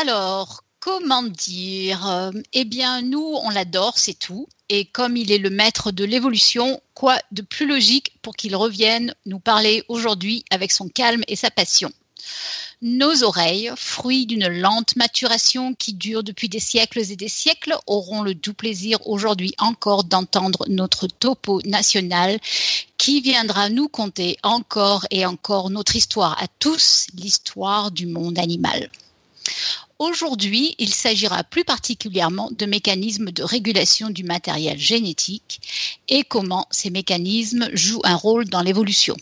Alors, comment dire? Eh bien, nous, on l'adore, c'est tout. Et comme il est le maître de l'évolution, quoi de plus logique pour qu'il revienne nous parler aujourd'hui avec son calme et sa passion? Nos oreilles, fruits d'une lente maturation qui dure depuis des siècles et des siècles, auront le doux plaisir aujourd'hui encore d'entendre notre topo national qui viendra nous conter encore et encore notre histoire à tous, l'histoire du monde animal. Aujourd'hui, il s'agira plus particulièrement de mécanismes de régulation du matériel génétique et comment ces mécanismes jouent un rôle dans l'évolution.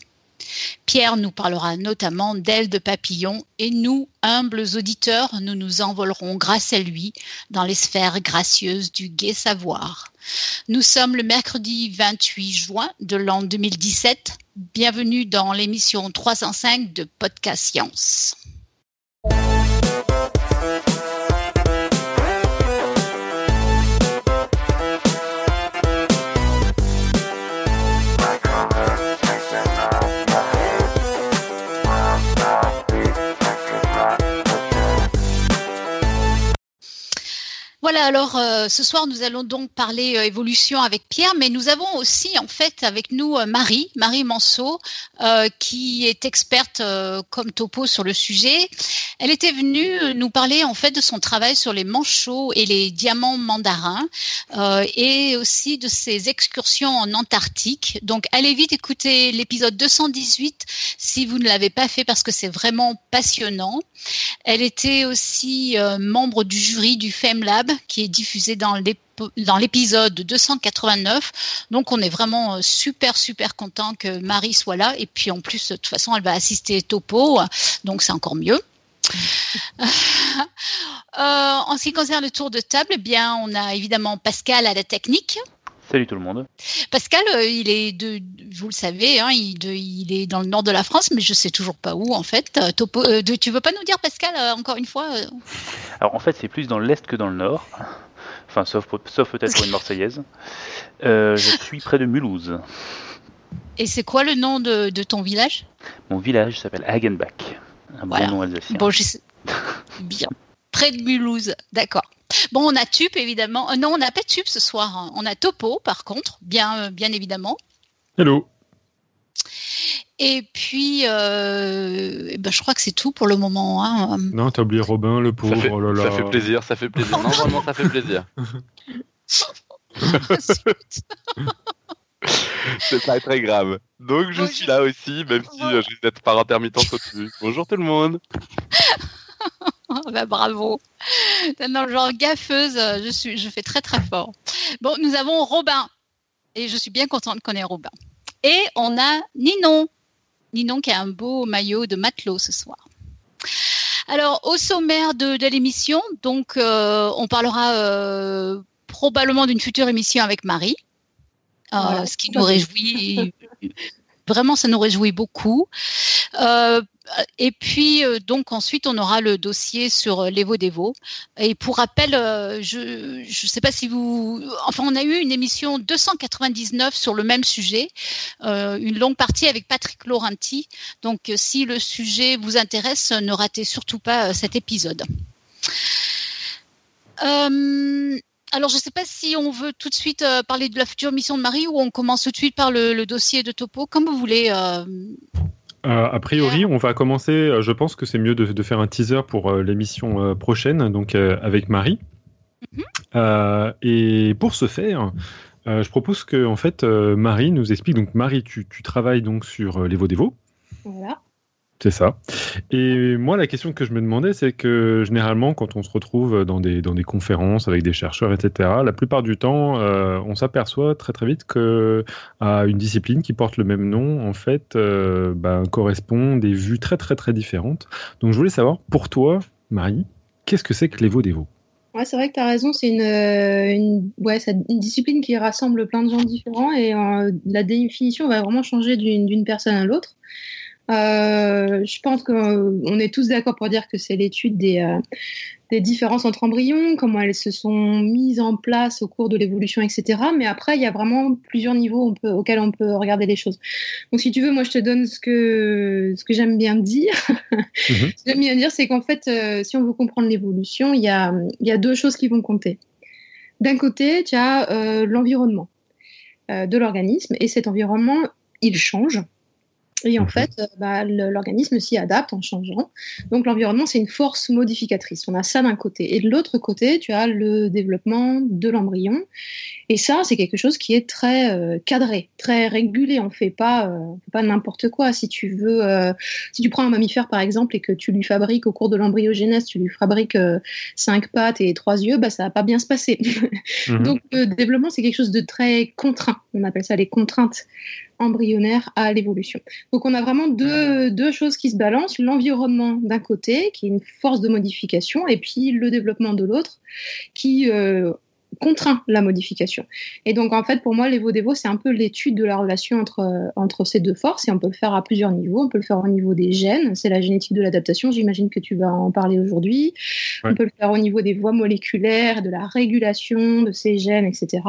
Pierre nous parlera notamment d'ailes de papillon et nous, humbles auditeurs, nous nous envolerons grâce à lui dans les sphères gracieuses du gai savoir. Nous sommes le mercredi 28 juin de l'an 2017. Bienvenue dans l'émission 305 de Podcast Science. Voilà, alors euh, ce soir nous allons donc parler euh, évolution avec Pierre, mais nous avons aussi en fait avec nous euh, Marie, Marie Manceau, qui est experte comme topo sur le sujet. Elle était venue nous parler en fait de son travail sur les manchots et les diamants mandarins et aussi de ses excursions en Antarctique. Donc allez vite écouter l'épisode 218 si vous ne l'avez pas fait parce que c'est vraiment passionnant. Elle était aussi membre du jury du FemLab qui est diffusé dans l'épisode 289. Donc on est vraiment euh, super super content que Marie soit là et puis en plus de toute façon elle va assister Topo donc c'est encore mieux. Euh, en ce qui concerne le tour de table, eh bien on a évidemment Pascal à la technique. Salut tout le monde. Pascal, euh, il est de, vous le savez, hein, il, est dans le nord de la France, mais je sais toujours pas où en fait. Topo, tu veux pas nous dire Pascal encore une fois alors en fait, c'est plus dans l'est que dans le nord. Enfin, sauf, sauf peut-être pour une Marseillaise. Euh, je suis près de Mulhouse. Et c'est quoi le nom de, ton village? Mon village s'appelle Hagenbach. Un bon nom alsacien. Bon, Bien. Près de Mulhouse, d'accord. Bon, on a Tup évidemment. Euh, non, on n'a pas Tup ce soir. Hein. On a Topo par contre, bien, euh, bien évidemment. Hello. Et puis, euh, eh ben, je crois que c'est tout pour le moment. Hein. Non, t'as oublié Robin, le pauvre. Ça fait, oh ça fait plaisir, ça fait plaisir. Non, vraiment, ça fait plaisir. c'est pas très grave. Donc, je suis là aussi, même si je vais être par intermittence au. Bonjour tout le monde. bah, bravo. Dans le genre gaffeuse, je, suis, je fais très très fort. Bon, nous avons Robin. Et je suis bien contente qu'on ait Robin. Et on a Ninon. Ninon qui a un beau maillot de matelot ce soir. Alors, au sommaire de, l'émission, donc, euh, on parlera euh, probablement d'une future émission avec Marie, euh, ce qui nous réjouit. Vraiment, ça nous réjouit beaucoup. Et puis, euh, donc, ensuite, on aura le dossier sur euh, l'Evo Devo. Et pour rappel, euh, je ne sais pas si vous... Enfin, on a eu une émission 299 sur le même sujet, une longue partie avec Patrick Laurenti. Donc, si le sujet vous intéresse, ne ratez surtout pas cet épisode. Alors, je ne sais pas si on veut tout de suite parler de la future mission de Marie ou on commence tout de suite par le, le dossier de Topo, comme vous voulez. Euh, a priori, on va commencer. Euh, je pense que c'est mieux de, faire un teaser pour euh, l'émission prochaine, donc avec Marie. Mhm. et pour ce faire, je propose que en fait Marie nous explique. Donc Marie, tu, tu travailles donc sur les Vaudévaux. Voilà. C'est ça. Et moi, la question que je me demandais, c'est que généralement, quand on se retrouve dans des, dans des conférences avec des chercheurs, etc., la plupart du temps, euh, on s'aperçoit très très vite que à une discipline qui porte le même nom, en fait, euh, ben, correspond des vues très très très différentes. Donc, je voulais savoir, pour toi, Marie, qu'est-ce que c'est que les Vaudévaux Ouais, c'est vrai que tu as raison, c'est une, euh, une, discipline qui rassemble plein de gens différents et la définition va vraiment changer d'une personne à l'autre. Euh, je pense qu'on est tous d'accord pour dire que c'est l'étude des, euh, des différences entre embryons, comment elles se sont mises en place au cours de l'évolution, etc. Mais après, il y a vraiment plusieurs niveaux auxquels on peut regarder les choses. Donc, si tu veux, moi, je te donne ce que, ce que j'aime bien dire. Mhm. ce que j'aime bien dire, c'est qu'en fait, euh, si on veut comprendre l'évolution, il y a, y a deux choses qui vont compter. D'un côté, tu as euh, l'environnement euh, de l'organisme, et cet environnement, il change. Et en mhm. fait, euh, bah, l'organisme s'y adapte en changeant. Donc l'environnement, c'est une force modificatrice. On a ça d'un côté. Et de l'autre côté, tu as le développement de l'embryon. Et ça, c'est quelque chose qui est très euh, cadré, très régulé. On fait pas, euh, pas n'importe quoi. Si tu veux, si tu prends un mammifère par exemple et que tu lui fabriques au cours de l'embryogénèse, tu lui fabriques cinq pattes et trois yeux, bah ça va pas bien se passer. Mhm. Donc le développement, c'est quelque chose de très contraint. On appelle ça les contraintes embryonnaire à l'évolution. Donc on a vraiment deux, deux choses qui se balancent, l'environnement d'un côté, qui est une force de modification, et puis le développement de l'autre, qui euh, contraint la modification. Et donc en fait pour moi l'Evo-Devo c'est un peu l'étude de la relation entre, entre ces deux forces, et on peut le faire à plusieurs niveaux. On peut le faire au niveau des gènes, c'est la génétique de l'adaptation, j'imagine que tu vas en parler aujourd'hui. On peut le faire au niveau des voies moléculaires, de la régulation de ces gènes, etc.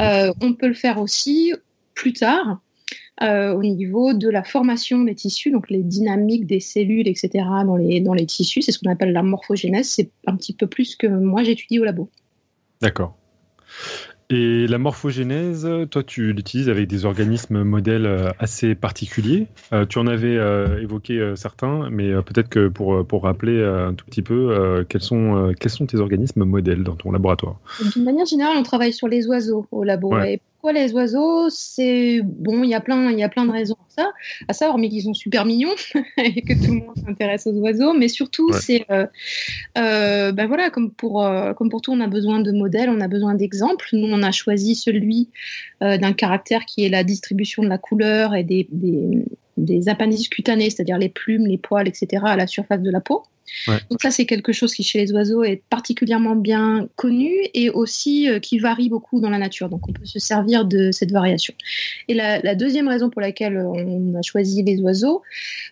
Euh, on peut le faire aussi plus tard euh, au niveau de la formation des tissus, donc les dynamiques des cellules, etc. dans les, dans les tissus. C'est ce qu'on appelle la morphogénèse. C'est un petit peu plus que moi j'étudie au labo. D'accord. Et la morphogénèse, toi, tu l'utilises avec des organismes modèles euh, assez particuliers. Euh, tu en avais évoqué certains, mais peut-être que pour, pour rappeler un tout petit peu, quels, sont, quels sont tes organismes modèles dans ton laboratoire? D'une manière générale, on travaille sur les oiseaux au labo les oiseaux C'est bon, il y a plein, il y a plein de raisons pour ça. À ça, hormis qu'ils sont super mignons et que tout le monde s'intéresse aux oiseaux, mais surtout, c'est, euh, euh, ben voilà, comme pour, euh, comme pour tout, on a besoin de modèles, on a besoin d'exemples. Nous, on a choisi celui d'un caractère qui est la distribution de la couleur et des, des, des appendices cutanés, c'est-à-dire les plumes, les poils, etc., à la surface de la peau. Donc ça, c'est quelque chose qui chez les oiseaux est particulièrement bien connu et aussi euh, qui varie beaucoup dans la nature. Donc on peut se servir de cette variation. Et la, deuxième raison pour laquelle on a choisi les oiseaux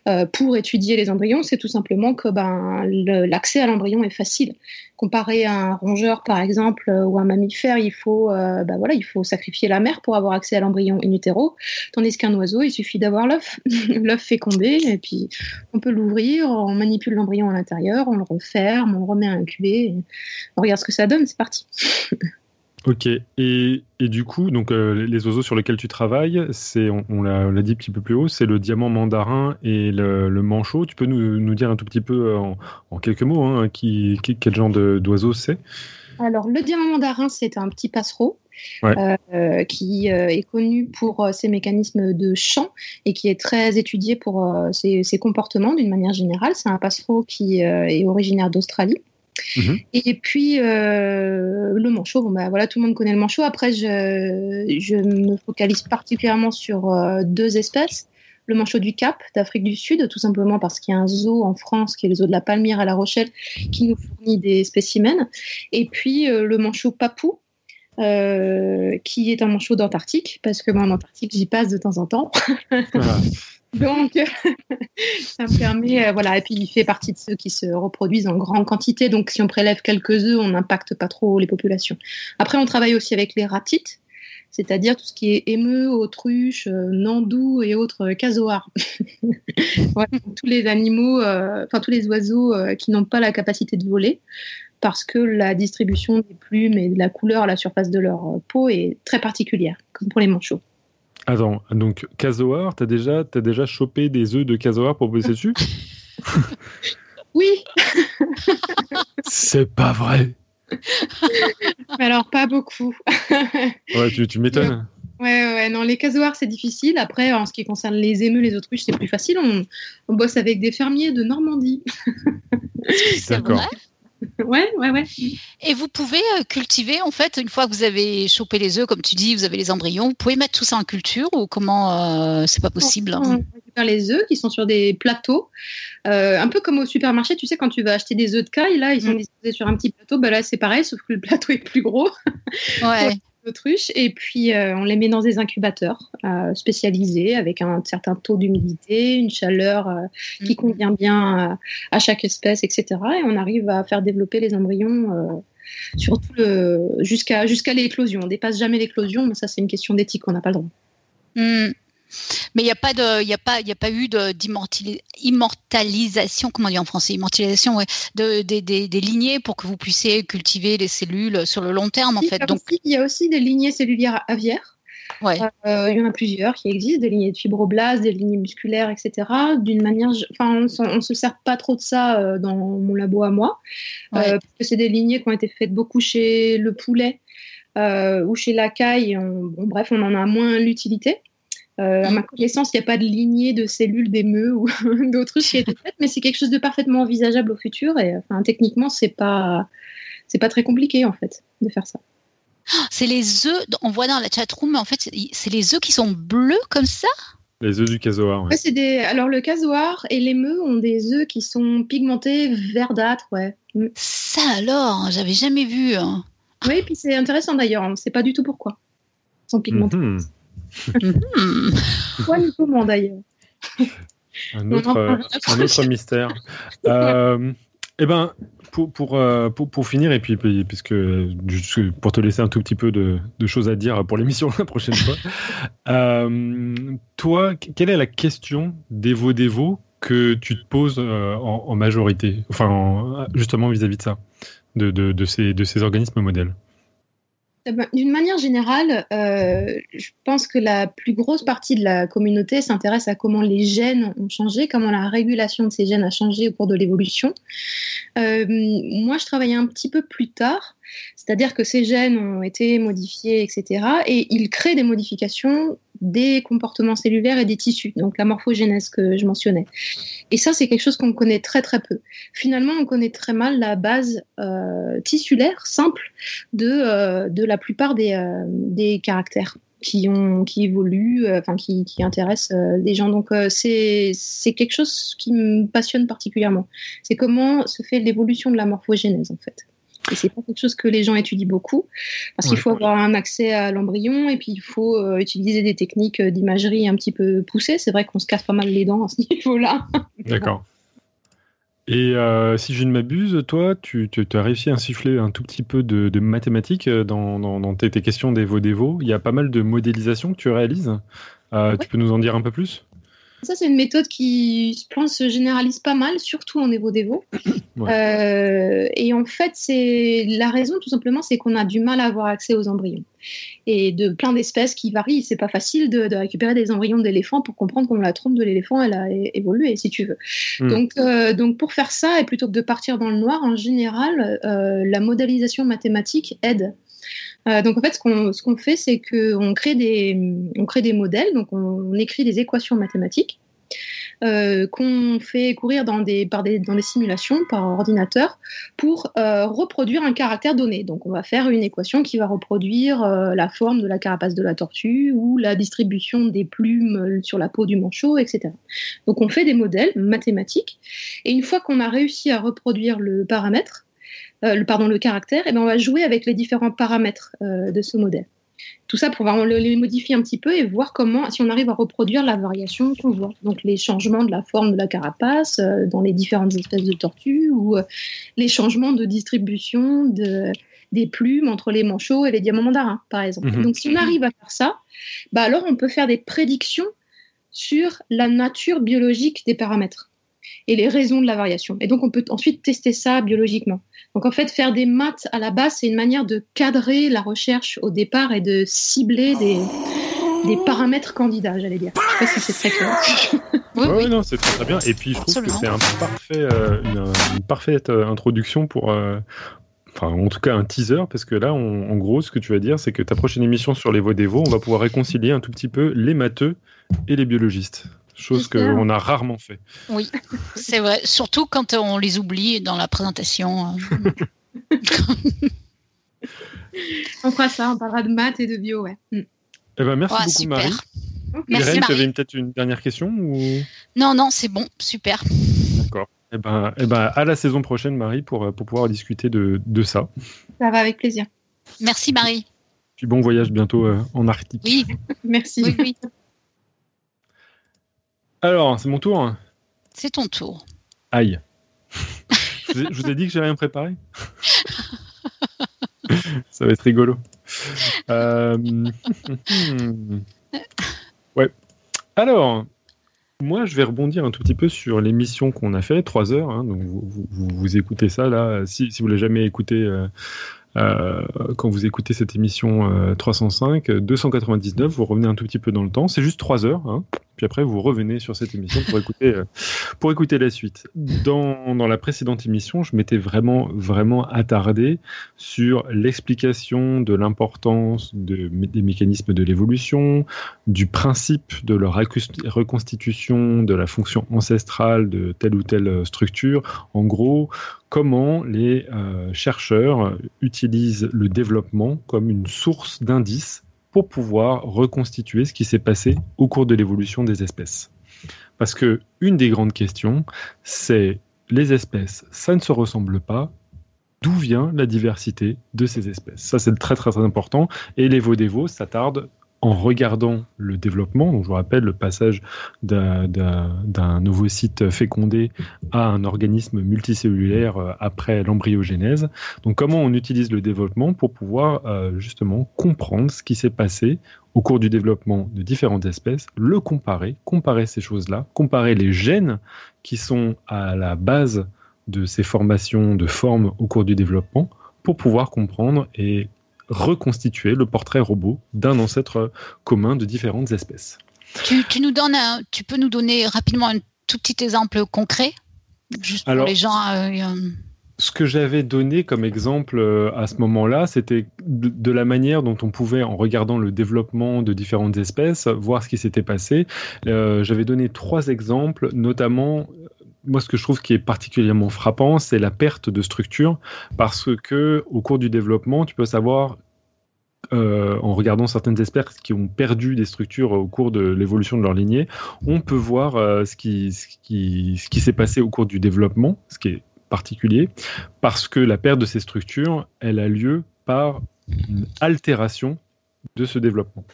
euh, pour étudier les embryons, c'est tout simplement que ben, l'accès à l'embryon est facile. Comparé à un rongeur, par exemple, euh, ou un mammifère, il faut, ben voilà, il faut sacrifier la mère pour avoir accès à l'embryon in utero, tandis qu'un oiseau, il suffit d'avoir l'œuf, l'œuf fécondé, et puis on peut l'ouvrir, on manipule l'embryon à l'intérieur, on le referme, on remet un cubé, on regarde ce que ça donne, c'est parti. Ok, et, et, du coup, donc euh, les oiseaux sur lesquels tu travailles, c'est, on, l'a, dit un petit peu plus haut, c'est le diamant mandarin et le, manchot. Tu peux nous, nous, dire un tout petit peu euh, en, quelques mots hein, qui, quel genre d'oiseau c'est? Alors, le diamant mandarin, c'est un petit passereau. Euh, qui est connu pour ses mécanismes de chant et qui est très étudié pour ses, ses, comportements d'une manière générale. C'est un passereau qui est originaire d'Australie. Mhm. Et puis euh, le manchot, bon bah voilà, tout le monde connaît le manchot. Après, je, je me focalise particulièrement sur euh, deux espèces. Le manchot du Cap d'Afrique du Sud, tout simplement parce qu'il y a un zoo en France, qui est le zoo de la Palmyre à La Rochelle, qui nous fournit des spécimens. Et puis euh, le manchot papou, qui est un manchot d'Antarctique, parce que moi en Antarctique j'y passe de temps en temps. Donc, ça me permet, euh, voilà, et puis il fait partie de ceux qui se reproduisent en grande quantité. Donc, si on prélève quelques œufs, on n'impacte pas trop les populations. Après, on travaille aussi avec les ratites, c'est-à-dire tout ce qui est émeu, autruche, euh, nandou et autres euh, casoars. tous les animaux, enfin tous les oiseaux qui n'ont pas la capacité de voler, parce que la distribution des plumes et de la couleur à la surface de leur peau est très particulière, comme pour les manchots. Attends, donc Casoar, t'as déjà, as déjà chopé des œufs de Casoar pour bosser dessus? Oui C'est pas vrai Alors, pas beaucoup. ouais, tu, m'étonnes. Ouais, ouais, non, les casoars, c'est difficile. Après, en ce qui concerne les émeux, les autruches, c'est plus facile. On, on, bosse avec des fermiers de Normandie. D'accord. Ouais, ouais, ouais. Et vous pouvez euh, cultiver, en fait, une fois que vous avez chopé les œufs, comme tu dis, vous avez les embryons, vous pouvez mettre tout ça en culture ou comment euh, c'est pas possible On récupère les œufs qui sont sur des plateaux, euh, un peu comme au supermarché, tu sais, quand tu vas acheter des œufs de caille, là, ils sont mm. disposés sur un petit plateau, bah là, c'est pareil, sauf que le plateau est plus gros. Ouais. Autruches et puis euh, on les met dans des incubateurs euh, spécialisés avec un certain taux d'humidité, une chaleur euh, qui Mhm. convient bien à, chaque espèce, etc. Et on arrive à faire développer les embryons sur tout le jusqu'à jusqu'à l'éclosion. On dépasse jamais l'éclosion, mais ça c'est une question d'éthique, on n'a pas le droit. Hmm. Mais il n'y a pas de, il a pas, il a pas eu de d'immortali- immortalisation, comment on dit en français, immortalisation, ouais, de, des, des, des lignées pour que vous puissiez cultiver les cellules sur le long terme, en Il y fait. a Donc, aussi- il y a aussi des lignées cellulaires aviaires. ouais. Euh, il y en a plusieurs qui existent, des lignées de fibroblastes, des lignées musculaires, etc. D'une manière, enfin, on, on se sert pas trop de ça euh, dans mon labo à moi, euh, parce que c'est des lignées qui ont été faites beaucoup chez le poulet ou chez la caille. On- bon, bref, on en a moins l'utilité. Euh, à Mm. ma connaissance, il n'y a pas de lignée de cellules d'émeux ou d'autruches qui a été faite, mais c'est quelque chose de parfaitement envisageable au futur. Et enfin, techniquement, c'est pas, c'est pas très compliqué en fait de faire ça. C'est les œufs, on voit dans la chatroom, mais en fait, c'est- les œufs qui sont bleus comme ça? Les œufs du casoar. ouais. Ouais, c'est des... Alors, le casoar et l'émeu ont des œufs qui sont pigmentés verdâtres, ouais. Mm. Ça alors, j'avais jamais vu. hein. Oui, puis c'est intéressant d'ailleurs, on ne sait pas du tout pourquoi. Ils sont pigmentés. Mhm. Hmm. Pourquoi ni comment d'ailleurs Un autre, euh, parlera un autre mystère. Euh, eh ben, pour, pour, euh, pour, pour finir, et puis, puis- puisque, pour te laisser un tout petit peu de, de choses à dire pour l'émission la prochaine fois, euh, toi, quelle est la question dévo dévo que tu te poses en, en majorité, enfin, en- justement vis-à-vis de ça, de, de, de ces, de ces organismes modèles? D'une manière générale, euh, je pense que la plus grosse partie de la communauté s'intéresse à comment les gènes ont changé, comment la régulation de ces gènes a changé au cours de l'évolution. Euh, moi, je travaillais un petit peu plus tard, c'est-à-dire que ces gènes ont été modifiés, etc. Et ils créent des modifications des comportements cellulaires et des tissus, donc la morphogénèse que je mentionnais. Et ça, c'est quelque chose qu'on connaît très très peu. Finalement, on connaît très mal la base euh, tissulaire simple de, euh, de la plupart des, euh, des caractères qui, ont, qui évoluent, enfin qui, qui intéressent les gens. Donc c'est c'est quelque chose qui me passionne particulièrement. C'est comment se fait l'évolution de la morphogénèse en fait. Et c'est pas quelque chose que les gens étudient beaucoup, parce qu'il Ouais. faut avoir un accès à l'embryon et puis il faut euh, utiliser des techniques euh, d'imagerie un petit peu poussées. C'est vrai qu'on se casse pas mal les dents à ce niveau-là. D'accord. Et euh, si je ne m'abuse, toi, tu, tu- tu as réussi à insuffler un tout petit peu de, de mathématiques dans, dans- dans tes, tes questions d'Evo-Devo. Il y a pas mal de modélisation que tu réalises. Euh, Tu peux nous en dire un peu plus? Ça, c'est une méthode qui, je pense, se généralise pas mal, surtout en Evo Devo. Euh, et en fait, c'est la raison, tout simplement, c'est qu'on a du mal à avoir accès aux embryons. Et de plein d'espèces qui varient, c'est pas facile de, de récupérer des embryons d'éléphants pour comprendre comment la trompe de l'éléphant elle a évolué, si tu veux. Mm. Donc, euh, donc pour faire ça, et plutôt que de partir dans le noir, en général, euh, la modélisation mathématique aide. Euh, donc en fait, ce qu'on ce qu'on fait, c'est qu'on crée des on crée des modèles, donc on, écrit des équations mathématiques euh, qu'on fait courir dans des par des dans des simulations par ordinateur pour euh, reproduire un caractère donné. Donc on va faire une équation qui va reproduire la forme de la carapace de la tortue ou la distribution des plumes sur la peau du manchot, etc. Donc on fait des modèles mathématiques et une fois qu'on a réussi à reproduire le paramètre le, pardon, le caractère, et ben on va jouer avec les différents paramètres euh, de ce modèle. Tout ça pour vraiment le- les modifier un petit peu et voir comment, si on arrive à reproduire la variation qu'on voit. Donc les changements de la forme de la carapace euh, dans les différentes espèces de tortues ou euh, les changements de distribution de, des plumes entre les manchots et les diamants mandarins, par exemple. Mhm. Donc si on arrive à faire ça, bah alors on peut faire des prédictions sur la nature biologique des paramètres et les raisons de la variation. Et donc on peut ensuite tester ça biologiquement. Donc en fait, faire des maths à la base, c'est une manière de cadrer la recherche au départ et de cibler des, des paramètres candidats, j'allais dire. Je sais pas si c'est très clair. Oui, Ouais, oui. non, c'est très, très bien. Et puis je trouve Absolument. que c'est un parfait, euh, une, une parfaite euh, introduction pour, euh, enfin en tout cas un teaser, parce que là, on- en gros, ce que tu vas dire, c'est que ta prochaine émission sur les voix des veaux, on va pouvoir réconcilier un tout petit peu les matheux et les biologistes, chose qu'on a rarement fait. Oui, c'est vrai. Surtout quand on les oublie dans la présentation. euh. On fera ça, on parlera de maths et de bio, ouais. Mm. Eh ben, merci Ouais, beaucoup super. Marie. Ok. Merci, Irène, tu avais peut-être une dernière question ou? Non, non, c'est bon, super. D'accord. Eh ben, eh ben, à la saison prochaine, Marie, pour, euh, pour pouvoir discuter de, de ça. Ça va avec plaisir. Merci Marie. Puis bon voyage bientôt euh, en Arctique. Oui, Merci. oui, oui. Alors, c'est mon tour. C'est ton tour. Aïe. je, vous ai, dit que j'ai rien préparé. Ça va être rigolo. Euh, ouais. Alors, moi, je vais rebondir un tout petit peu sur l'émission qu'on a fait, 3 heures. hein, donc, vous, vous- écoutez ça là. Si, si vous l'avez jamais écouté, euh, euh, quand vous écoutez cette émission euh, 305, euh, 299, vous revenez un tout petit peu dans le temps. C'est juste 3 heures. hein. Puis après, vous revenez sur cette émission pour écouter, euh, pour écouter la suite. Dans, dans la précédente émission, je m'étais vraiment, vraiment attardé sur l'explication de l'importance de- des mécanismes de l'évolution, du principe de leur reconstitution, de la fonction ancestrale de telle ou telle structure. En gros, comment les euh, chercheurs utilisent le développement comme une source d'indices pour pouvoir reconstituer ce qui s'est passé au cours de l'évolution des espèces. Parce que une des grandes questions, c'est les espèces, ça ne se ressemble pas. D'où vient la diversité de ces espèces? Ça, c'est très très très important. Et les Vaudévaux s'attardent en regardant le développement. Donc, je vous rappelle le passage d'un- d'un ovocyte fécondé à un organisme multicellulaire euh, après l'embryogénèse. Donc, comment on utilise le développement pour pouvoir euh, justement comprendre ce qui s'est passé au cours du développement de différentes espèces, le comparer, comparer ces choses-là, comparer les gènes qui sont à la base de ces formations de formes au cours du développement pour pouvoir comprendre et reconstituer le portrait robot d'un ancêtre commun de différentes espèces. Tu, tu nous donnes un- tu peux nous donner rapidement un tout petit exemple concret Juste Alors- pour les gens. euh, euh, Ce que j'avais donné comme exemple euh, à ce moment-là, c'était de, la manière dont on pouvait, en regardant le développement de différentes espèces, voir ce qui s'était passé. Euh, j'avais donné trois exemples, notamment, moi ce que je trouve qui est particulièrement frappant, c'est la perte de structure, parce que au cours du développement, tu peux savoir euh, en regardant certaines espèces qui ont perdu des structures au cours de l'évolution de leur lignée, on peut voir euh, ce qui, ce qui, ce qui s'est passé au cours du développement, ce qui est particulier, parce que la perte de ces structures, elle a lieu par une altération de ce développement.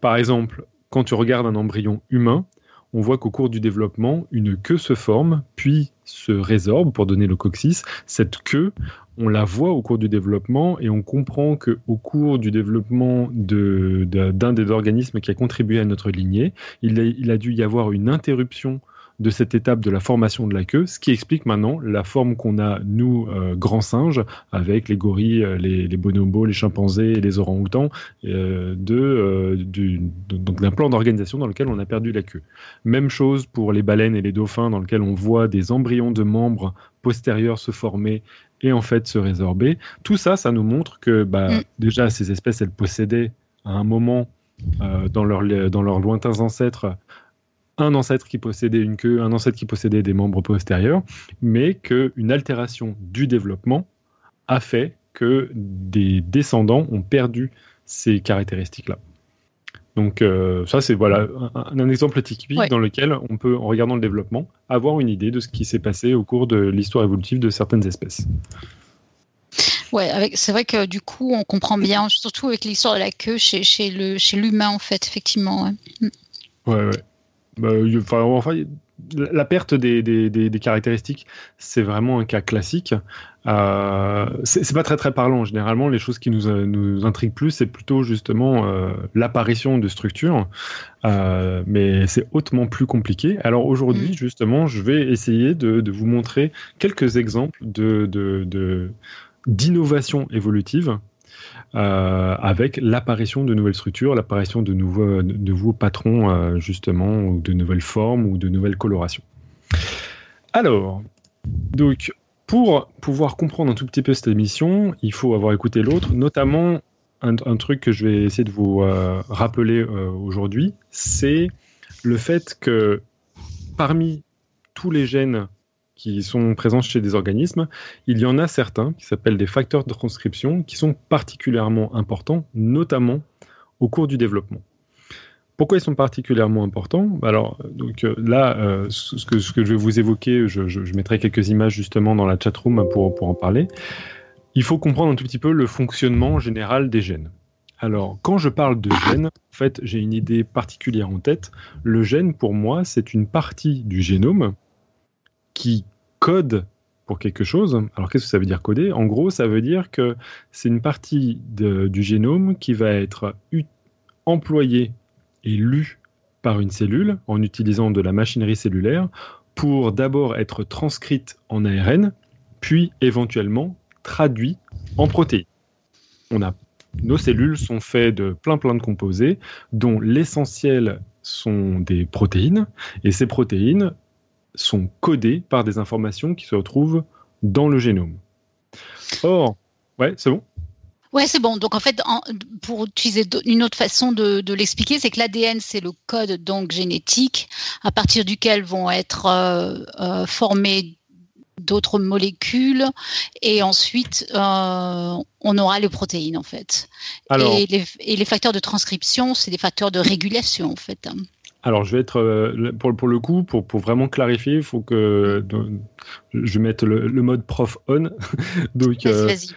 Par exemple, quand tu regardes un embryon humain, on voit qu'au cours du développement, une queue se forme, puis se résorbe pour donner le coccyx. Cette queue, on la voit au cours du développement et on comprend que au cours du développement d'un des organismes qui a contribué à notre lignée, il a dû y avoir une interruption de cette étape de la formation de la queue, ce qui explique maintenant la forme qu'on a, nous, euh, grands singes, avec les gorilles, euh, les, les bonobos, les chimpanzés et les orang-outans, euh, de, du- de- donc d'un plan d'organisation dans lequel on a perdu la queue. Même chose pour les baleines et les dauphins, dans lequel on voit des embryons de membres postérieurs se former et en fait se résorber. Tout ça, ça nous montre que bah, Mm. déjà ces espèces, elles possédaient à un moment euh, dans, leur, dans leurs lointains ancêtres un ancêtre qui possédait une queue, un ancêtre qui possédait des membres postérieurs, mais qu'une altération du développement a fait que des descendants ont perdu ces caractéristiques-là. Donc euh, ça, c'est voilà un, un exemple typique Ouais. dans lequel on peut, en regardant le développement, avoir une idée de ce qui s'est passé au cours de l'histoire évolutive de certaines espèces. Ouais, c'est vrai que du coup, on comprend bien, surtout avec l'histoire de la queue chez, chez, le, chez l'humain, en fait, effectivement. ouais. Ouais, ouais. Bah, enfin, enfin, la perte des, des- des- des caractéristiques, c'est vraiment un cas classique. Euh, c'est pas très très parlant. Généralement, les choses qui nous, euh, nous intriguent plus, c'est plutôt justement euh, l'apparition de structures. Euh, mais c'est hautement plus compliqué. Alors aujourd'hui, Mm. justement, je vais essayer de, de vous montrer quelques exemples de, de, de- d'innovation évolutive euh, avec l'apparition de nouvelles structures, l'apparition de nouveaux, patrons, euh, justement, ou de nouvelles formes ou de nouvelles colorations. Alors, donc, pour pouvoir comprendre un tout petit peu cette émission, il faut avoir écouté l'autre, notamment un, truc que je vais essayer de vous euh, rappeler aujourd'hui, c'est le fait que parmi tous les gènes qui sont présents chez des organismes, il y en a certains qui s'appellent des facteurs de transcription qui sont particulièrement importants, notamment au cours du développement. Pourquoi ils sont particulièrement importants? Alors, donc euh, là, euh, ce, que, je vais vous évoquer, je, mettrai quelques images justement dans la chatroom pour, pour en parler. Il faut comprendre un tout petit peu le fonctionnement général des gènes. Alors, quand je parle de gène, en fait, j'ai une idée particulière en tête. Le gène, pour moi, c'est une partie du génome qui code pour quelque chose. Alors, qu'est-ce que ça veut dire coder? En gros, ça veut dire que c'est une partie du génome qui va être employée et lue par une cellule en utilisant de la machinerie cellulaire pour d'abord être transcrite en ARN, puis éventuellement traduit en protéines. Nos cellules sont faites de plein plein de composés, dont l'essentiel sont des protéines, et ces protéines sont codées par des informations qui se retrouvent dans le génome. Or, ouais, c'est bon? Ouais, c'est bon. Donc en fait, pour utiliser une autre façon de, l'expliquer, c'est que l'ADN c'est le code donc génétique à partir duquel vont être euh, euh, formées d'autres molécules et ensuite euh, on aura les protéines en fait. et, les, facteurs de transcription, c'est des facteurs de régulation en fait. Alors, je vais être pour, pour le coup, pour, pour vraiment clarifier, il faut que je mette le, le mode prof on. Donc, vas-y.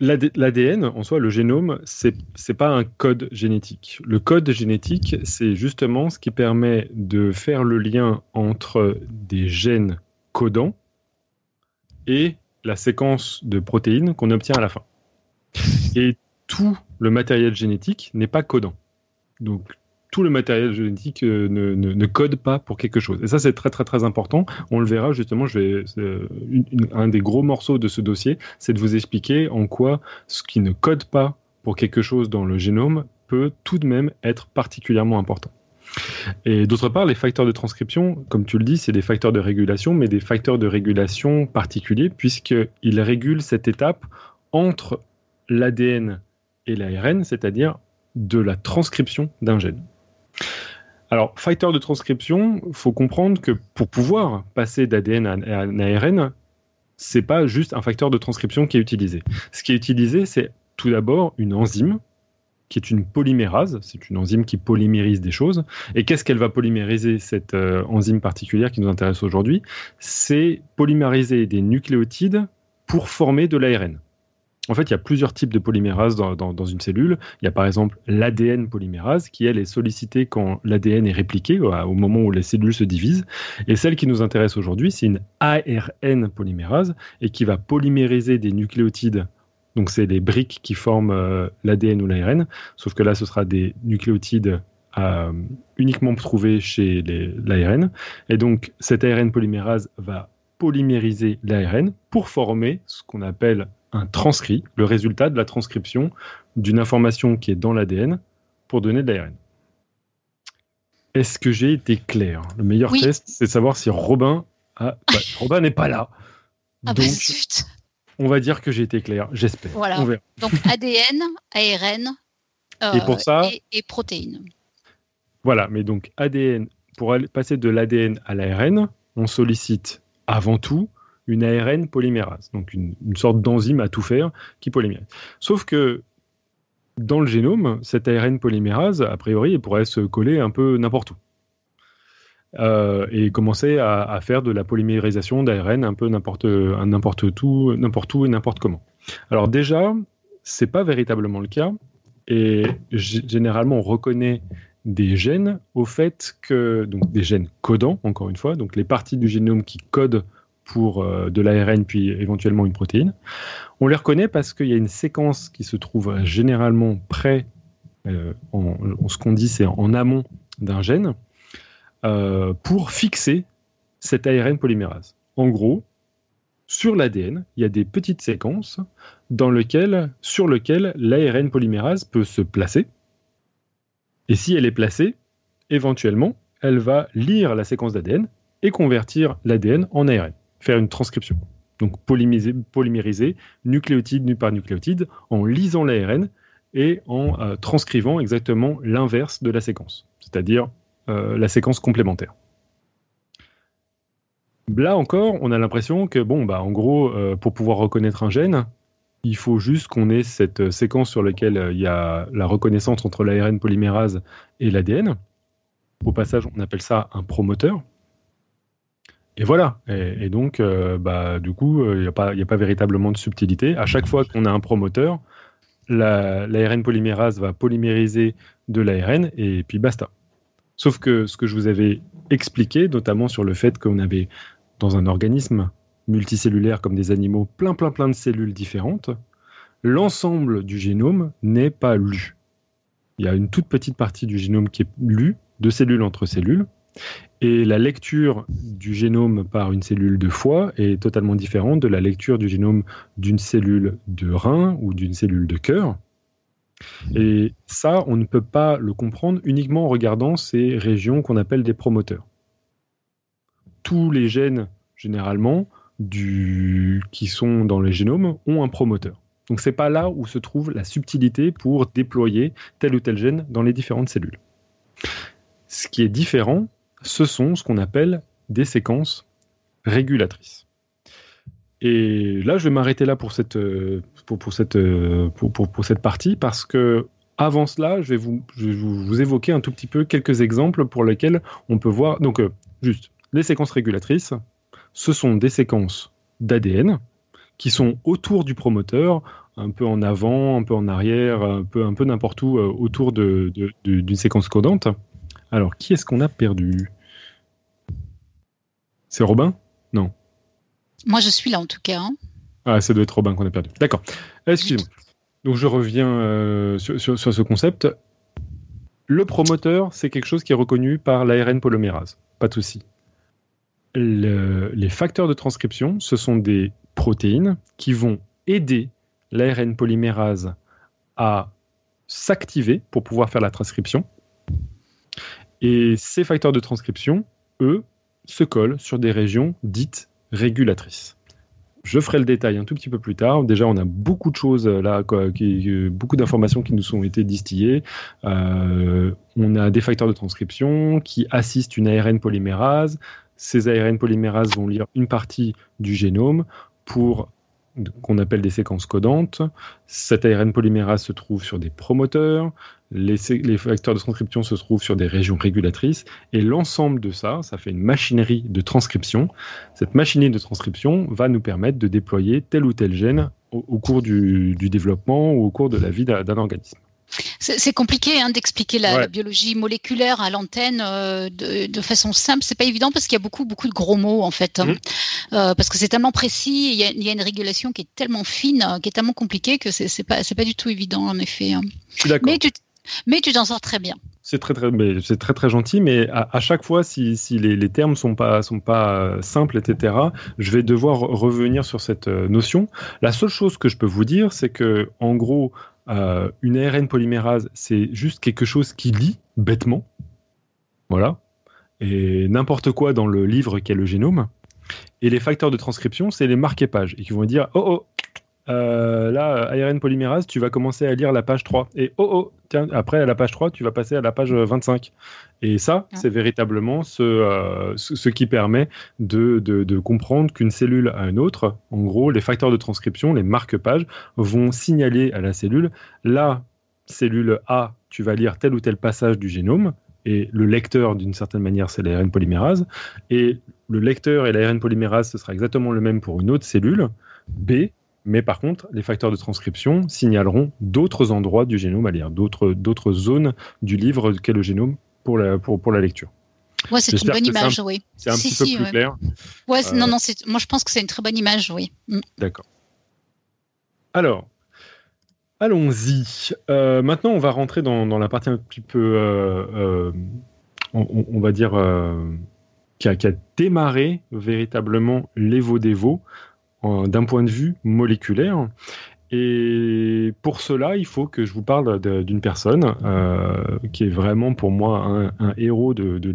L'ADN, en soi, le génome, c'est n'est pas un code génétique. Le code génétique, c'est justement ce qui permet de faire le lien entre des gènes codants et la séquence de protéines qu'on obtient à la fin. Et tout le matériel génétique n'est pas codant. Donc tout le matériel génétique euh, ne, code pas pour quelque chose. Et ça, c'est très, très, très important. On le verra justement. Vais, un des gros morceaux de ce dossier, c'est de vous expliquer en quoi ce qui ne code pas pour quelque chose dans le génome peut tout de même être particulièrement important. Et d'autre part, les facteurs de transcription, comme tu le dis, c'est des facteurs de régulation, mais des facteurs de régulation particuliers, puisqu'ils régulent cette étape entre l'ADN et l'ARN, c'est-à-dire de la transcription d'un gène. Alors, fighter de transcription, faut comprendre que pour pouvoir passer d'ADN à un ARN, c'est pas juste un facteur de transcription qui est utilisé. Ce qui est utilisé, c'est tout d'abord une enzyme qui est une polymérase, c'est une enzyme qui polymérise des choses. Et qu'est-ce qu'elle va polymériser, cette euh, enzyme particulière qui nous intéresse aujourd'hui? C'est polymériser des nucléotides pour former de l'ARN. En fait, il y a plusieurs types de polymérase dans, une cellule. Il y a par exemple l'ADN polymérase, qui elle est sollicitée quand l'ADN est répliqué, au moment où les cellules se divisent. Et celle qui nous intéresse aujourd'hui, c'est une ARN polymérase, et qui va polymériser des nucléotides. Donc c'est les briques qui forment euh, l'ADN ou l'ARN, sauf que là, ce sera des nucléotides euh, uniquement trouvés chez l'ARN. Et donc cette ARN polymérase va polymériser l'ARN pour former ce qu'on appelle un transcrit, le résultat de la transcription d'une information qui est dans l'ADN pour donner de l'ARN. Est-ce que j'ai été clair? Le meilleur test, c'est de savoir si Robin a... Robin n'est pas là. Ah bah, Donc, on va dire que j'ai été clair, j'espère. Voilà. Donc ADN, ARN euh, et, pour ça, et, protéines. Voilà, mais donc ADN, pour passer de l'ADN à l'ARN, on sollicite avant tout une ARN polymérase, donc une, sorte d'enzyme à tout faire qui polymérise. Sauf que dans le génome, cette ARN polymérase, a priori, elle pourrait se coller un peu n'importe où. Euh, et commencer à, faire de la polymérisation d'ARN un peu n'importe tout, n'importe où et n'importe comment. Alors déjà, c'est pas véritablement le cas, et généralement on reconnaît des gènes au fait que donc des gènes codants encore une fois, donc les parties du génome qui codent pour euh, de l'ARN puis éventuellement une protéine. On les reconnaît parce qu'il y a une séquence qui se trouve généralement près, euh, en, ce qu'on dit c'est en amont d'un gène, euh, pour fixer cette ARN polymérase. En gros, sur l'ADN, il y a des petites séquences dans lesquelles, sur lesquelles l'ARN polymérase peut se placer. Et si elle est placée, éventuellement, elle va lire la séquence d'ADN et convertir l'ADN en ARN faire une transcription. Donc polymériser, polymériser nucléotide par nucléotide en lisant l'ARN et en euh, transcrivant exactement l'inverse de la séquence, c'est-à-dire euh, la séquence complémentaire. Là encore, on a l'impression que, bon, bah, en gros, euh, pour pouvoir reconnaître un gène, il faut juste qu'on ait cette séquence sur laquelle il y a la reconnaissance entre l'ARN polymérase et l'ADN. Au passage, on appelle ça un promoteur. Et voilà. Et, donc, euh, bah, du coup, il euh, n'y a, pas, véritablement de subtilité. À chaque fois qu'on a un promoteur, l'ARN polymérase va polymériser de l'ARN et puis basta. Sauf que ce que je vous avais expliqué, notamment sur le fait qu'on avait dans un organisme multicellulaire comme des animaux plein plein plein de cellules différentes, l'ensemble du génome n'est pas lu. Il y a une toute petite partie du génome qui est lue, de cellule entre cellules, et la lecture du génome par une cellule de foie est totalement différente de la lecture du génome d'une cellule de rein ou d'une cellule de cœur. Et ça, on ne peut pas le comprendre uniquement en regardant ces régions qu'on appelle des promoteurs. Tous les gènes, généralement, qui sont dans les génomes, ont un promoteur. Donc c'est pas là où se trouve la subtilité pour déployer tel ou tel gène dans les différentes cellules. Ce qui est différent, ce sont ce qu'on appelle des séquences régulatrices. Et là, je vais m'arrêter là pour cette, pour, cette partie parce que avant cela, je vais, vous, vous, évoquer un tout petit peu quelques exemples pour lesquels on peut voir. Donc, euh, juste, les séquences régulatrices, ce sont des séquences d'ADN qui sont autour du promoteur, un peu en avant, un peu en arrière, un peu, n'importe où euh, autour d'une séquence codante. Alors, qui est-ce qu'on a perdu? C'est Robin? Non. Moi, je suis là en tout cas. Hein. Ah, ça doit être Robin qu'on a perdu. D'accord. Excusez-moi. Donc, je reviens euh, sur, ce concept. Le promoteur, c'est quelque chose qui est reconnu par l'ARN polymérase. Pas de souci. les facteurs de transcription, ce sont des protéines qui vont aider l'ARN polymérase à s'activer pour pouvoir faire la transcription. Et ces facteurs de transcription, eux, se collent sur des régions dites régulatrices. Je ferai le détail un tout petit peu plus tard. Déjà, on a beaucoup de choses euh, là, qui, beaucoup d'informations qui nous ont été distillées. Euh, on a des facteurs de transcription qui assistent une ARN polymérase. Ces ARN polymérases vont lire une partie du génome pour qu'on appelle des séquences codantes. Cet ARN polymérase se trouve sur des promoteurs, les, facteurs de transcription se trouvent sur des régions régulatrices, et l'ensemble de ça, ça fait une machinerie de transcription. Cette machinerie de transcription va nous permettre de déployer tel ou tel gène au, cours du, développement ou au cours de la vie d'un organisme. C'est compliqué hein, d'expliquer la, biologie moléculaire à l'antenne euh, de, façon simple. C'est pas évident parce qu'il y a beaucoup beaucoup de gros mots en fait, hein. mmh. euh, parce que c'est tellement précis. Il y, a, une régulation qui est tellement fine, qui est tellement compliquée que c'est pas c'est pas du tout évident en effet. Hein. Mais tu mais tu t'en sors très bien. C'est très très, c'est très très gentil, mais à, chaque fois, si, si les, les, termes sont pas sont pas simples, etc., je vais devoir revenir sur cette notion. La seule chose que je peux vous dire, c'est que en gros, euh, une ARN polymérase, c'est juste quelque chose qui lit bêtement. Voilà. Et n'importe quoi dans le livre qu'est le génome. Et les facteurs de transcription, c'est les marqués-pages. Et qui vont dire Oh oh, euh, là, ARN polymérase, tu vas commencer à lire la page 3. Et oh oh, tiens, après à la page 3, tu vas passer à la page 25. Et ça, ah. c'est véritablement euh, ce, ce, qui permet de, de, comprendre qu'une cellule à une autre, en gros, les facteurs de transcription, les marque-pages, vont signaler à la cellule, la cellule A, tu vas lire tel ou tel passage du génome, et le lecteur, d'une certaine manière, c'est l'ARN polymérase, et le lecteur et l'ARN polymérase, ce sera exactement le même pour une autre cellule, B, mais par contre, les facteurs de transcription signaleront d'autres endroits du génome à lire, d'autres zones du livre qu'est le génome pour la, pour, pour la lecture. Ouais, c'est une bonne image, oui. C'est un petit peu plus clair. Ouais, non, euh, non, moi je pense que c'est une très bonne image, oui. Mm. D'accord. Alors, allons-y. Euh, maintenant, on va rentrer dans, dans, la partie un petit peu, euh, on, va dire, qui a, qui, a, démarré véritablement l'Evo-Devo d'un point de vue moléculaire. Et pour cela, il faut que je vous parle d'une personne euh, qui est vraiment pour moi un, héros de, de.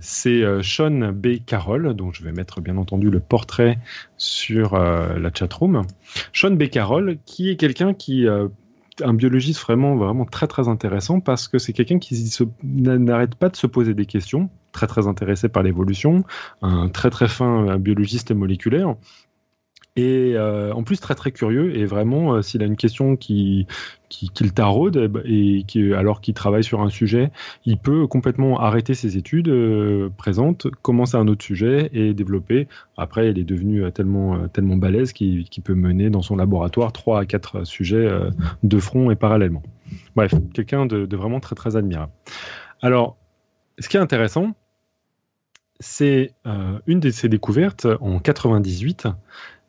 C'est euh, Sean B. Carroll, dont je vais mettre bien entendu le portrait sur euh, la chatroom. Sean B. Carroll, qui est quelqu'un qui un biologiste vraiment vraiment très très intéressant parce que c'est quelqu'un qui n'arrête pas de se poser des questions, très très intéressé par l'évolution, un très très fin biologiste moléculaire Et euh, en plus, très très curieux. Et vraiment, euh, s'il a une question qui, qui, le taraude, eh ben, et qui, alors qu'il travaille sur un sujet, il peut complètement arrêter ses études euh, présentes, commencer un autre sujet et développer. Après, il est devenu euh, tellement, tellement balèze qu'il peut mener dans son laboratoire trois à quatre sujets de front et parallèlement. Bref, quelqu'un de, vraiment très très admirable. Alors, ce qui est intéressant, c'est une de ses découvertes en 98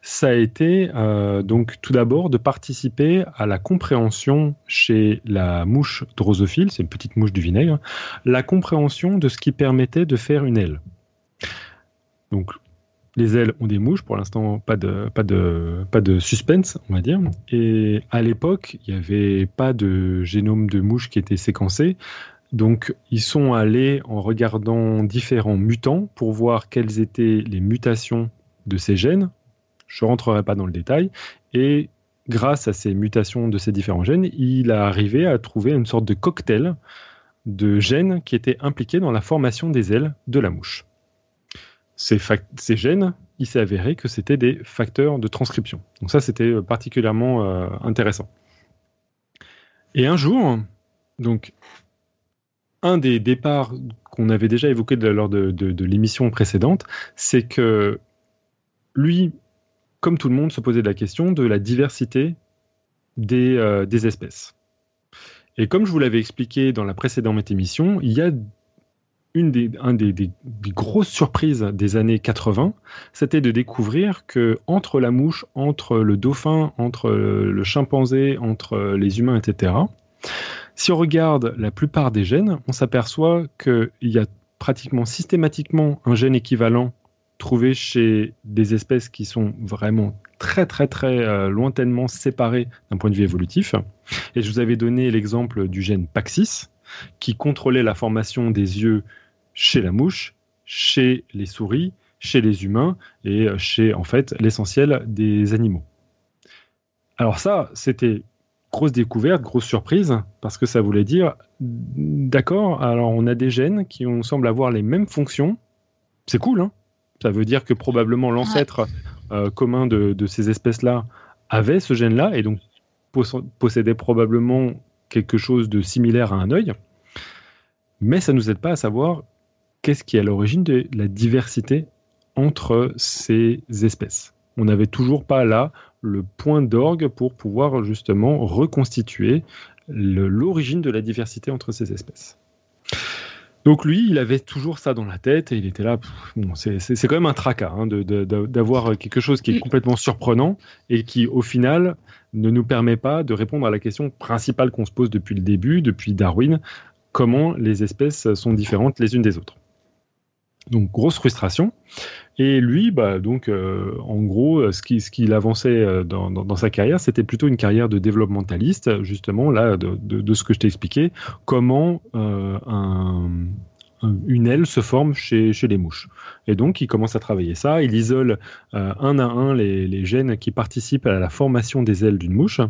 ça a été euh, donc tout d'abord de participer à la compréhension chez la mouche drosophile, c'est une petite mouche du vinaigre, la compréhension de ce qui permettait de faire une aile. Donc les ailes ont des mouches, pour l'instant pas de, pas, de, pas de suspense, on va dire. Et à l'époque, il n'y avait pas de génome de mouche qui était séquencé. Donc, ils sont allés en regardant différents mutants pour voir quelles étaient les mutations de ces gènes je ne rentrerai pas dans le détail. Et grâce à ces mutations de ces différents gènes, il a arrivé à trouver une sorte de cocktail de gènes qui étaient impliqués dans la formation des ailes de la mouche. Ces, gènes, il s'est avéré que c'était des facteurs de transcription. Donc ça, c'était particulièrement euh, intéressant. Et un jour, donc, un des départs qu'on avait déjà évoqué lors de l'émission précédente, c'est que lui, comme tout le monde, se posait la question de la diversité des, euh, des espèces. Et comme je vous l'avais expliqué dans la précédente émission, il y a une des, un des, des, des, grosses surprises des années 80, c'était de découvrir que entre la mouche, entre le dauphin, entre le chimpanzé, entre les humains, etc., si on regarde la plupart des gènes, on s'aperçoit qu'il y a pratiquement systématiquement un gène équivalent trouvé chez des espèces qui sont vraiment très très très euh, lointainement séparées d'un point de vue évolutif. Et je vous avais donné l'exemple du gène Paxis qui contrôlait la formation des yeux chez la mouche, chez les souris, chez les humains et chez en fait l'essentiel des animaux. Alors ça, c'était grosse découverte, grosse surprise, parce que ça voulait dire, d'accord, alors on a des gènes qui on semble avoir les mêmes fonctions, c'est cool, hein ça veut dire que probablement l'ancêtre euh, commun de, de ces espèces-là avait ce gène-là et donc possédait probablement quelque chose de similaire à un œil. Mais ça ne nous aide pas à savoir qu'est-ce qui est à l'origine de la diversité entre ces espèces. On n'avait toujours pas là le point d'orgue pour pouvoir justement reconstituer l'origine de la diversité entre ces espèces. Donc lui, il avait toujours ça dans la tête et il était là. Bon, c'est quand même un tracas hein, d'avoir quelque chose qui est complètement surprenant et qui, au final, ne nous permet pas de répondre à la question principale qu'on se pose depuis le début, depuis Darwin, comment les espèces sont différentes les unes des autres. Donc grosse frustration. Et lui, bah, donc, euh, en gros, ce qu'il ce avançait dans, dans, dans, sa carrière, c'était plutôt une carrière de développementaliste, justement, là, de, de, ce que je t'ai expliqué, comment euh, un, une aile se forme chez, chez, les mouches. Et donc, il commence à travailler ça. Il isole euh, un à un les, les, gènes qui participent à la formation des ailes d'une mouche.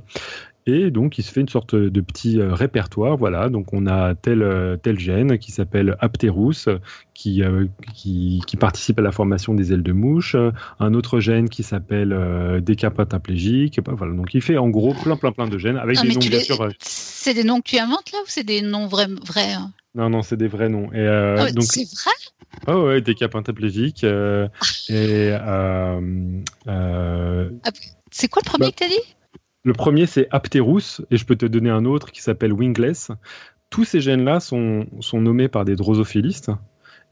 Et donc, il se fait une sorte de petit euh, répertoire. Voilà, donc on a tel, euh, tel gène qui s'appelle Apterus, qui, euh, qui, qui, participe à la formation des ailes de mouche. Un autre gène qui s'appelle euh, décapotaplégique. Voilà, donc il fait en gros plein, plein, plein de gènes avec ah, des noms, bien sûr. C'est des noms que tu inventes là ou c'est des noms vrais, vrais hein? Non, non, c'est des vrais noms. Et, ah donc c'est vrai? Oh ouais. Euh, et. c'est quoi le premier bah, que tu as dit? Le premier, c'est Apterus, et je peux te donner un autre qui s'appelle Wingless. Tous ces gènes-là sont, sont, nommés par des drosophilistes,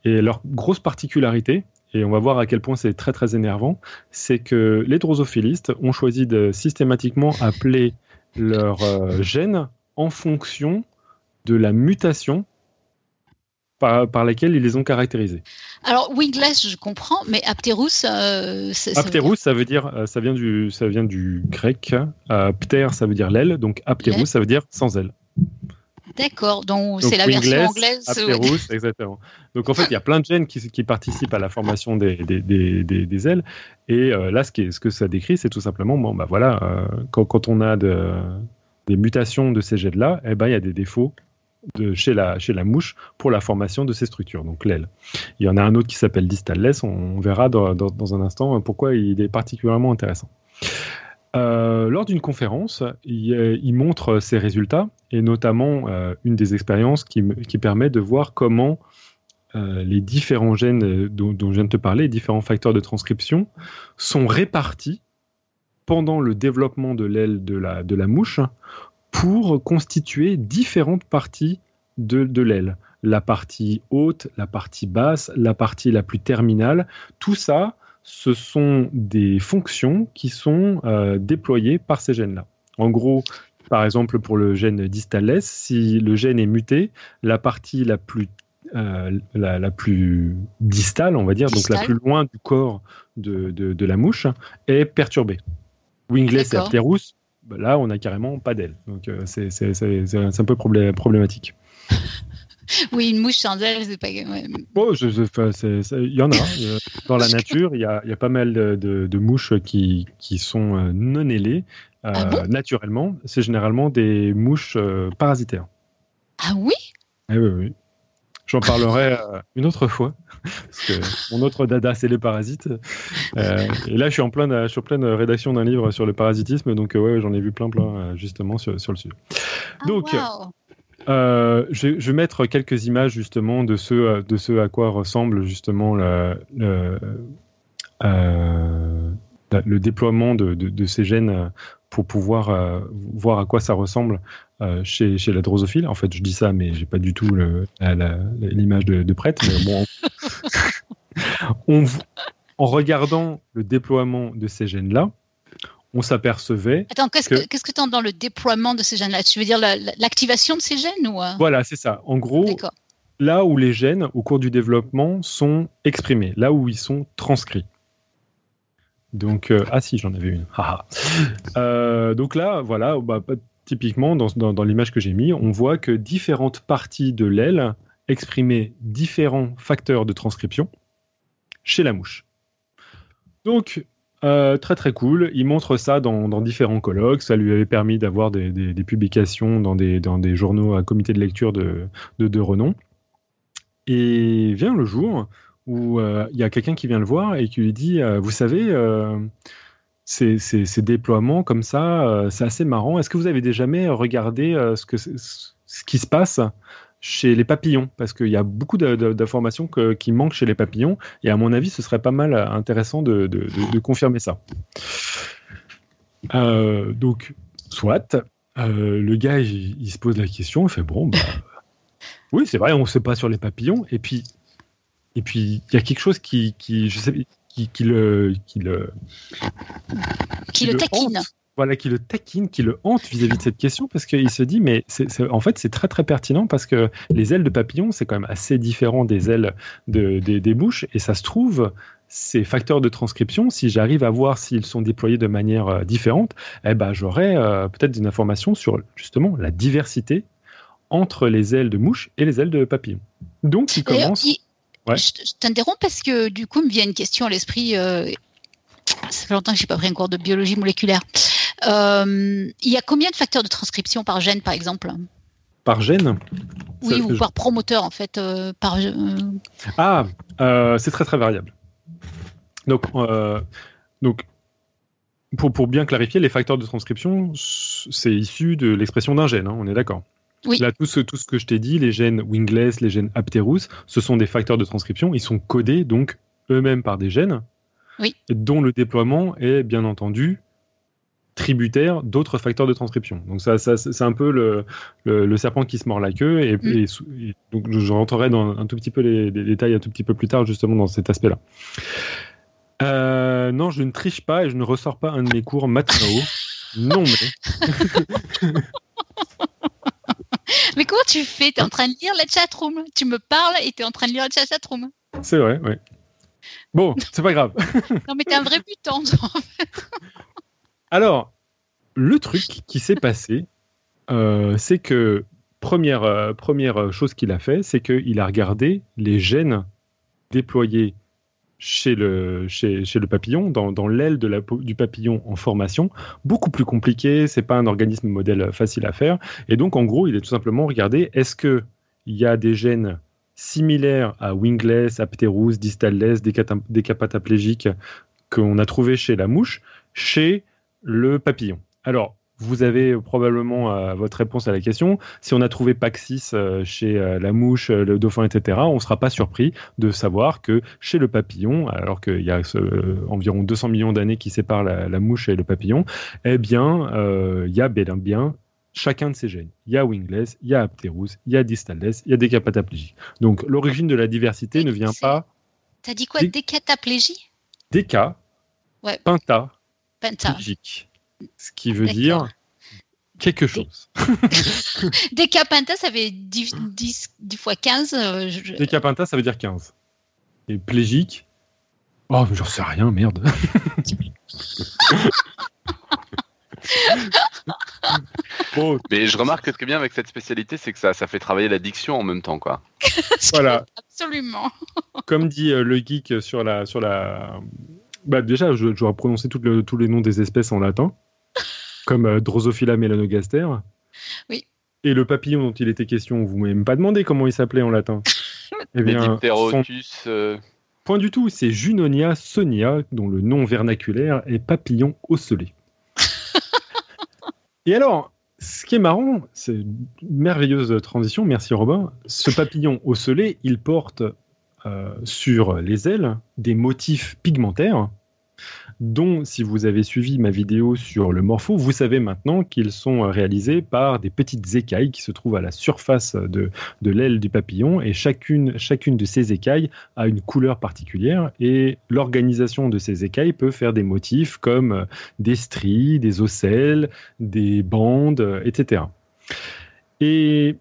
et leur grosse particularité, et on va voir à quel point c'est très très énervant, c'est que les drosophilistes ont choisi de systématiquement appeler leurs euh, gènes en fonction de la mutation par, par lesquels ils les ont caractérisés. Alors wingless, je comprends, mais apterus, euh, apterus, ça veut dire, ça vient du, ça vient du grec. Euh, pter, ça veut dire l'aile, donc apterus, ça veut dire sans aile. D'accord, donc c'est la version anglaise. Apterus, exactement. Donc en fait, il y a plein de gènes qui, qui participent à la formation des, des, des, des, des ailes. Et euh, là, ce, qui est, ce que ça décrit, c'est tout simplement, bon, bah voilà, euh, quand, quand on a de, des mutations de ces gènes-là, eh ben, il y a des défauts de, chez, la, chez la mouche pour la formation de ces structures, donc l'aile. Il y en a un autre qui s'appelle distalless, on, verra dans, dans, un instant pourquoi il est particulièrement intéressant. Euh, lors d'une conférence, il, montre ses résultats et notamment euh, une des expériences qui, qui permet de voir comment euh, les différents gènes dont, dont je viens de te parler, les différents facteurs de transcription, sont répartis pendant le développement de l'aile de la, de la mouche pour constituer différentes parties de, de l'aile. La partie haute, la partie basse, la partie la plus terminale, tout ça, ce sont des fonctions qui sont euh, déployées par ces gènes-là. En gros, par exemple, pour le gène distales, si le gène est muté, la partie la plus, euh, la, la plus distale, on va dire, donc la plus loin du corps de, de- de la mouche, est perturbée. Wingless et. Apterus, là, on n'a carrément pas d'aile. Donc, euh, c'est un peu problé- problématique. Oui, une mouche sans aile, c'est pas. ouais. Bon, il y en a. euh, Dans la nature, il y a, il y a pas mal de, de- de mouches qui, qui sont euh, non ailées. euh, Ah bon? naturellement, c'est généralement des mouches euh, parasitaires. Ah oui? Eh oui, oui. J'en parlerai euh, une autre fois. Parce que mon autre dada, c'est les parasites. Euh, et là, je suis en pleine, je suis en pleine rédaction d'un livre sur le parasitisme. Donc, euh, ouais, j'en ai vu plein, plein, euh, justement, sur, sur le sujet. Ah, Donc. Euh, je, je vais mettre quelques images justement de ce, euh, de ce à quoi ressemble justement le, le, euh, déploiement de, de- de ces gènes euh, pour pouvoir euh, voir à quoi ça ressemble euh, chez, chez la drosophile. En fait, je dis ça, mais j'ai pas du tout l'image de, de prête. Mais bon, on- on- en regardant le déploiement de ces gènes-là, on s'apercevait Attends, qu'est-ce que- tu dans le déploiement de ces gènes-là? Tu veux dire la- la- l'activation de ces gènes ou euh? Voilà, c'est ça. En gros, là où les gènes, au cours du développement, sont exprimés, là où ils sont transcrits. Donc, euh, ah si, j'en avais une. Haha. Euh, donc là, voilà, bah, pas- typiquement, dans, dans- l'image que j'ai mis, on voit que différentes parties de l'aile exprimaient différents facteurs de transcription chez la mouche. Donc, euh, très très cool. Il montre ça dans, dans différents colloques. Ça lui avait permis d'avoir des, des- des publications dans des, dans des journaux à comité de lecture de, de, de renom. Et vient le jour où euh, il y a quelqu'un qui vient le voir et qui lui dit euh, Vous savez, euh, ces, déploiements comme ça, c'est assez marrant. Est-ce que vous avez jamais regardé ce, que, ce qui se passe chez les papillons? Parce qu'il y a beaucoup d'informations qui manquent chez les papillons. Et à mon avis, ce serait pas mal intéressant de, confirmer ça. Donc, soit. le gars, il, il se pose la question, il fait bon, bah, oui, c'est vrai, on ne sait pas sur les papillons. Et puis, et puis, il y a quelque chose qui, qui je sais, qui, qui le, qui le, Qui le taquine. hante. Voilà, qui le taquine, qui le hante vis-à-vis de cette question, parce qu'il se dit, mais c'est, c'est- en fait, c'est très très pertinent parce que les ailes de papillon, c'est quand même assez différent des ailes de, des, des mouches, et ça se trouve, ces facteurs de transcription, si j'arrive à voir s'ils sont déployés de manière euh, différente, eh ben, j'aurai euh, peut-être des informations sur justement la diversité entre les ailes de mouche et les ailes de papillon. Donc, il D'ailleurs, commence. il- Ouais. Je, je t'interromps parce que du coup, me vient une question à l'esprit. euh, ça fait longtemps que je n'ai pas pris un cours de biologie moléculaire. Euh, il y a combien de facteurs de transcription par gène, par exemple? Par gène? Oui, ou je- par promoteur, en fait. euh, par, Ah, c'est très très variable. Donc, donc pour, pour bien clarifier, les facteurs de transcription, c'est issu de l'expression d'un gène, hein, on est d'accord Oui. Là, tout ce, tout ce que je t'ai dit, les gènes Wingless, les gènes Apterus, ce sont des facteurs de transcription. Ils sont codés donc eux-mêmes par des gènes, Oui. dont le déploiement est bien entendu tributaire d'autres facteurs de transcription. Donc ça, ça c'est un peu le, le, le serpent qui se mord la queue. Et, Mm. et sou- et donc je rentrerai dans un tout petit peu les, les détails un tout petit peu plus tard justement dans cet aspect-là. Euh, non, je ne triche pas et je ne ressors pas un de mes cours Matnao. non mais Mais comment tu fais? Tu es en train de lire la chatroom. Tu me parles et tu es en train de lire la chatroom. c'est vrai, ouais. Bon, c'est pas grave. Non, mais tu es un vrai butant. Alors, le truc qui s'est passé, euh, c'est que première, euh, première chose qu'il a fait, c'est qu'il a regardé les gènes déployés chez le, papillon, dans, dans l'aile du papillon en formation, beaucoup plus compliqué, c'est pas un organisme modèle facile à faire, et donc en gros, il a tout simplement regardé est-ce que il y a des gènes similaires à Wingless, Apterus, Distales, décata- décapataplégique qu'on a trouvé chez la mouche, chez le papillon? Alors, vous avez probablement euh, votre réponse à la question. Si on a trouvé Paxis euh, chez euh, la mouche, le dauphin, etc., on ne sera pas surpris de savoir que chez le papillon, alors qu'il y a environ 200 millions d'années qui séparent la, mouche et le papillon, eh bien, il y a bel et bien chacun de ces gènes. Il y a Wingless, il y a Apterus, il y a Distales, il y a décapataplégie. Donc l'origine de la diversité ne vient pas. T'as dit quoi? Déca, ouais. penta, penta. Ce qui veut dire quelque chose. Décapenta, ça fait 10, 10, 10 fois 15. Euh, Décapenta, ça veut dire 15. Et plégique Oh, mais j'en sais rien, merde. Mais je remarque que ce qui est bien avec cette spécialité, c'est que ça, ça fait travailler la diction en même temps, quoi. voilà. Absolument. Comme dit euh, le geek sur la, sur la. Bah, déjà, je, je dois prononcer tous les noms des espèces en latin, comme euh, Drosophila melanogaster. Oui. Et le papillon dont il était question, vous m'avez même pas demandé comment il s'appelait en latin. eh bien, son... Euh, Point du tout, c'est Junonia sonia, dont le nom vernaculaire est papillon ocellé. Et alors, ce qui est marrant, c'est une merveilleuse transition, merci Robin. Ce papillon ocellé, il porte euh, sur les ailes des motifs pigmentaires dont, si vous avez suivi ma vidéo sur le morpho, vous savez maintenant qu'ils sont réalisés par des petites écailles qui se trouvent à la surface de, l'aile du papillon, et chacune, chacune de ces écailles a une couleur particulière, et l'organisation de ces écailles peut faire des motifs comme des stries, des ocelles, des bandes, etc. Et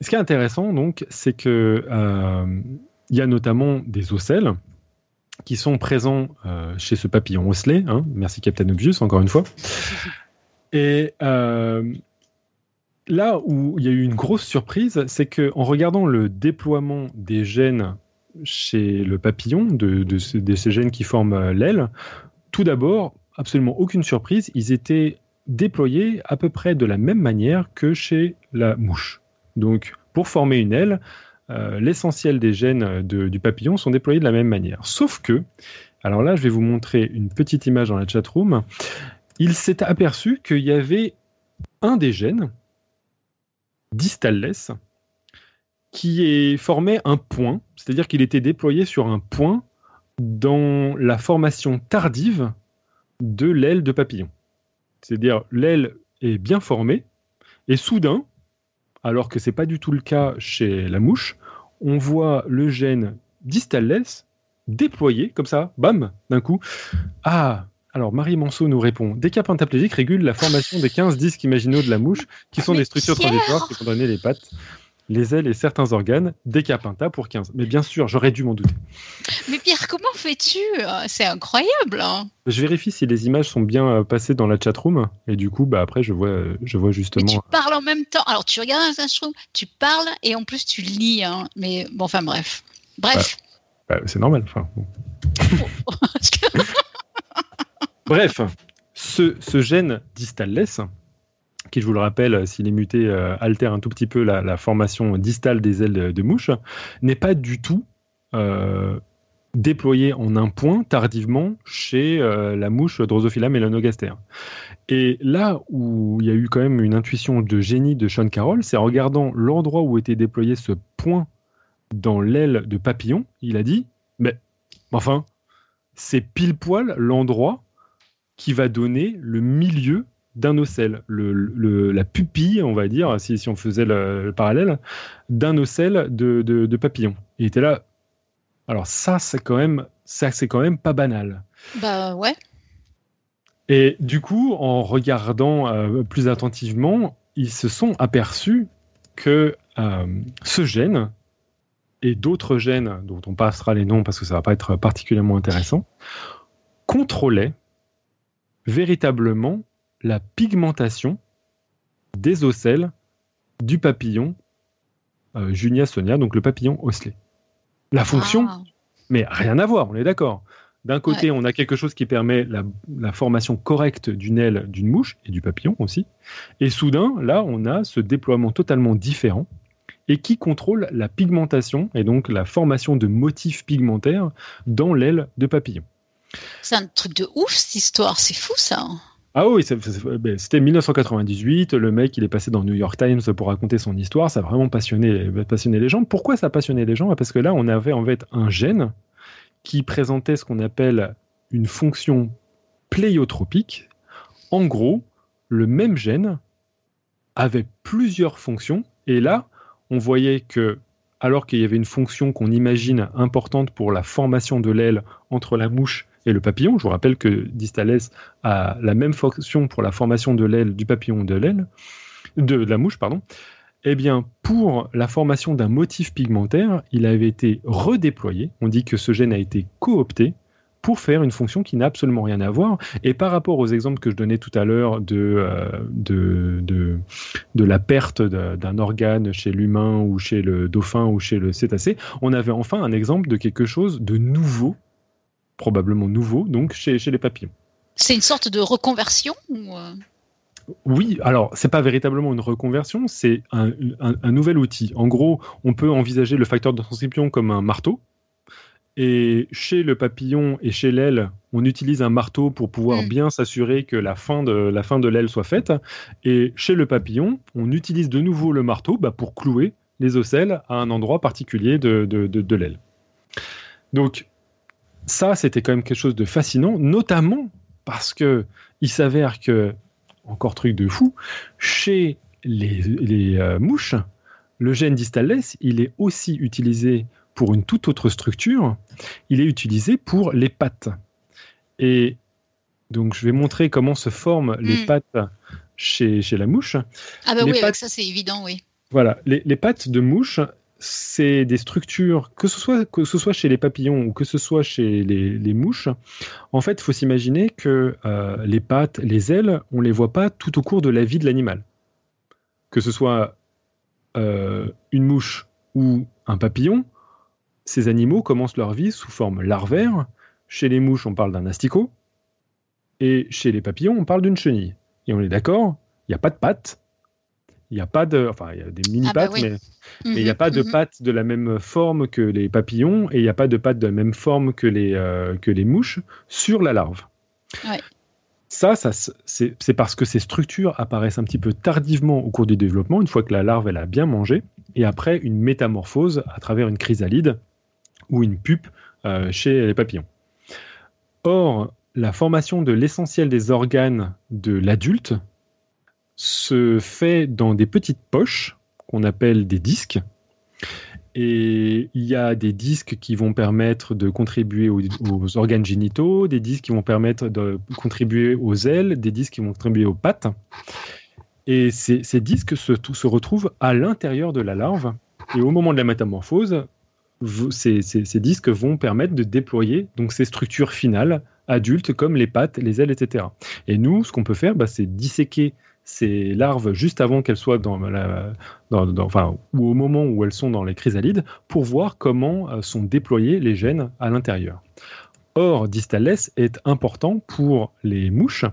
ce qui est intéressant, donc, c'est que euh, il y a notamment des ocelles qui sont présents euh, chez ce papillon osselé. Hein. Merci Captain Obvious, encore une fois. Et euh, là où il y a eu une grosse surprise, c'est qu'en regardant le déploiement des gènes chez le papillon, de, de, ces gènes qui forment euh, l'aile, tout d'abord, absolument aucune surprise, ils étaient déployés à peu près de la même manière que chez la mouche. Donc, pour former une aile, euh, l'essentiel des gènes du papillon sont déployés de la même manière. Sauf que, alors là, je vais vous montrer une petite image dans la chatroom. Il s'est aperçu qu'il y avait un des gènes, distales, qui formé un point, c'est-à-dire qu'il était déployé sur un point dans la formation tardive de l'aile de papillon. C'est-à-dire l'aile est bien formée et soudain, alors que ce n'est pas du tout le cas chez la mouche, on voit le gène distales déployé comme ça, bam, d'un coup. Ah, alors Marie Manceau nous répond Des cas pentaplégiques régulent la formation des 15 disques imaginaux de la mouche, qui sont des structures transitoires qui condamnent les pattes les ailes et certains organes, décapinta pour 15. Mais bien sûr, j'aurais dû m'en douter. Mais Pierre, comment fais-tu? C'est incroyable. Hein. je vérifie si les images sont bien euh, passées dans la chatroom et du coup, bah après, je vois, je vois justement. Mais tu parles en même temps. Alors, tu regardes la chatroom, tu parles et en plus tu lis. Hein. Mais bon, enfin bref, bref. Bah, bah, c'est normal. Enfin, bref, ce, ce gène distales qui, je vous le rappelle, s'il est muté, euh, altère un tout petit peu la, formation distale des ailes de, mouche, n'est pas du tout euh, déployé en un point tardivement chez euh, la mouche Drosophila melanogaster. Et là où il y a eu quand même une intuition de génie de Sean Carroll, c'est en regardant l'endroit où était déployé ce point dans l'aile de papillon, il a dit, mais enfin, c'est pile poil l'endroit qui va donner le milieu d'un ocelle, le, la pupille, on va dire, si, si on faisait le, parallèle, d'un ocelle de, de, papillon. Il était là. Alors ça, c'est quand même, ça, c'est quand même pas banal. Bah ouais. Et du coup, en regardant euh, plus attentivement, ils se sont aperçus que euh, ce gène et d'autres gènes dont on passera les noms parce que ça va pas être particulièrement intéressant, contrôlaient véritablement la pigmentation des ocelles du papillon euh, Junia sonia, donc le papillon osselé. La fonction, ah. mais rien à voir, on est d'accord. D'un côté, on a quelque chose qui permet la, formation correcte d'une aile d'une mouche et du papillon aussi. Et soudain, là, on a ce déploiement totalement différent et qui contrôle la pigmentation et donc la formation de motifs pigmentaires dans l'aile de papillon. C'est un truc de ouf cette histoire, c'est fou ça. Ah oui, ben, c'était 1998. Le mec, il est passé dans le New York Times pour raconter son histoire. Ça a vraiment passionné, passionné les gens. Pourquoi ça a passionné les gens? Parce que là, on avait en fait un gène qui présentait ce qu'on appelle une fonction pléiotropique. En gros, le même gène avait plusieurs fonctions. Et là, on voyait que, alors qu'il y avait une fonction qu'on imagine importante pour la formation de l'aile entre la mouche et le papillon. Je vous rappelle que Distales a la même fonction pour la formation de l'aile du papillon de l'aile, de, la mouche, pardon. Eh bien, pour la formation d'un motif pigmentaire, il avait été redéployé. On dit que ce gène a été coopté pour faire une fonction qui n'a absolument rien à voir. Et par rapport aux exemples que je donnais tout à l'heure de, euh, de, de, de, la perte d'un organe chez l'humain ou chez le dauphin ou chez le cétacé, on avait enfin un exemple de quelque chose de nouveau probablement nouveau, donc chez, les papillons. C'est une sorte de reconversion euh? Oui, alors c'est pas véritablement une reconversion, c'est un, nouvel outil. En gros, on peut envisager le facteur de transcription comme un marteau. Et chez le papillon et chez l'aile, on utilise un marteau pour pouvoir hmm. bien s'assurer que la fin de la fin de l'aile soit faite. Et chez le papillon, on utilise de nouveau le marteau bah, pour clouer les ocelles à un endroit particulier de, de, de l'aile. Donc ça, c'était quand même quelque chose de fascinant, notamment parce que il s'avère que, encore truc de fou, chez les, euh, mouches, le gène distales, il est aussi utilisé pour une toute autre structure. Il est utilisé pour les pattes. Et donc, je vais montrer comment se forment les hmm. pattes chez, chez la mouche. Ah bah oui, avec ça, c'est évident, oui. Voilà, les, les, pattes de mouche, c'est des structures, que ce, soit, que ce soit chez les papillons ou que ce soit chez les, mouches, en fait, il faut s'imaginer que euh, les pattes, les ailes, on ne les voit pas tout au cours de la vie de l'animal. Que ce soit euh, une mouche ou un papillon, ces animaux commencent leur vie sous forme larvaire. Chez les mouches, on parle d'un asticot. Et chez les papillons, on parle d'une chenille. Et on est d'accord, il n'y a pas de pattes, il n'y a pas de. Enfin, il y a des mini-pattes, ah bah mais il n'y a mhm, pas de mhm. pattes de la même forme que les papillons et il n'y a pas de pattes de la même forme que les, euh, que les mouches sur la larve. Ça, ça c'est parce que ces structures apparaissent un petit peu tardivement au cours du développement, une fois que la larve elle a bien mangé, et après une métamorphose à travers une chrysalide ou une pupe euh, chez les papillons. Or, la formation de l'essentiel des organes de l'adulte, se fait dans des petites poches qu'on appelle des disques. Et il y a des disques qui vont permettre de contribuer aux, organes génitaux, des disques qui vont permettre de contribuer aux ailes, des disques qui vont contribuer aux pattes. Et ces, disques se, se, retrouvent à l'intérieur de la larve. Et au moment de la métamorphose, ces, ces, disques vont permettre de déployer donc ces structures finales adultes comme les pattes, les ailes, etc. Et nous, ce qu'on peut faire, bah, c'est disséquer ces larves juste avant qu'elles soient dans la, enfin, ou au moment où elles sont dans les chrysalides, pour voir comment euh, sont déployés les gènes à l'intérieur. Or, Distales est important pour les mouches,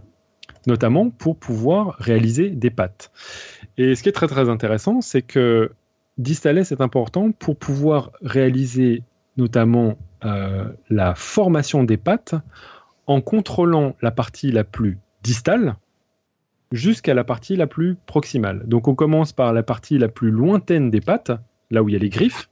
notamment pour pouvoir réaliser des pattes. Et ce qui est très très intéressant, c'est que Distales est important pour pouvoir réaliser notamment euh, la formation des pattes en contrôlant la partie la plus distale, jusqu'à la partie la plus proximale. Donc on commence par la partie la plus lointaine des pattes, là où il y a les griffes,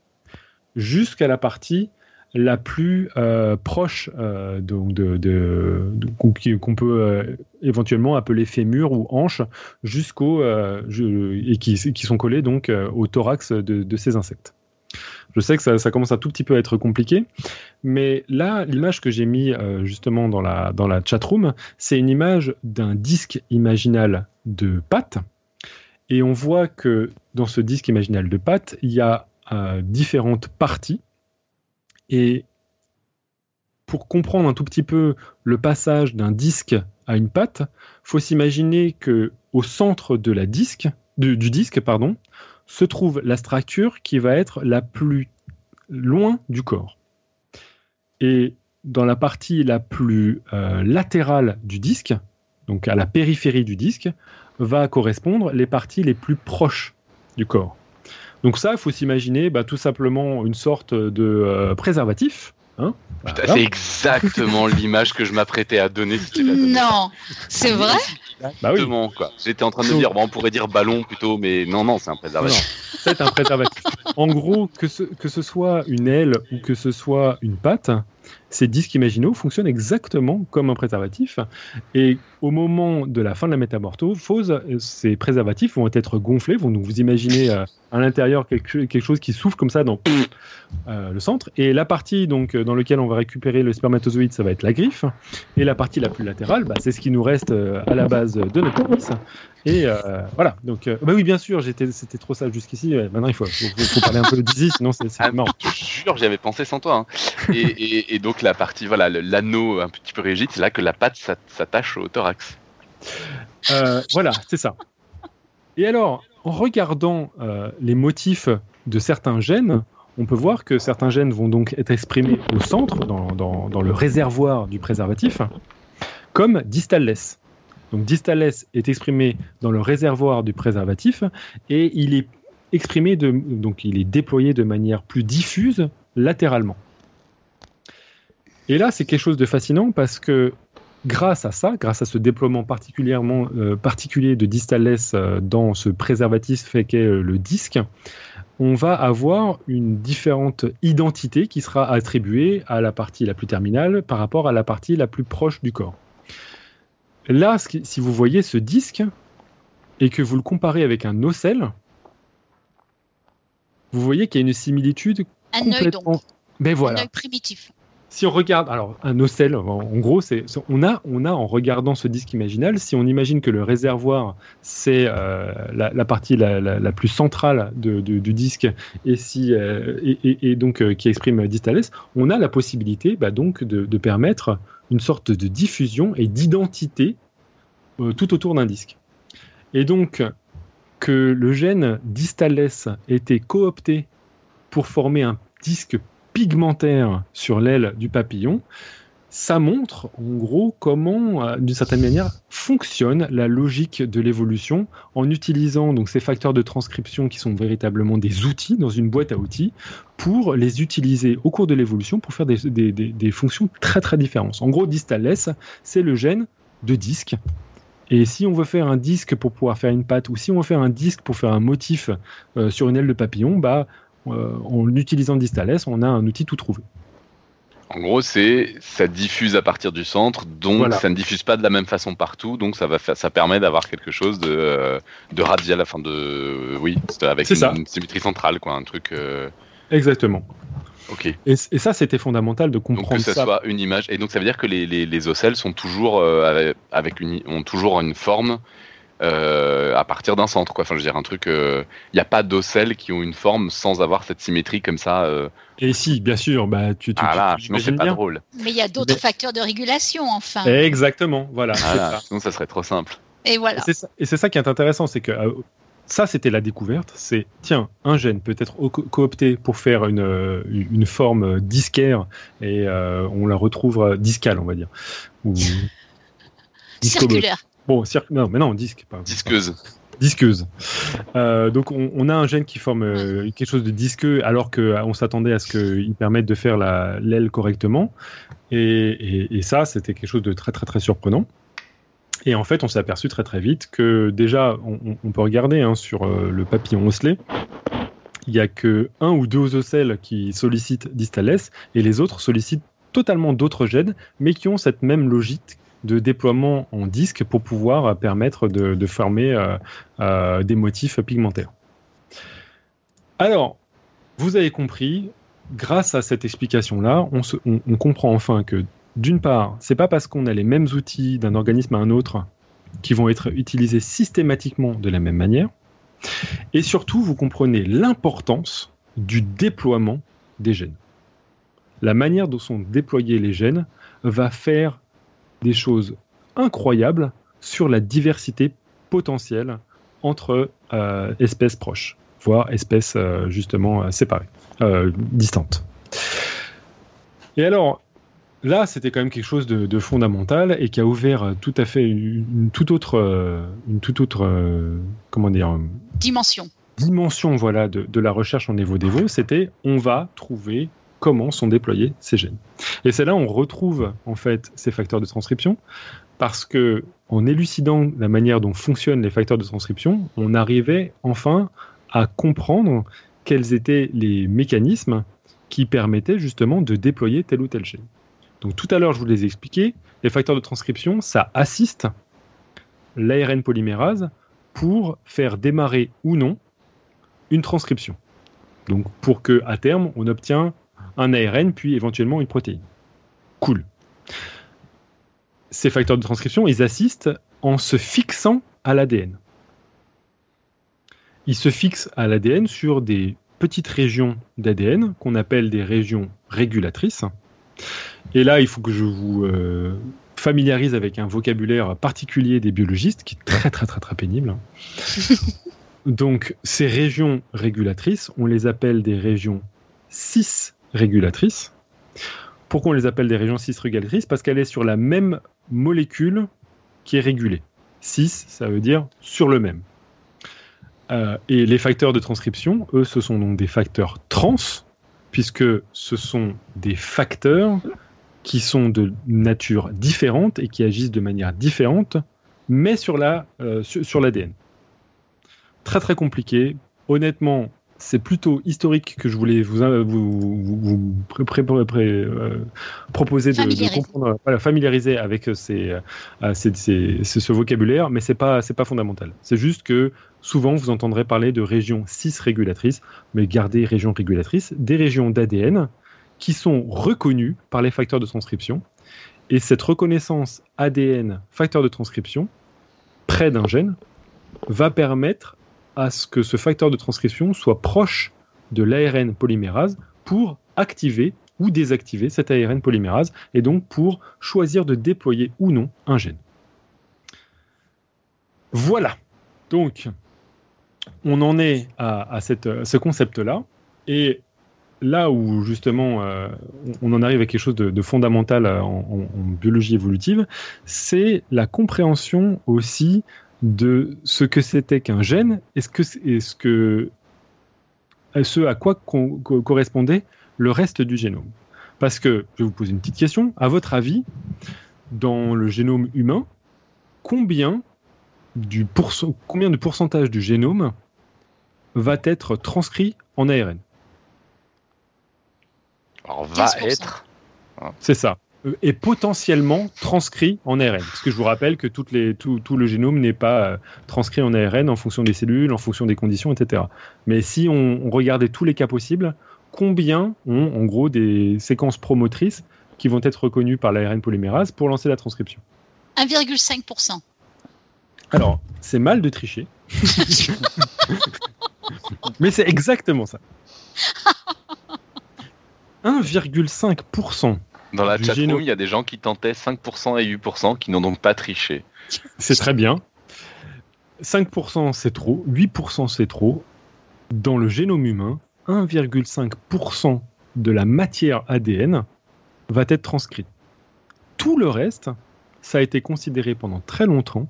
jusqu'à la partie la plus euh, proche euh, donc de, qu'on peut euh, éventuellement appeler fémur ou hanche jusqu'au et qui, qui, sont collés donc au thorax de, ces insectes. Je sais que ça, commence à tout petit peu à être compliqué, mais là, l'image que j'ai mis euh, justement dans la, dans la chatroom, c'est une image d'un disque imaginal de pâte. Et on voit que dans ce disque imaginal de pâte, il y a euh, différentes parties. Et pour comprendre un tout petit peu le passage d'un disque à une pâte, faut s'imaginer que au centre de la disque, du disque, pardon, se trouve la structure qui va être la plus loin du corps. Et dans la partie la plus euh, latérale du disque, donc à la périphérie du disque, va correspondre les parties les plus proches du corps. Donc ça, il faut s'imaginer bah, tout simplement une sorte de euh, préservatif Hein Putain, Voilà. c'est exactement l'image que je m'apprêtais à donner. si. Non, c'est vrai? Bah oui. Exactement, quoi. J'étais en train de me Donc- dire, bon, on pourrait dire ballon plutôt, mais non, non, c'est un préservatif. c'est un préservatif. En gros, que ce, que ce soit une aile ou que ce soit une patte, ces disques imaginaux fonctionnent exactement comme un préservatif. Et au moment de la fin de la métamorphose, ces préservatifs vont être gonflés. Vont, vous imaginez euh, à l'intérieur quelque, chose qui souffle comme ça dans euh, le centre. Et la partie donc, euh, dans laquelle on va récupérer le spermatozoïde, ça va être la griffe. Et la partie la plus latérale, bah, c'est ce qui nous reste à la base de notre pénis. Et euh, voilà. Donc, euh, bah oui, bien sûr, j'étais, c'était trop sage jusqu'ici. Maintenant, il faut, faut, faut parler un peu d'Izzy, sinon c'est, c'est Ah, marrant. je jure, j'y avais pensé sans toi. hein. Et, et- et donc la partie, voilà, le- l'anneau un petit peu rigide, c'est là que la patte s'at- s'attache au thorax. Euh, voilà, c'est ça. Et alors, en regardant euh, les motifs de certains gènes, on peut voir que certains gènes vont donc être exprimés au centre, dans, dans- dans le réservoir du préservatif, comme distalless. Donc distalless est exprimé dans le réservoir du préservatif et il est exprimé de, donc il est déployé de manière plus diffuse latéralement. Et là, c'est quelque chose de fascinant parce que grâce à ça, grâce à ce déploiement particulièrement euh, particulier de distalless euh, dans ce préservatif fait qu'est euh, le disque, on va avoir une différente identité qui sera attribuée à la partie la plus terminale par rapport à la partie la plus proche du corps. Là, si vous voyez ce disque et que vous le comparez avec un ocelle, vous voyez qu'il y a une similitude Un œil complètement. donc, Mais un voilà œil primitif. Si on regarde, alors un ocelle, en, gros, c'est on a, on a en regardant ce disque imaginal, si on imagine que le réservoir c'est euh, la, partie la, plus centrale du disque et si euh, et, donc euh, qui exprime distalless, on a la possibilité bah, donc de, de permettre une sorte de diffusion et d'identité tout autour d'un disque. Et donc que le gène distalless était coopté pour former un disque pigmentaire sur l'aile du papillon, ça montre en gros comment, euh, d'une certaine manière, fonctionne la logique de l'évolution en utilisant donc ces facteurs de transcription qui sont véritablement des outils dans une boîte à outils pour les utiliser au cours de l'évolution pour faire des, des- des- des fonctions très très différentes. En gros, distalless, c'est le gène de disque. Et si on veut faire un disque pour pouvoir faire une patte, ou si on veut faire un disque pour faire un motif euh, sur une aile de papillon, bah, en utilisant distalless, on a un outil tout trouvé. En gros, c'est ça diffuse à partir du centre, donc Voilà. ça ne diffuse pas de la même façon partout, donc ça va faire, ça permet d'avoir quelque chose de, euh, de radial, enfin de, oui, avec une, ça. une symétrie centrale, quoi, un truc. euh, Exactement. Ok. Et, et ça, c'était fondamental de Donc que comprendre ça, ça. soit une image, et donc ça veut dire que les, les, les ocelles sont toujours euh, avec une, ont toujours une forme euh, à partir d'un centre, quoi. Enfin, je veux dire un truc. Il n'y a pas d'ocelles qui ont une forme sans avoir cette symétrie comme ça. euh, Et si, bien sûr, bah, tu, tu, ah là, tu- sinon c'est pas bien. drôle. Mais il y a d'autres Mais- facteurs de régulation, enfin. Exactement, voilà. ça. sinon ça serait trop simple. Et Et voilà. c'est ça, et c'est ça qui est intéressant, c'est que euh, ça, c'était la découverte. C'est, tiens, un gène peut être co- coopté pour faire une, euh, une forme disquaire et euh, on la retrouve euh, discale, on va dire. Ou. Circulaire. Bon, cir- non, mais non, disque. Pas, Disqueuse. disqueuse. Euh, donc on, on a un gène qui forme euh, quelque chose de disqueux alors qu'on s'attendait à ce qu'il permette de faire la- l'aile correctement. Et, et- et ça, c'était quelque chose de très très très surprenant. Et en fait, on s'est aperçu très très vite que déjà, on, peut regarder hein, sur euh, le papillon osselé, il y a que un ou deux ocelles qui sollicitent distalless et les autres sollicitent totalement d'autres gènes, mais qui ont cette même logique de déploiement en disque pour pouvoir euh, permettre de, former euh, euh, des motifs pigmentaires. Alors, vous avez compris, grâce à cette explication-là, on- on comprend enfin que, d'une part, c'est pas parce qu'on a les mêmes outils d'un organisme à un autre qui vont être utilisés systématiquement de la même manière, et surtout, vous comprenez l'importance du déploiement des gènes. La manière dont sont déployés les gènes va faire des choses incroyables sur la diversité potentielle entre euh, espèces proches, voire espèces euh, justement euh, séparées, distantes. Et alors, là, c'était quand même quelque chose de, de fondamental et qui a ouvert tout à fait une, une toute autre, une toute autre, comment dire, Dimension. dimension voilà, de, de la recherche en évo-dévo, c'était on va trouver comment sont déployés ces gènes. Et c'est là où on retrouve en fait ces facteurs de transcription, parce que en élucidant la manière dont fonctionnent les facteurs de transcription, on arrivait enfin à comprendre quels étaient les mécanismes qui permettaient justement de déployer tel ou tel gène. Donc tout à l'heure, je vous les ai expliqués, les facteurs de transcription, ça assiste l'ARN polymérase pour faire démarrer ou non une transcription. Donc pour que à terme on obtient un ARN puis éventuellement une protéine. Cool. Ces facteurs de transcription, ils assistent en se fixant à l'ADN. Ils se fixent à l'ADN sur des petites régions d'ADN qu'on appelle des régions régulatrices. Et là, il faut que je vous euh, familiarise avec un vocabulaire particulier des biologistes qui est très très très très pénible. Donc, ces régions régulatrices, on les appelle des régions cis-régulatrices. Pourquoi on les appelle des régions cis-régulatrices? Parce qu'elle est sur la même molécule qui est régulée. Cis, ça veut dire sur le même. Euh, et les facteurs de transcription, eux, ce sont donc des facteurs trans, puisque ce sont des facteurs qui sont de nature différente et qui agissent de manière différente, mais sur la euh, sur l'ADN. Très très compliqué. Honnêtement, c'est plutôt historique que je voulais vous, vous, euh, proposer de, comprendre, familiariser avec ces, euh, ce vocabulaire, mais c'est pas c'est pas fondamental. C'est juste que souvent vous entendrez parler de régions cis régulatrices, mais gardez régions régulatrices, des régions d'ADN qui sont reconnues par les facteurs de transcription. Et cette reconnaissance ADN facteur de transcription près d'un gène va permettre à ce que ce facteur de transcription soit proche de l'ARN polymérase pour activer ou désactiver cet ARN polymérase et donc pour choisir de déployer ou non un gène. Voilà. Donc, on en est à, ce concept-là. Et là où justement euh, on en arrive à quelque chose de, fondamental en, en, biologie évolutive, c'est la compréhension aussi de ce que c'était qu'un gène et ce, que, ce, que, ce à quoi correspondait le reste du génome? Parce que, je vais vous poser une petite question, à votre avis, dans le génome humain, combien, du combien de pourcentage du génome va être transcrit en ARN Alors, va être. C'est ça est potentiellement transcrit en ARN. Parce que je vous rappelle que toutes les, tout, le génome n'est pas euh, transcrit en ARN en fonction des cellules, en fonction des conditions, etc. Mais si on, regardait tous les cas possibles, combien ont en gros des séquences promotrices qui vont être reconnues par l'ARN polymérase pour lancer la transcription? 1,5%. Alors, c'est mal de tricher. Mais c'est exactement ça. 1,5%. Dans la chatroom, il y a des gens qui tentaient 5% et 8% qui n'ont donc pas triché. C'est très bien. 5% c'est trop, 8% c'est trop. Dans le génome humain, 1,5% de la matière ADN va être transcrite. Tout le reste, ça a été considéré pendant très longtemps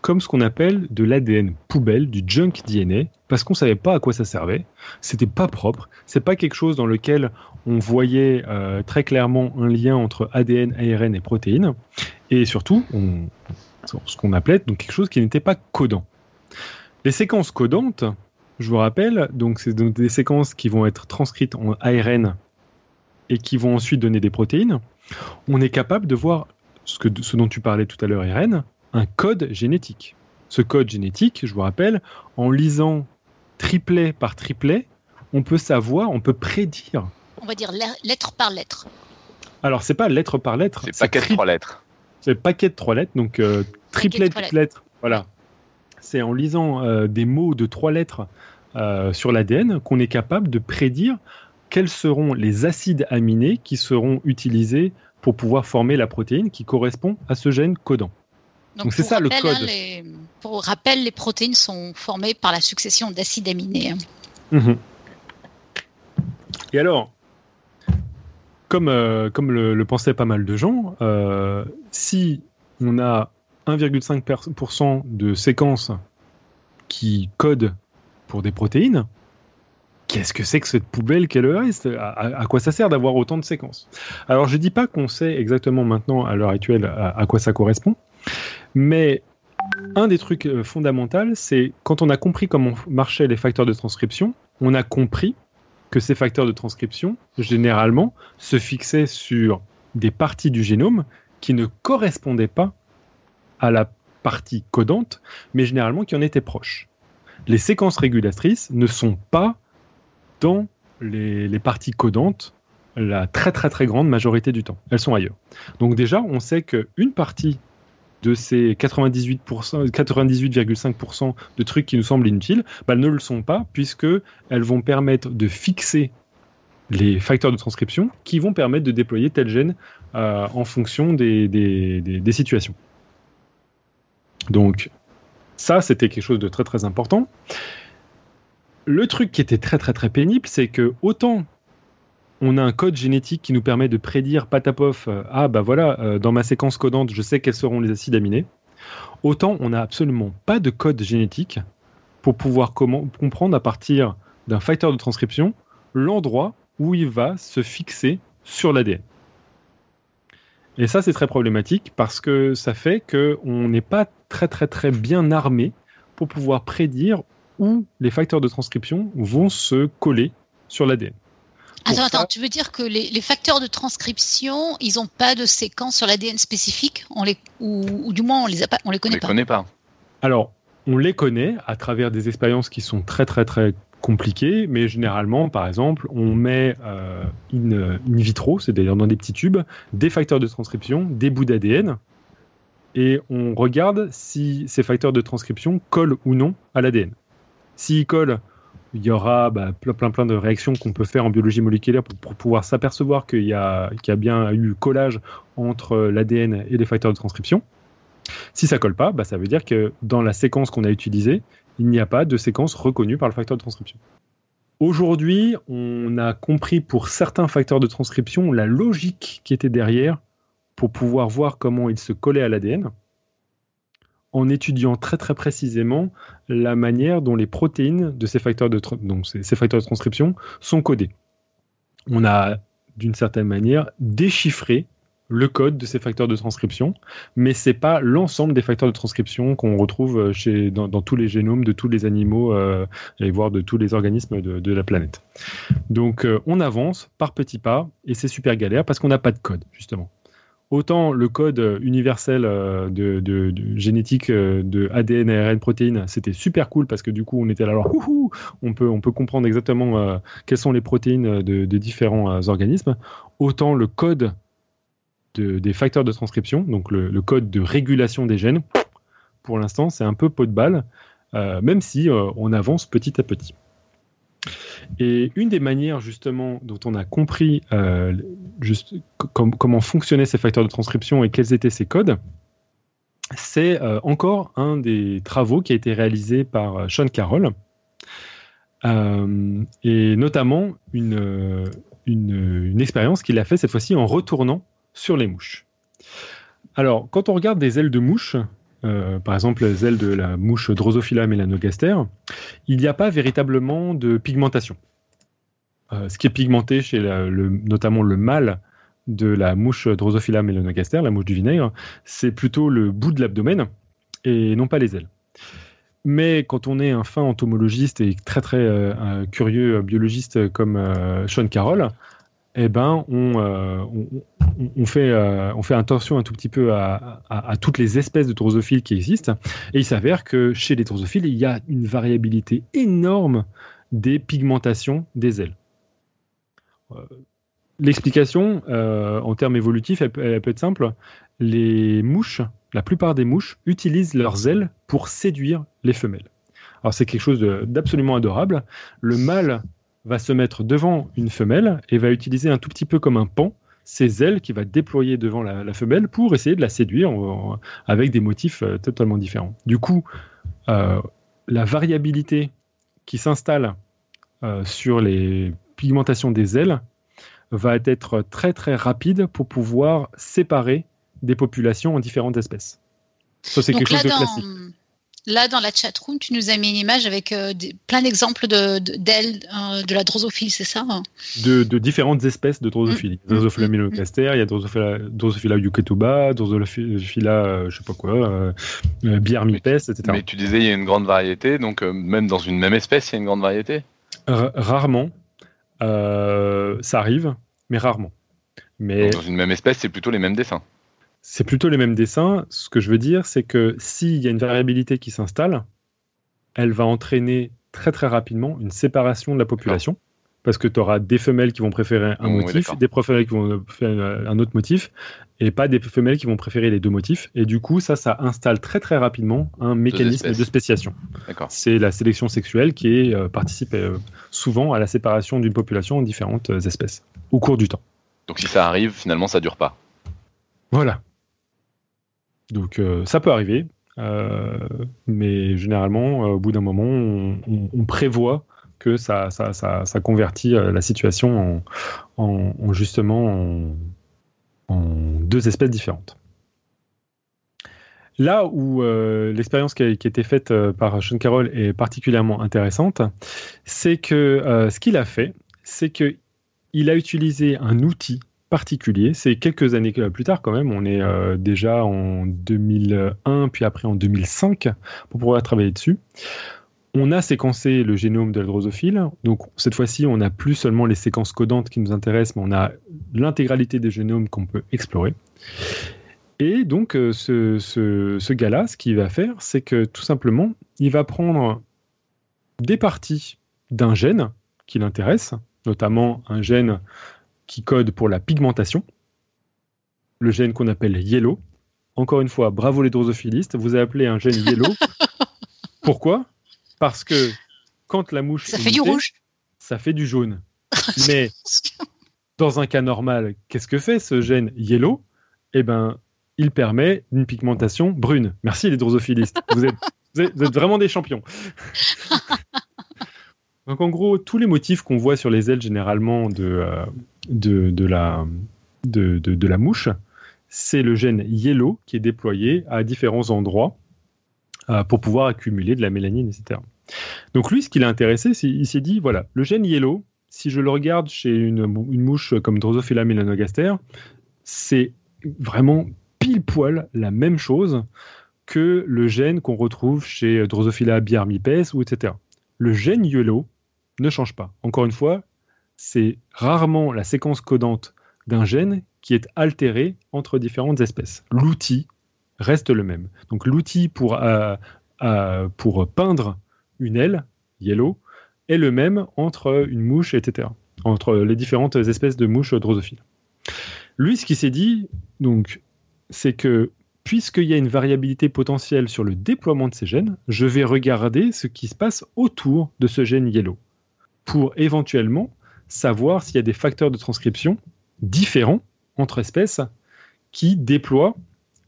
comme ce qu'on appelle de l'ADN poubelle, du junk DNA, parce qu'on ne savait pas à quoi ça servait. C'était pas propre. C'est pas quelque chose dans lequel on voyait euh, très clairement un lien entre ADN, ARN et protéines. Et surtout, ce qu'on appelait quelque chose qui n'était pas codant. Les séquences codantes, je vous rappelle, donc c'est des séquences qui vont être transcrites en ARN et qui vont ensuite donner des protéines. On est capable de voir ce, ce dont tu parlais tout à l'heure, Irène, un code génétique. Ce code génétique, je vous rappelle, en lisant triplet par triplet, on peut savoir, on peut prédire. On va dire lettre par lettre. Alors, c'est pas lettre par lettre. C'est paquet de trois lettres. C'est paquet de trois lettres, donc euh, triplet de lettres. Voilà. C'est en lisant euh, des mots de trois lettres euh, sur l'ADN qu'on est capable de prédire quels seront les acides aminés qui seront utilisés pour pouvoir former la protéine qui correspond à ce gène codant. Donc c'est ça le code. Hein, pour rappel, les protéines sont formées par la succession d'acides aminés. Hein. Mhm. Et alors, comme, euh, comme le, pensaient pas mal de gens, euh, si on a 1,5% de séquences qui codent pour des protéines, qu'est-ce que c'est que cette poubelle qu'est le reste? À, quoi ça sert d'avoir autant de séquences? Alors je dis pas qu'on sait exactement maintenant à l'heure actuelle à, quoi ça correspond, mais un des trucs euh, fondamentaux, c'est quand on a compris comment marchaient les facteurs de transcription, on a compris que ces facteurs de transcription, généralement, se fixaient sur des parties du génome qui ne correspondaient pas à la partie codante, mais généralement qui en étaient proches. Les séquences régulatrices ne sont pas dans les, parties codantes la très très très grande majorité du temps. Elles sont ailleurs. Donc déjà, on sait qu'une partie de ces 98,5% de trucs qui nous semblent inutiles, bah, ne le sont pas puisque elles vont permettre de fixer les facteurs de transcription qui vont permettre de déployer tel gène euh, en fonction des, des, situations. Donc ça, c'était quelque chose de très très important. Le truc qui était très très très pénible, c'est que autant on a un code génétique qui nous permet de prédire patapov, euh, ah bah voilà, euh, dans ma séquence codante, je sais quels seront les acides aminés. Autant on n'a absolument pas de code génétique pour pouvoir comprendre à partir d'un facteur de transcription l'endroit où il va se fixer sur l'ADN. Et ça, c'est très problématique parce que ça fait qu'on n'est pas très très très bien armé pour pouvoir prédire où les facteurs de transcription vont se coller sur l'ADN. Attends, attends, tu veux dire que les, facteurs de transcription, ils n'ont pas de séquence sur l'ADN spécifique? On les, ou, du moins on les a pas, on les connaît on les Connaît pas. Alors, on les connaît à travers des expériences qui sont très très très compliquées, mais généralement, par exemple, on met euh, in, vitro, c'est-à-dire dans des petits tubes, des facteurs de transcription, des bouts d'ADN, et on regarde si ces facteurs de transcription collent ou non à l'ADN. S'ils collent il y aura bah, plein, plein, de réactions qu'on peut faire en biologie moléculaire pour, pouvoir s'apercevoir qu'il y, a, bien eu collage entre l'ADN et les facteurs de transcription. Si ça colle pas, bah, ça veut dire que dans la séquence qu'on a utilisée, il n'y a pas de séquence reconnue par le facteur de transcription. Aujourd'hui, on a compris pour certains facteurs de transcription la logique qui était derrière pour pouvoir voir comment ils se collaient à l'ADN en étudiant très très précisément la manière dont les protéines de ces facteurs de, ces, facteurs de transcription sont codés. On a d'une certaine manière déchiffré le code de ces facteurs de transcription, mais c'est pas l'ensemble des facteurs de transcription qu'on retrouve chez, dans, tous les génomes de tous les animaux euh, et voire de tous les organismes de, la planète. Donc euh, on avance par petits pas et c'est super galère parce qu'on n'a pas de code justement autant le code universel euh, de, génétique euh, de ADN, ARN, protéines, c'était super cool parce que du coup, on était là, alors, on, peut, on peut comprendre exactement euh, quelles sont les protéines de, différents organismes. Autant le code des facteurs de transcription, donc le, code de régulation des gènes, pour l'instant, c'est un peu pot de balle, même si on avance petit à petit. Et une des manières justement dont on a compris euh, comment fonctionnaient ces facteurs de transcription et quels étaient ces codes, c'est euh, encore un des travaux qui a été réalisé par euh, Sean Carroll, et notamment une, expérience qu'il a fait cette fois-ci en retournant sur les mouches. Alors, quand on regarde des ailes de mouche, euh, par exemple les ailes de la mouche Drosophila melanogaster, il n'y a pas véritablement de pigmentation. Euh, ce qui est pigmenté chez notamment le mâle de la mouche Drosophila melanogaster, la mouche du vinaigre, c'est plutôt le bout de l'abdomen et non pas les ailes. Mais quand on est un fin entomologiste et très très euh, curieux biologiste comme Sean Carroll, eh ben, euh, on, fait, euh, on fait attention un tout petit peu à, toutes les espèces de drosophiles qui existent. Et il s'avère que chez les drosophiles, il y a une variabilité énorme des pigmentations des ailes. Euh, l'explication, en termes évolutifs, elle, peut être simple. Les mouches, la plupart des mouches, utilisent leurs ailes pour séduire les femelles. Alors c'est quelque chose d'absolument adorable. Le mâle va se mettre devant une femelle et va utiliser un tout petit peu comme un pan ses ailes qu'il va déployer devant la, femelle pour essayer de la séduire avec des motifs euh, totalement différents. Du coup, euh, la variabilité qui s'installe euh, sur les pigmentations des ailes va être très très rapide pour pouvoir séparer des populations en différentes espèces. Ça, c'est quelque chose de classique là, dans la chatroom, tu nous as mis une image avec euh, des, plein d'exemples d'ailes de, d'ailes euh, de la drosophilie, c'est ça hein? De, de, différentes espèces de drosophilie. Mm. Drosophila mm. melanogaster, il y a Drosophila, Drosophila yuketuba, Drosophila, euh, je sais pas quoi, euh, Biarmipes, etc. Mais tu disais, il y a une grande variété, donc même dans une même espèce, il y a une grande variété? R Rarement. Ça arrive, mais rarement. Mais... Donc dans une même espèce, c'est plutôt les mêmes dessins. C'est plutôt les mêmes dessins. Ce que je veux dire, c'est que s'il y a une variabilité qui s'installe, elle va entraîner très très rapidement une séparation de la population. Parce que tu auras des femelles qui vont préférer un motif, des femelles qui vont préférer un autre motif, et pas des femelles qui vont préférer les deux motifs. Et du coup, ça, ça installe très très rapidement un mécanisme de spéciation. C'est la sélection sexuelle qui est, euh, participe euh, souvent à la séparation d'une population en différentes euh, espèces au cours du temps. Donc si ça arrive, finalement, ça dure pas. Voilà. Donc euh, ça peut arriver, mais généralement, au bout d'un moment, on, prévoit que ça, convertit la situation en, justement en, deux espèces différentes. Là où l'expérience qui, a, été faite par Sean Carroll est particulièrement intéressante, c'est que ce qu'il a fait, c'est qu'il a utilisé un outil particulier. C'est quelques années plus tard quand même, on est euh, déjà en 2001, puis après en 2005, pour pouvoir travailler dessus. On a séquencé le génome de la drosophile, donc cette fois-ci, on n'a plus seulement les séquences codantes qui nous intéressent, mais on a l'intégralité des génomes qu'on peut explorer. Et donc, euh, ce, ce, ce gars-là, ce qu'il va faire, c'est que tout simplement, il va prendre des parties d'un gène qui l'intéresse, notamment un gène qui code pour la pigmentation, le gène qu'on appelle yellow. Encore une fois, bravo les drosophilistes, vous avez appelé un gène yellow. Pourquoi? Parce que quand la mouche... Ça fait du rouge. Ça fait du jaune. Mais dans un cas normal, qu'est-ce que fait ce gène yellow? Eh bien, il permet une pigmentation brune. Merci les drosophilistes. Vous êtes, vous êtes vraiment des champions. Donc en gros, tous les motifs qu'on voit sur les ailes généralement de, euh, de, la, de, la mouche, c'est le gène yellow qui est déployé à différents endroits pour pouvoir accumuler de la mélanine, etc. Donc lui, ce qui l'a intéressé, c'est il s'est dit, voilà, le gène yellow, si je le regarde chez une, mouche comme Drosophila melanogaster, c'est vraiment pile poil la même chose que le gène qu'on retrouve chez Drosophila biarmipes ou etc. Le gène yellow ne change pas. Encore une fois, c'est rarement la séquence codante d'un gène qui est altérée entre différentes espèces. L'outil reste le même. Donc l'outil pour, euh, euh, pour peindre une aile, yellow, est le même entre une mouche, etc. Entre les différentes espèces de mouches drosophiles. Lui, ce qu'il s'est dit, donc, c'est que puisqu'il y a une variabilité potentielle sur le déploiement de ces gènes, je vais regarder ce qui se passe autour de ce gène yellow pour éventuellement savoir s'il y a des facteurs de transcription différents entre espèces qui déploient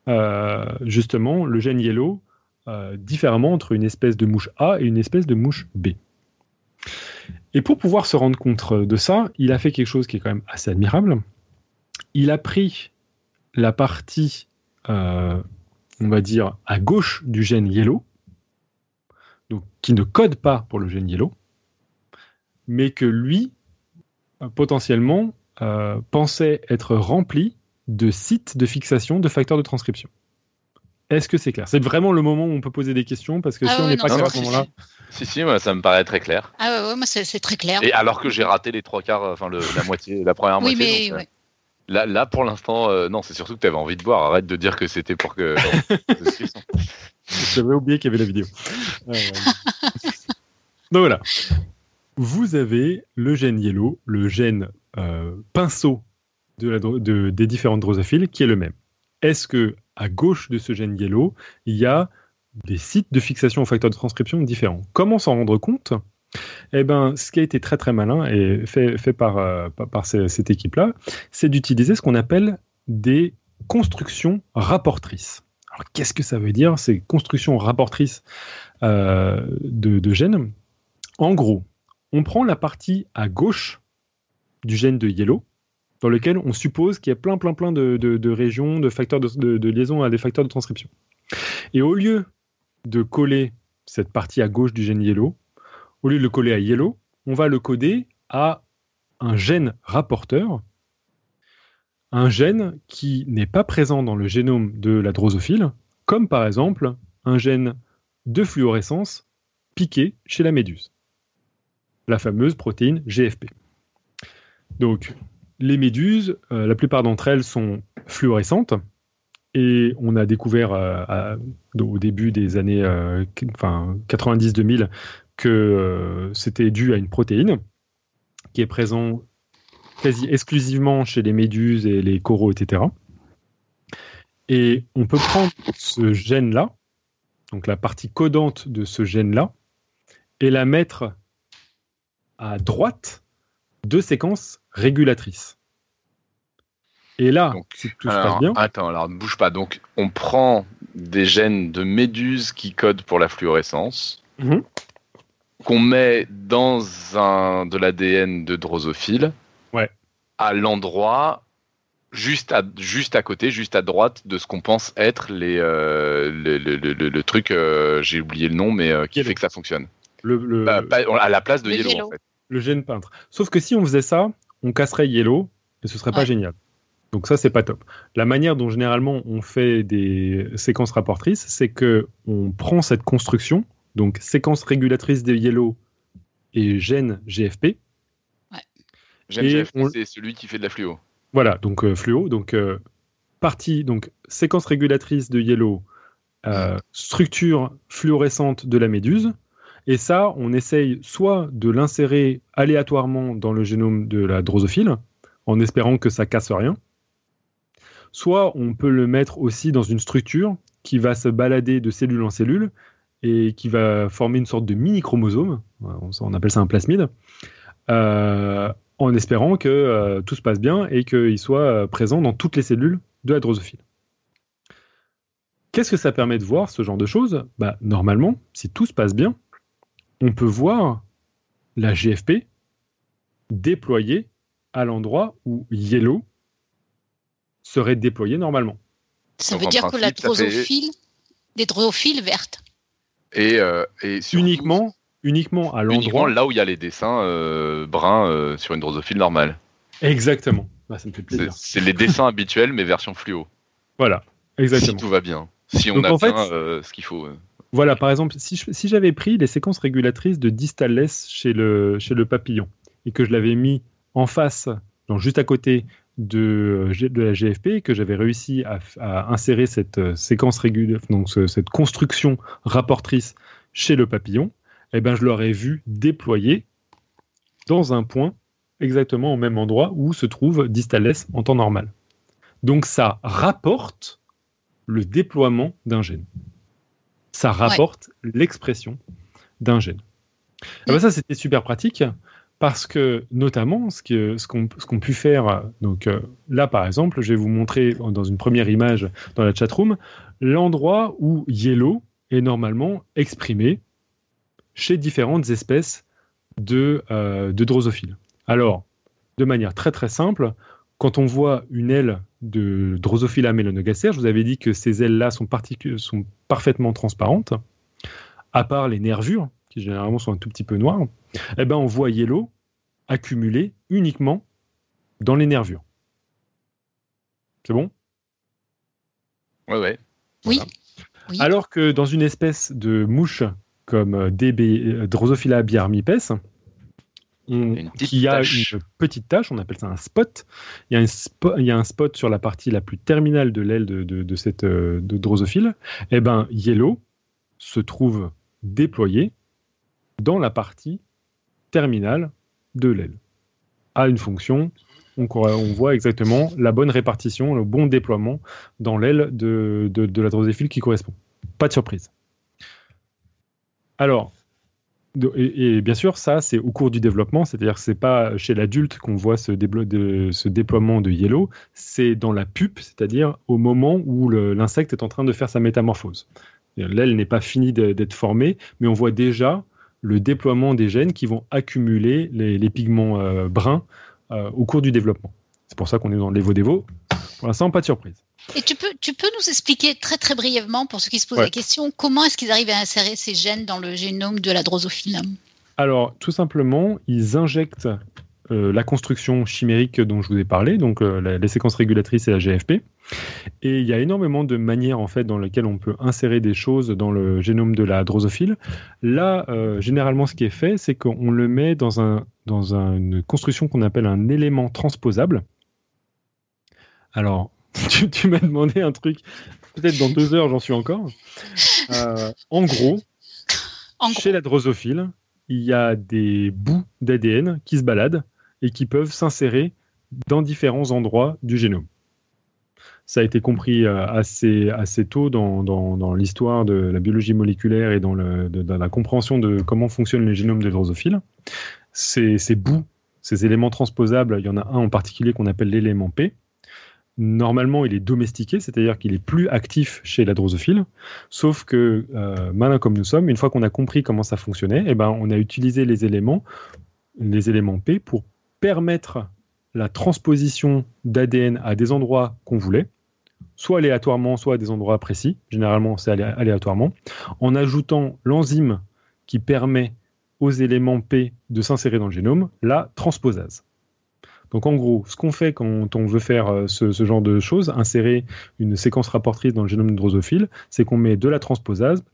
justement le gène yellow euh, différemment entre une espèce de mouche A et une espèce de mouche B. Et pour pouvoir se rendre compte de ça, il a fait quelque chose qui est quand même assez admirable. Il a pris la partie, euh, on va dire, à gauche du gène yellow, qui ne code pas pour le gène yellow, mais que lui euh, potentiellement euh, pensait être rempli de sites de fixation de facteurs de transcription. Est-ce que c'est clair? C'est vraiment le moment où on peut poser des questions parce que ah si on n'est pas clair à ce moment-là. Si, si, ça me paraît très clair. Ah ouais, moi c'est très clair. Et alors que j'ai raté les trois quarts, enfin la moitié, la première oui, moitié. Mais, euh, là, là, pour l'instant, non, c'est surtout que tu avais envie de voir. Arrête de dire que c'était pour que. J'avais oublié qu'il y avait la vidéo. Donc voilà vous avez le gène yellow, le gène euh, pinceau de des différentes drosophiles, qui est le même. Est-ce que à gauche de ce gène yellow, il y a des sites de fixation au facteur de transcription différents? Comment s'en rendre compte? Eh ben, ce qui a été très très malin et fait, fait par, euh, par cette équipe-là, c'est d'utiliser ce qu'on appelle des constructions rapportrices. Alors, qu'est-ce que ça veut dire, ces constructions rapportrices euh, de gènes? En gros, on prend la partie à gauche du gène de yellow, dans lequel on suppose qu'il y a plein, plein, plein de, régions, de facteurs de, liaison à des facteurs de transcription. Et au lieu de coller cette partie à gauche du gène yellow, au lieu de le coller à yellow, on va le coder à un gène rapporteur, un gène qui n'est pas présent dans le génome de la drosophile, comme par exemple un gène de fluorescence piqué chez la méduse, la fameuse protéine GFP. Donc, les méduses, euh, la plupart d'entre elles sont fluorescentes, et on a découvert euh, au début des années euh, enfin, 90-2000 que c'était dû à une protéine qui est présente quasi exclusivement chez les méduses et les coraux, etc. Et on peut prendre ce gène-là, donc la partie codante de ce gène-là, et la mettre à droite de séquences régulatrices. Et là, si tout se passe bien. Attends, alors ne bouge pas. Donc, on prend des gènes de méduses qui codent pour la fluorescence, mhm. qu'on met dans un, de l'ADN de drosophile, ouais. à l'endroit juste à, juste à côté, juste à droite de ce qu'on pense être les, euh, le, truc, euh, j'ai oublié le nom, mais euh, qui fait que ça fonctionne. Le, bah, à la place de Yellow, en fait. Le gène peintre. Sauf que si on faisait ça, on casserait Yellow et ce serait pas génial. Donc ça, c'est pas top. La manière dont généralement on fait des séquences rapportrices, c'est que on prend cette construction, donc séquence régulatrice de Yellow et gène GFP. Ouais. Gène GFP, c'est celui qui fait de la fluo. Voilà, donc euh, fluo, donc euh, partie, donc séquence régulatrice de yellow, euh, structure fluorescente de la méduse. Et ça, on essaye soit de l'insérer aléatoirement dans le génome de la drosophile, en espérant que ça casse rien. Soit on peut le mettre aussi dans une structure qui va se balader de cellule en cellule et qui va former une sorte de mini chromosome. On appelle ça un plasmide. Euh, en espérant que euh, tout se passe bien et qu'il soit euh, présent dans toutes les cellules de la drosophile. Qu'est-ce que ça permet de voir, ce genre de choses? Bah, Normalement, si tout se passe bien, on peut voir la GFP déployée à l'endroit où Yellow serait déployé normalement. Ça veut dire que la drosophile, des drosophiles vertes. Et, euh, uniquement uniquement à l'endroit. là où il y a les dessins euh, bruns euh, sur une drosophile normale. Exactement. Bah, ça me fait plaisir. C'est les dessins habituels, mais version fluo. Voilà, exactement. Si tout va bien. Si on a bien euh, ce qu'il faut. Voilà, par exemple, si, j'avais pris les séquences régulatrices de distalless chez le, papillon et que je l'avais mis en face, juste à côté de, de la GFP, et que j'avais réussi à, insérer cette séquence régulatrice, donc cette construction rapportrice chez le papillon, eh ben, je l'aurais vu déployer dans un point exactement au même endroit où se trouve Distales en temps normal. Donc ça rapporte le déploiement d'un gène. Ça rapporte l'expression d'un gène. Ah ben ça, c'était super pratique parce que, notamment, ce qu'ont ce qu'on pu faire, donc euh, là, par exemple, je vais vous montrer dans une première image dans la chatroom, l'endroit où Yellow est normalement exprimé chez différentes espèces de, euh, de drosophiles. Alors, de manière très très simple, quand on voit une aile de Drosophila melanogaster, je vous avais dit que ces ailes-là sont, sont parfaitement transparentes, à part les nervures, qui généralement sont un tout petit peu noires, eh ben on voit yellow accumulé uniquement dans les nervures. C'est bon? Ouais, ouais. oui. Alors que dans une espèce de mouche comme euh, DB, euh, Drosophila biarmipes, qui a une petite tache, on appelle ça un spot. Il y, a un il y a un spot sur la partie la plus terminale de l'aile de, de, cette euh, de drosophile. Et eh ben, Yellow se trouve déployé dans la partie terminale de l'aile. A une fonction, on, on, voit exactement la bonne répartition, le bon déploiement dans l'aile de, de la drosophile qui correspond. Pas de surprise. Alors, et, bien sûr, ça, c'est au cours du développement, c'est-à-dire que c'est pas chez l'adulte qu'on voit ce, déploiement de yellow, c'est dans la pupe, c'est-à-dire au moment où l'insecte est en train de faire sa métamorphose. L'aile n'est pas finie d'être formée, mais on voit déjà le déploiement des gènes qui vont accumuler les, pigments euh, bruns euh, au cours du développement. C'est pour ça qu'on est dans l'évo-dévo. Pour l'instant, pas de surprise. Et tu peux, tu peux nous expliquer très très brièvement, pour ceux qui se posent Ouais. la question, comment est-ce qu'ils arrivent à insérer ces gènes dans le génome de la drosophile? Alors, tout simplement, ils injectent euh, la construction chimérique dont je vous ai parlé, donc euh, la- les séquences régulatrices et la GFP. Et il y a énormément de manières en fait dans lesquelles on peut insérer des choses dans le génome de la drosophile. Là, euh, généralement, ce qui est fait, c'est qu'on le met dans, un, dans un- une construction qu'on appelle un élément transposable. Alors, tu, tu m'as demandé un truc, peut-être dans deux heures, j'en suis encore. Euh, en gros, En gros, chez la drosophile, il y a des bouts d'ADN qui se baladent et qui peuvent s'insérer dans différents endroits du génome. Ça a été compris euh, assez, assez tôt dans, dans- dans l'histoire de la biologie moléculaire et dans, le- de- dans la compréhension de comment fonctionnent les génomes des drosophiles. Ces, ces bouts, ces éléments transposables, il y en a un en particulier qu'on appelle l'élément P. Normalement, il est domestiqué, c'est-à-dire qu'il est plus actif chez la drosophile. Sauf que, euh, malin comme nous sommes, une fois qu'on a compris comment ça fonctionnait, eh ben, on a utilisé les éléments, P pour permettre la transposition d'ADN à des endroits qu'on voulait, soit aléatoirement, soit à des endroits précis. Généralement, c'est alé- aléatoirement, en ajoutant l'enzyme qui permet aux éléments P de s'insérer dans le génome, la transposase. Donc en gros, ce qu'on fait quand on veut faire euh, ce, genre de choses, insérer une séquence rapportrice dans le génome drosophile, c'est qu'on met de la transposase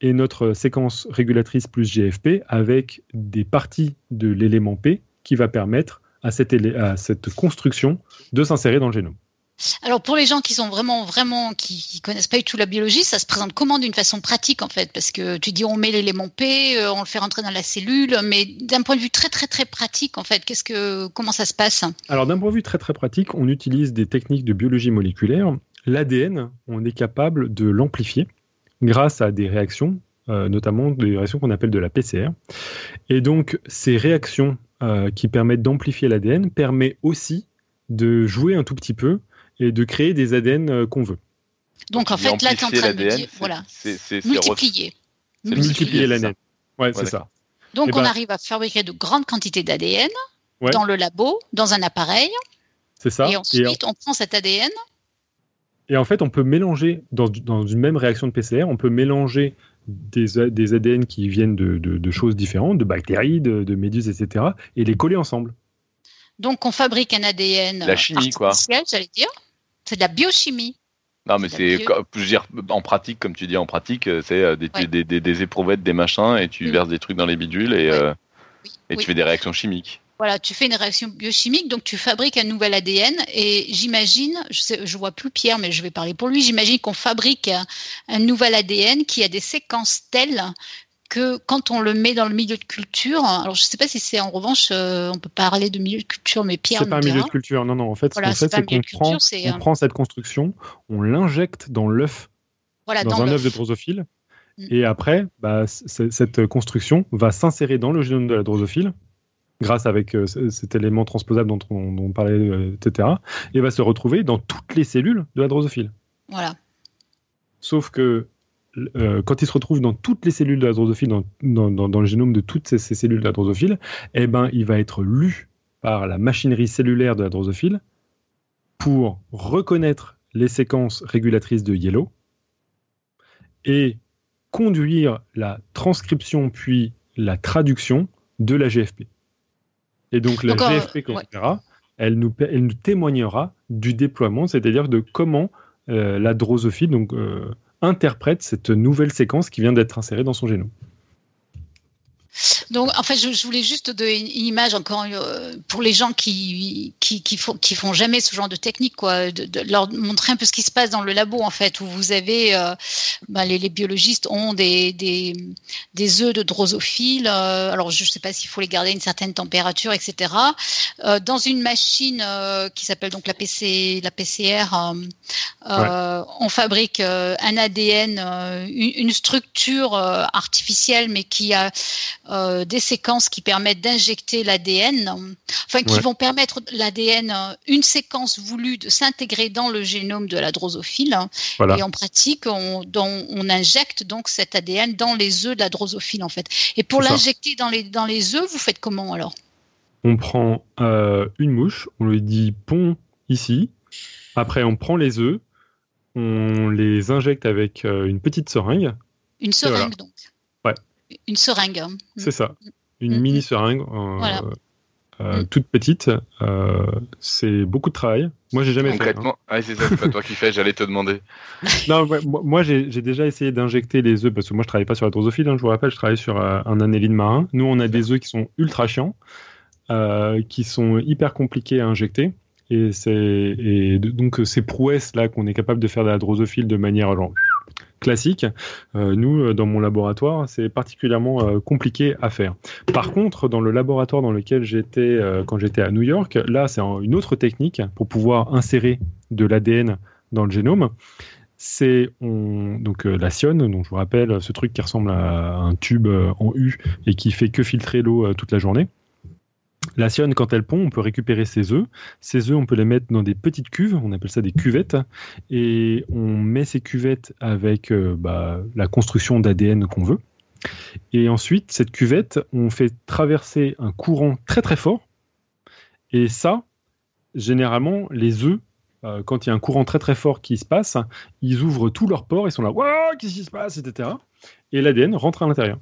et notre séquence régulatrice plus GFP avec des parties de l'élément P qui va permettre à cette construction de s'insérer dans le génome. Alors pour les gens qui sont vraiment, vraiment, qui, connaissent pas du tout la biologie, ça se présente comment d'une façon pratique en fait? Parce que tu dis on met l'élément P, euh, on le fait rentrer dans la cellule, mais d'un point de vue très très très pratique en fait, qu'est-ce que, comment ça se passe? Alors d'un point de vue très très pratique, on utilise des techniques de biologie moléculaire. L'ADN, on est capable de l'amplifier grâce à des réactions, euh, notamment des réactions qu'on appelle de la PCR. Et donc ces réactions euh, qui permettent d'amplifier l'ADN permettent aussi de jouer un tout petit peu et de créer des ADN euh, qu'on veut. Donc en fait là tu es en train de dire, c'est- voilà, c'est- multiplier. c'est Multiplier. L'ADN. Ouais, c'est ça. Donc Eh on ben- arrive à fabriquer de grandes quantités d'ADN Ouais. dans le labo, dans un appareil, C'est ça. et Et en- ensuite on prend cet ADN. Et en fait, on peut mélanger, dans, dans une même réaction de PCR, on peut mélanger des, des ADN qui viennent de, de- de choses différentes, de bactéries, de, de méduses, etc., et les coller ensemble. Donc on fabrique un ADN La chimie, quoi. artificiel, j'allais dire. C'est de la biochimie. Non, mais C'est je veux dire, en pratique, comme tu dis, en pratique, euh, c'est euh, des, Ouais. des, des, des éprouvettes, des machins, et tu Mm. verses des trucs dans les bidules, et, Ouais. euh, Oui, et oui. tu fais des réactions chimiques. Voilà, tu fais une réaction biochimique, donc tu fabriques un nouvel ADN. Et j'imagine, je, je vois plus Pierre, mais je vais parler pour lui. J'imagine qu'on fabrique un, un nouvel ADN qui a des séquences telles que quand on le met dans le milieu de culture, alors je sais pas si c'est en revanche, euh, on peut parler de milieu de culture, mais Pierre C'est pas un milieu de culture, non, non. En fait, Voilà, ce qu'on fait, c'est qu'on prend, on un- prend cette construction, on l'injecte dans l'œuf, Voilà, dans, dans un œuf de drosophile, Mm. et après, bah, cette construction va s'insérer dans le génome de la drosophile, grâce avec euh, cet élément transposable dont on, dont on parlait, euh, etc., et va se retrouver dans toutes les cellules de la drosophile. Voilà. Sauf que euh, quand il se retrouve dans toutes les cellules de la drosophile, dans, dans- dans- dans le génome de toutes ces, ces cellules de la drosophile, eh ben, il va être lu par la machinerie cellulaire de la drosophile pour reconnaître les séquences régulatrices de yellow et conduire la transcription puis la traduction de la GFP. Et donc la Donc, euh, GFP qu'on ouais. verra, elle nous, pa- elle nous témoignera du déploiement, c'est-à-dire de comment euh, la drosophile donc, euh, interprète cette nouvelle séquence qui vient d'être insérée dans son génome. Donc, en fait, je, je voulais juste donner une, image encore euh, pour les gens qui qui qui font qui font jamais ce genre de technique, quoi, de, de leur montrer un peu ce qui se passe dans le labo, en fait, où vous avez euh, ben, les, les biologistes ont des des des œufs de drosophile. euh, alors, je sais pas s'il faut les garder à une certaine température, etc. dans une machine qui s'appelle donc la PC la PCR. On fabrique un ADN, une, une structure artificielle, mais qui a euh, des séquences qui permettent d'injecter l'ADN, enfin qui Ouais. vont permettre l'ADN, euh, une séquence voulue de s'intégrer dans le génome de la drosophile. Voilà. Et en pratique, on, injecte donc cet ADN dans les œufs de la drosophile en fait. Et pour l'injecter dans les dans les œufs, vous faites comment alors? On prend euh, une mouche, on lui dit pond ici, après on prend les œufs, on les injecte avec euh, une petite seringue. Une seringue, donc. Une seringue. hein. C'est ça. Une Mhm. mini seringue, euh, Voilà. euh, Mm. toute petite. Euh, c'est beaucoup de travail. Moi, j'ai jamais fait. hein. Concrètement, ouais, c'est ça, c'est pas toi qui fais, j'allais te demander. Non, ouais, moi, j'ai déjà essayé d'injecter les œufs parce que moi je travaille pas sur la drosophile, hein, je vous rappelle, je travaille sur euh, un anéline marin. Nous, on a des œufs qui sont ultra chiants, euh, qui sont hyper compliqués à injecter. Et, donc ces prouesses là qu'on est capable de faire de la drosophile de manière genre classique, euh, nous euh, dans mon laboratoire c'est particulièrement euh, compliqué à faire. Par contre, dans le laboratoire dans lequel j'étais quand j'étais à New York, là c'est une autre technique pour pouvoir insérer de l'ADN dans le génome c'est on, donc la Sion, donc je vous rappelle ce truc qui ressemble à un tube en U et qui fait que filtrer l'eau toute la journée. La Sion, quand elle pond, on peut récupérer ses œufs. Ces œufs, on peut les mettre dans des petites cuves, on appelle ça des cuvettes, et on met ces cuvettes avec euh, bah, la construction d'ADN qu'on veut. Et ensuite, cette cuvette, on fait traverser un courant très très fort. Et ça, généralement, les œufs euh, quand il y a un courant très très fort qui se passe, ils ouvrent tous leurs pores, ils sont là, waouh, qu'est-ce qui se passe, etc. Et l'ADN rentre à l'intérieur.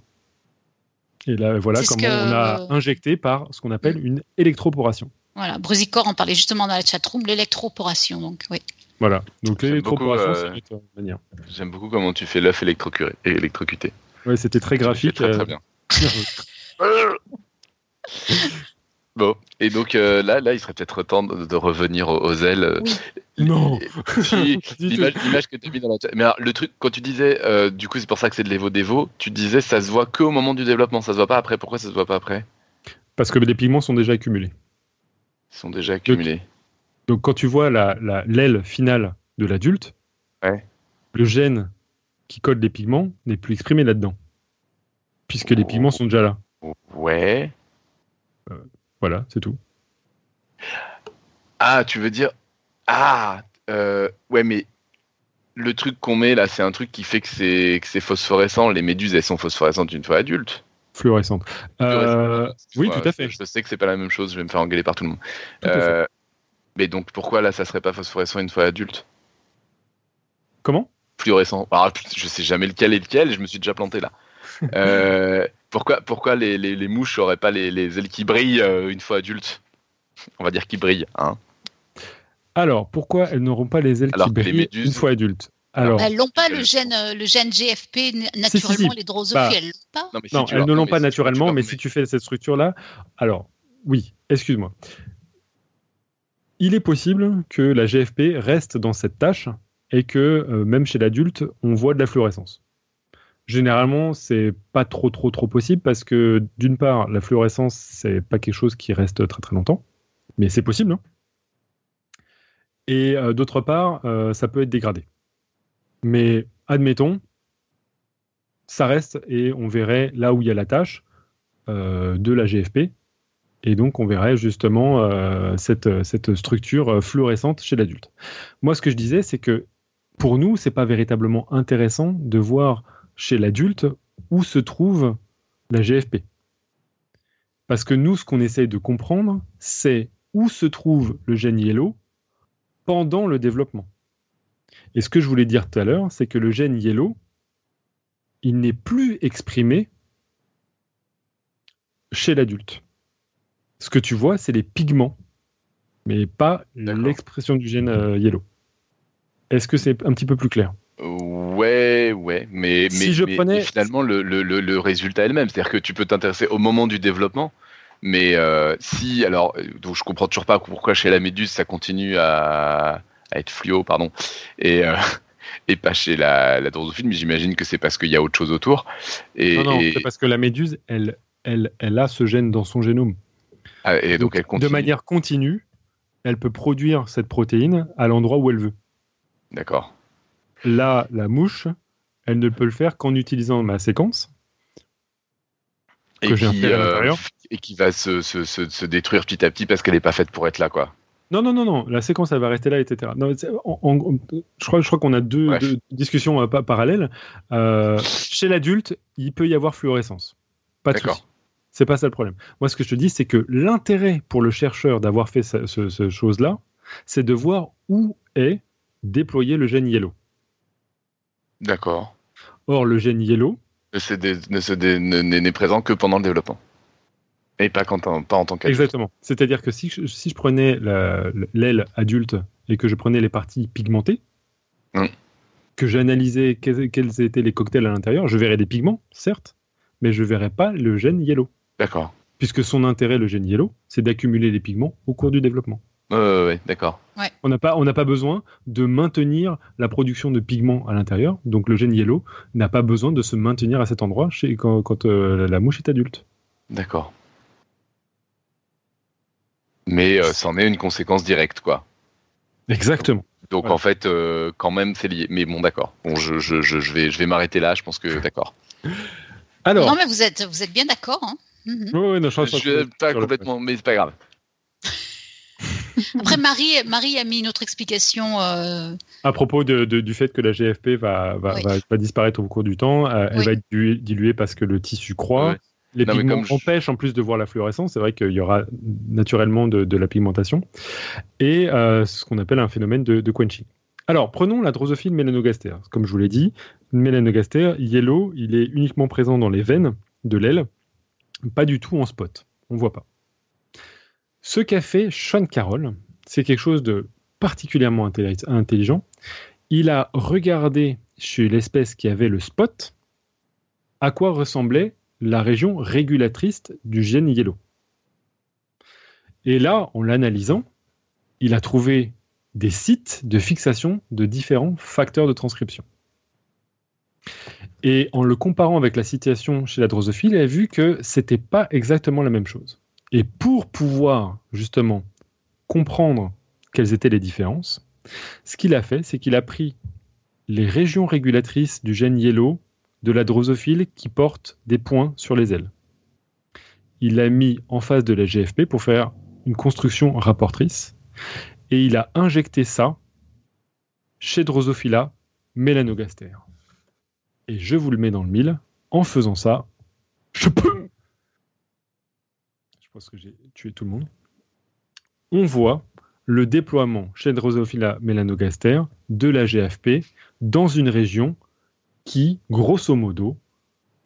Et là, voilà comment que- on a injecté par ce qu'on appelle une électroporation. Voilà. Brusicor en parlait justement dans la chatroom, l'électroporation. Donc, oui. Voilà. Donc l'électroporation, beaucoup, euh, c'est une manière. J'aime beaucoup comment tu fais l'œuf électrocuré et électrocuté. Ouais, c'était très graphique. très très euh, bien. Bon, et donc euh, là, là, il serait peut-être temps de, de revenir aux, aux ailes. Oui. Non. Si, L'image que tu as mis dans la chat. Mais alors, le truc, quand tu disais, euh, du coup, c'est pour ça que c'est de l'évo-dévo, tu disais ça se voit que au moment du développement, ça se voit pas après. Pourquoi ça se voit pas après? Parce que les pigments sont déjà accumulés. Ils sont déjà accumulés. Donc quand tu vois la la- l'aile finale de l'adulte, Ouais. le gène qui code les pigments n'est plus exprimé là-dedans. Puisque les Oh. pigments sont déjà là. Ouais. Voilà, c'est tout. Ah, tu veux dire. Ah euh, Ouais, mais le truc qu'on met là, c'est un truc qui fait que c'est que c'est phosphorescent. Les méduses, elles sont phosphorescentes une fois adultes. Euh, Fluorescentes. oui, tout à fait. Je, sais que c'est pas la même chose. Je vais me faire engueuler par tout le monde. Tout. Euh, mais donc, pourquoi là, ça serait pas phosphorescent une fois adulte? Comment? Fluorescent. Alors, je sais jamais lequel est lequel, je me suis déjà planté là. Euh, pourquoi pourquoi les, les, les mouches auraient pas les, les ailes qui brillent euh, une fois adultes? On va dire qui brillent. Hein Alors, pourquoi elles n'auront pas les ailes Alors qui brillent méduses- une fois adultes? Alors, Elles n'ont pas Elles- le gène, euh, le gène GFP si, naturellement, si. les drosophiles, Bah, elles l'ont pas. non, mais elles ne l'ont pas naturellement, mais si tu fais cette structure-là, alors, oui, excuse-moi. Il est possible que la GFP reste dans cette tâche et que euh, même chez l'adulte, on voit de la fluorescence. Généralement, c'est pas trop trop trop possible parce que d'une part, la fluorescence c'est pas quelque chose qui reste très très longtemps, mais c'est possible. hein. Et euh, d'autre part, euh, ça peut être dégradé. Mais admettons, ça reste et on verrait là où il y a la tâche euh, de la GFP. Et donc, on verrait justement cette, cette structure fluorescente chez l'adulte. Moi, ce que je disais, c'est que pour nous, c'est pas véritablement intéressant de voir chez l'adulte où se trouve la GFP. Parce que nous, ce qu'on essaye de comprendre, c'est où se trouve le gène yellow pendant le développement. Et ce que je voulais dire tout à l'heure, c'est que le gène yellow, il n'est plus exprimé chez l'adulte. Ce que tu vois, c'est les pigments, mais pas l'expression du gène euh, yellow. Est-ce que c'est un petit peu plus clair? Ouais, ouais, mais, Si mais, je mais- prenais- mais finalement, le, le, le, le résultat est le même. C'est-à-dire que tu peux t'intéresser au moment du développement, mais euh, si, alors, euh, donc je comprends toujours pas pourquoi chez la méduse ça continue à, à être fluo, pardon, et, euh, et pas chez la, la drosophile, mais j'imagine que c'est parce qu'il y a autre chose autour. Et, Non, non, et, c'est parce que la méduse, elle, elle, elle a ce gène dans son génome. ah, et donc, elle continue. de manière continue, elle peut produire cette protéine à l'endroit où elle veut. D'accord. Là, la mouche, elle ne peut le faire qu'en utilisant ma séquence. Et Que j'ai qui, euh, et qui va se, se, se, se détruire petit à petit parce qu'elle n'est pas faite pour être là, quoi. Non, non, non, non, la séquence, elle va rester là, etc. Non, c'est- en- en- je crois, je crois qu'on a deux, discussions euh, pas parallèles. Euh, chez l'adulte, il peut y avoir fluorescence. Pas de souci. C'est pas ça le problème. Moi, ce que je te dis, c'est que l'intérêt pour le chercheur d'avoir fait ce, ce- ce chose-là, c'est de voir où est déployer le gène yellow. D'accord. Or, le gène yellow, n'est présent que pendant le développement. Et pas, quand, en- pas en tant qu'adulte. exactement. C'est-à-dire que si je, si je prenais la- l'aile adulte et que je prenais les parties pigmentées, Mm. que j'analysais quels, quels étaient les cocktails à l'intérieur, je verrais des pigments, certes, mais je verrais pas le gène yellow. D'accord. Puisque son intérêt, le gène yellow, c'est d'accumuler les pigments au cours du développement. Ouais, ouais, ouais, d'accord. On n'a pas, on n'a pas besoin de maintenir la production de pigments à l'intérieur. Donc le gène yellow n'a pas besoin de se maintenir à cet endroit chez, quand, quand, euh, la mouche est adulte. D'accord. Mais euh, c'en est une conséquence directe, quoi. Exactement. Donc Voilà. en fait, euh, quand même, c'est lié. Mais bon, d'accord. Bon, je, je, je, je vais, je vais m'arrêter là. Je pense que d'accord. Alors, Non, mais vous êtes, vous êtes bien d'accord. hein. Mhm. Ouais, non, je Je pas complètement, mais c'est pas grave. Après, Marie, Marie a mis une autre explication. euh, À propos de- de- du fait que la GFP va, va, Oui. va, va disparaître au cours du temps, euh, elle Oui. va être diluée, diluée parce que le tissu croît. Ouais. Les Non, mais pigments je- empêchent en plus de voir la fluorescence. C'est vrai qu'il y aura naturellement de, de la pigmentation et euh, ce qu'on appelle un phénomène de, de quenching. Alors, prenons la drosophile mélanogaster. Comme je vous l'ai dit, mélanogaster yellow, il est uniquement présent dans les veines de l'aile, pas du tout en spot. On voit pas. Ce qu'a fait Sean Carroll, c'est quelque chose de particulièrement intelli- intelligent. Il a regardé chez l'espèce qui avait le spot à quoi ressemblait la région régulatrice du gène yellow. Et là, en l'analysant, il a trouvé des sites de fixation de différents facteurs de transcription. Et en le comparant avec la situation chez la drosophile, il a vu que c'était pas exactement la même chose. Et pour pouvoir justement comprendre quelles étaient les différences, ce qu'il a fait, c'est qu'il a pris les régions régulatrices du gène yellow de la drosophile qui portent des points sur les ailes. Il l'a mis en face de la GFP pour faire une construction rapportrice et il a injecté ça chez Drosophila melanogaster. Et je vous le mets dans le mille. En faisant ça, je peux. Je pense que j'ai tué tout le monde. On voit le déploiement chez Drosophila melanogaster de la GFP dans une région qui, grosso modo,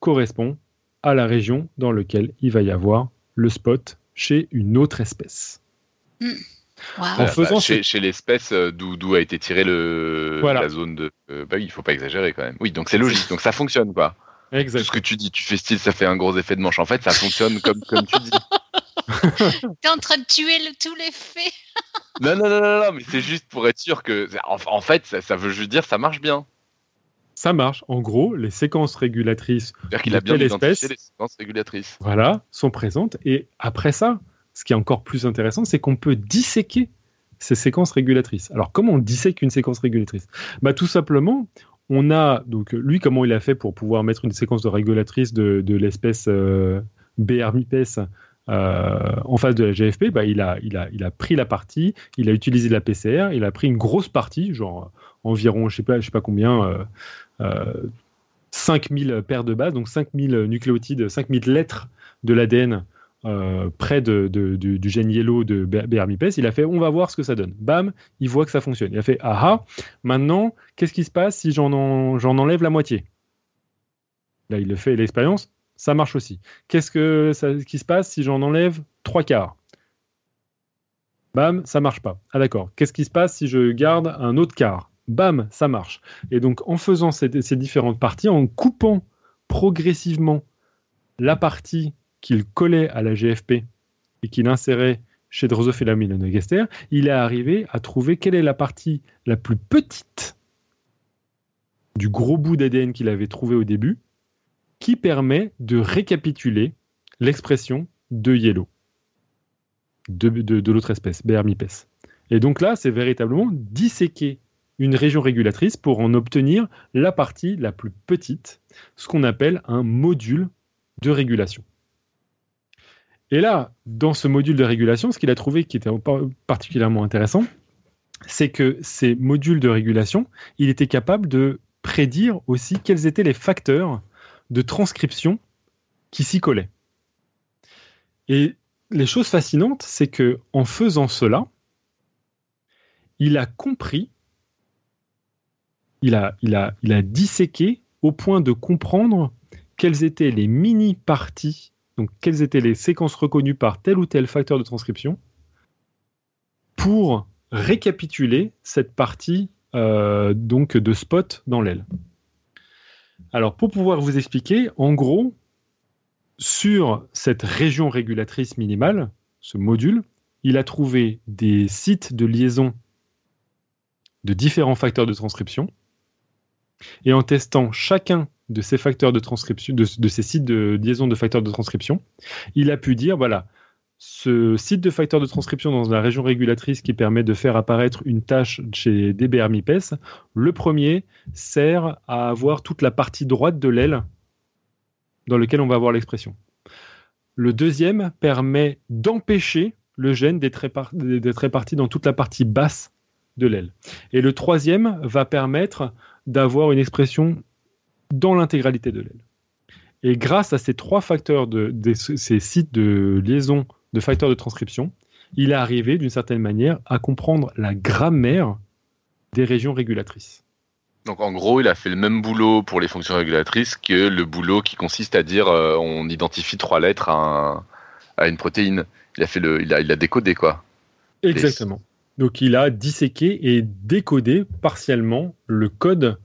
correspond à la région dans laquelle il va y avoir le spot chez une autre espèce. waouh. En faisant bah, ce- chez, l'espèce euh, d'où a été tiré le Voilà. la zone de. euh, bah oui, il faut pas exagérer quand même. Oui, donc c'est logique. Donc ça fonctionne quoi. Tout Exact. ce que tu dis, tu fais style, ça fait un gros effet de manche. En fait, ça fonctionne comme comme tu dis. T'es en train de tuer le- tous les faits. Non, non, non, non, non, mais c'est juste pour être sûr que. En, en fait, ça, ça veut juste dire ça marche bien. Ça marche. En gros, les séquences régulatrices C'est-à-dire qu'il De a bien quelle identifié espèce les séquences régulatrices. voilà, sont présentes. Et après ça, ce qui est encore plus intéressant, c'est qu'on peut disséquer ces séquences régulatrices. Alors, comment on dissèque une séquence régulatrice? Bah, Tout simplement, on a, donc lui, comment il a fait pour pouvoir mettre une séquence de régulatrice de, de l'espèce euh, BR-MIPES euh, en face de la GFP bah, il, a, pris la partie, il a utilisé la PCR, il a pris une grosse partie, genre environ, je je sais combien, euh, euh, 5000 paires de bases, donc 5000 nucléotides, 5000 lettres de l'ADN euh, près du, gène yellow de BRMIPES. Il a fait, on va voir ce que ça donne. Bam, il voit que ça fonctionne. Il a fait, ah ah, maintenant, qu'est-ce qui se passe si j'en en- j'en enlève la moitié? Là, il le fait l'expérience, ça marche aussi. Qu'est-ce que ça- qui se passe si j'en enlève trois quarts? Bam, ça marche pas. Ah d'accord. Qu'est-ce qui se passe si je garde un autre quart? Bam, ça marche. Et donc, en faisant ces, différentes parties, en coupant progressivement la partie qu'il collait à la GFP et qu'il insérait chez Drosophila melanogaster, il est arrivé à trouver quelle est la partie la plus petite du gros bout d'ADN qu'il avait trouvé au début, qui permet de récapituler l'expression de yellow de, l'autre espèce, BR-MIPES. Et donc là, c'est véritablement disséquer une région régulatrice pour en obtenir la partie la plus petite, ce qu'on appelle un module de régulation. Et là, dans ce module de régulation, ce qu'il a trouvé qui était par- particulièrement intéressant, c'est que ces modules de régulation, il était capable de prédire aussi quels étaient les facteurs de transcription qui s'y collaient. Et les choses fascinantes, c'est que en faisant cela, il a compris il a, il, a, il a disséqué au point de comprendre quelles étaient les mini-parties, donc quelles étaient les séquences reconnues par tel ou tel facteur de transcription, pour récapituler cette partie euh, donc de spot dans l'aile. Alors pour pouvoir vous expliquer, en gros, sur cette région régulatrice minimale, ce module, il a trouvé des sites de liaison de différents facteurs de transcription. Et en testant chacun de ces facteurs de transcription, de, ces sites de liaison de facteurs de transcription, il a pu dire voilà, ce site de facteur de transcription dans la région régulatrice qui permet de faire apparaître une tâche chez DBR MIPES, le premier sert à avoir toute la partie droite de l'aile dans lequel on va avoir l'expression. Le deuxième permet d'empêcher le gène d'être réparti dans toute la partie basse de l'aile. Et le troisième va permettre d'avoir une expression dans l'intégralité de l'aile. Et grâce à ces trois facteurs, de, ces sites de liaison de facteurs de transcription, il est arrivé d'une certaine manière à comprendre la grammaire des régions régulatrices. Donc en gros, il a fait le même boulot pour les fonctions régulatrices que le boulot qui consiste à dire euh, on identifie trois lettres à, une protéine. Il a fait le, il a, il a décodé quoi. Exactement. Donc il a disséqué et décodé partiellement le code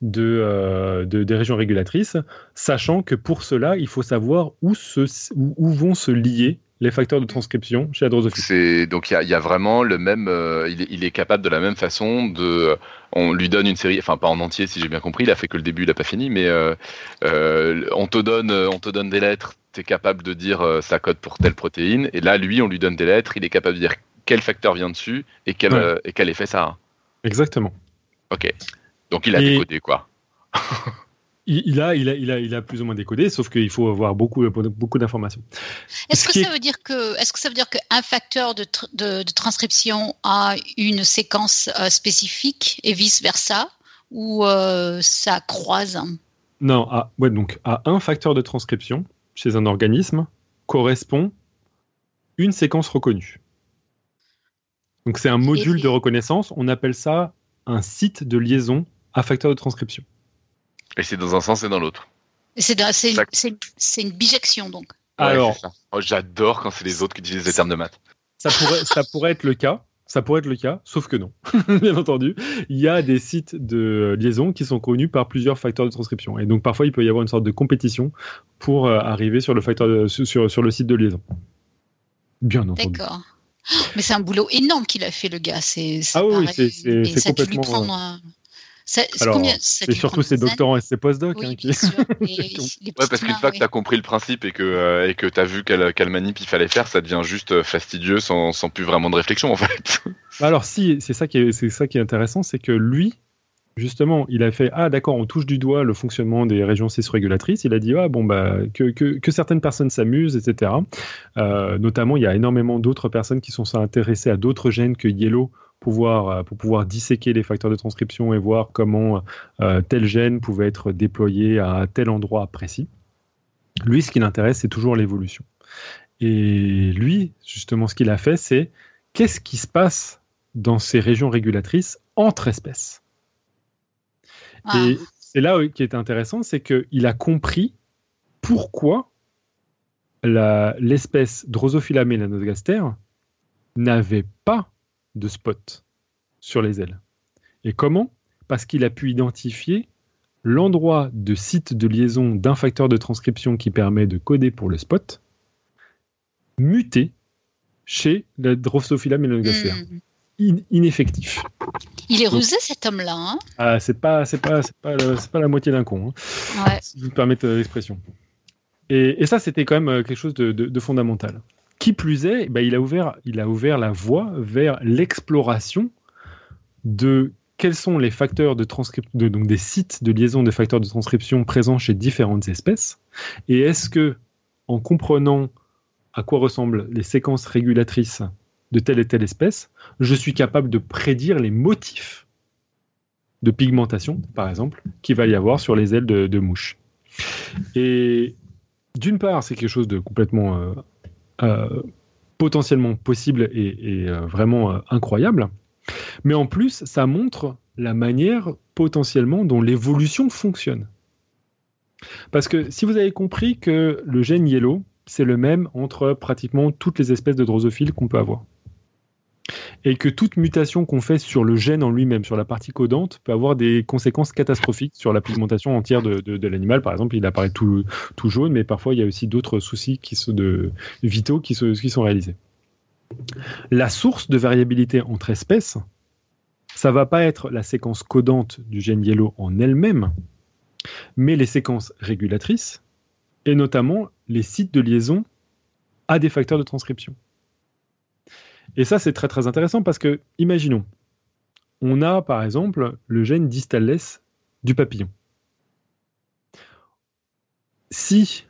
de, euh, des régions régulatrices, sachant que pour cela, il faut savoir où, se, où vont se lier les facteurs de transcription chez la drosophile. donc il y, a vraiment le même, euh, il, est, capable de la même façon de, on lui donne une série, enfin pas en entier si j'ai bien compris, il a fait que le début, il a pas fini, mais euh, euh, on te donne, on te donne des lettres, tu es capable de dire ça code pour telle protéine, et là lui on lui donne des lettres, il est capable de dire quel facteur vient dessus et quel, et quel effet ça a. Exactement. Ok. Donc il a décodé quoi. Il, a, il, a, il, a, il a plus ou moins décodé, sauf qu'il faut avoir beaucoup, beaucoup d'informations. Est-ce que, ça veut dire que, est-ce que ça veut dire qu'un facteur de, de, transcription a une séquence euh, spécifique et vice versa, ou euh, ça croise Non, à, ouais, donc à un facteur de transcription chez un organisme correspond une séquence reconnue. Donc c'est un module de reconnaissance. On appelle ça un site de liaison à facteur de transcription. Et c'est dans un sens et dans l'autre. C'est une bijection donc. Alors, oh, j'adore quand c'est les autres qui utilisent les termes de maths. Ça pourrait, ça pourrait être le cas. Ça pourrait être le cas, sauf que non. Bien entendu, il y a des sites de liaison qui sont connus par plusieurs facteurs de transcription. Et donc parfois, il peut y avoir une sorte de compétition pour euh, arriver sur le, facteur sur, sur le site de liaison. Bien entendu. D'accord. Mais c'est un boulot énorme qu'il a fait, le gars. C'est, ah oui, c'est, complètement... Lui prendre, alors, c'est surtout ses doctorants et ses postdocs. Oui, hein, qui... ouais, parce qu'une fois que tu as compris le principe et que euh, et que tu as vu quel, quel manip il fallait faire, ça devient juste euh, fastidieux sans, sans plus vraiment de réflexion en fait. Alors si, c'est ça qui est, c'est ça qui est intéressant, c'est que lui, justement, il a fait ah d'accord, on touche du doigt le fonctionnement des régions cis-régulatrices. Il a dit ah bon bah que, que, que certaines personnes s'amusent, etc. Euh, notamment, il y a énormément d'autres personnes qui sont intéressées à d'autres gènes que Yellow euh, pour pouvoir disséquer les facteurs de transcription et voir comment euh, tel gène pouvait être déployé à tel endroit précis. Lui, ce qui l'intéresse, c'est toujours l'évolution. Et lui, justement, ce qu'il a fait, c'est qu'est-ce qui se passe dans ces régions régulatrices entre espèces. Ah. Et c'est là qui est intéressant, c'est qu'il a compris pourquoi l'espèce Drosophila melanogaster n'avait pas de spot sur les ailes. Et comment? Parce qu'il a pu identifier l'endroit de site de liaison d'un facteur de transcription qui permet de coder pour le spot, muté chez la Drosophila melanogaster. Hmm. ineffectif. Il est rusé cet homme-là. Hein? Ah, c'est pas, c'est pas, c'est pas, pas, la moitié d'un con. Hein, Si vous me permettez l'expression. Et, et, ça, c'était quand même euh, quelque chose de, de fondamental. Qui plus est, il, a ouvert, il a ouvert la voie vers l'exploration de quels sont les facteurs de transcription, donc des sites de liaison des facteurs de transcription présents chez différentes espèces, et est-ce que, en comprenant à quoi ressemblent les séquences régulatrices de telle et telle espèce, je suis capable de prédire les motifs de pigmentation, par exemple, qu'il va y avoir sur les ailes de, mouches. Et d'une part, c'est quelque chose de complètement euh, potentiellement possible et, euh, vraiment euh, incroyable. Mais en plus, ça montre la manière potentiellement dont l'évolution fonctionne. Parce que si vous avez compris que le gène yellow, c'est le même entre pratiquement toutes les espèces de drosophiles qu'on peut avoir. Et que toute mutation qu'on fait sur le gène en lui-même, sur la partie codante, peut avoir des conséquences catastrophiques sur la pigmentation entière de, l'animal. Par exemple, il apparaît tout, jaune, mais parfois il y a aussi d'autres soucis qui sont vitaux qui, qui sont réalisés. La source de variabilité entre espèces, ça va pas être la séquence codante du gène yellow en elle-même, mais les séquences régulatrices, et notamment les sites de liaison à des facteurs de transcription. Et ça, c'est très très intéressant parce que, imaginons, on a par exemple le gène distales du papillon. Si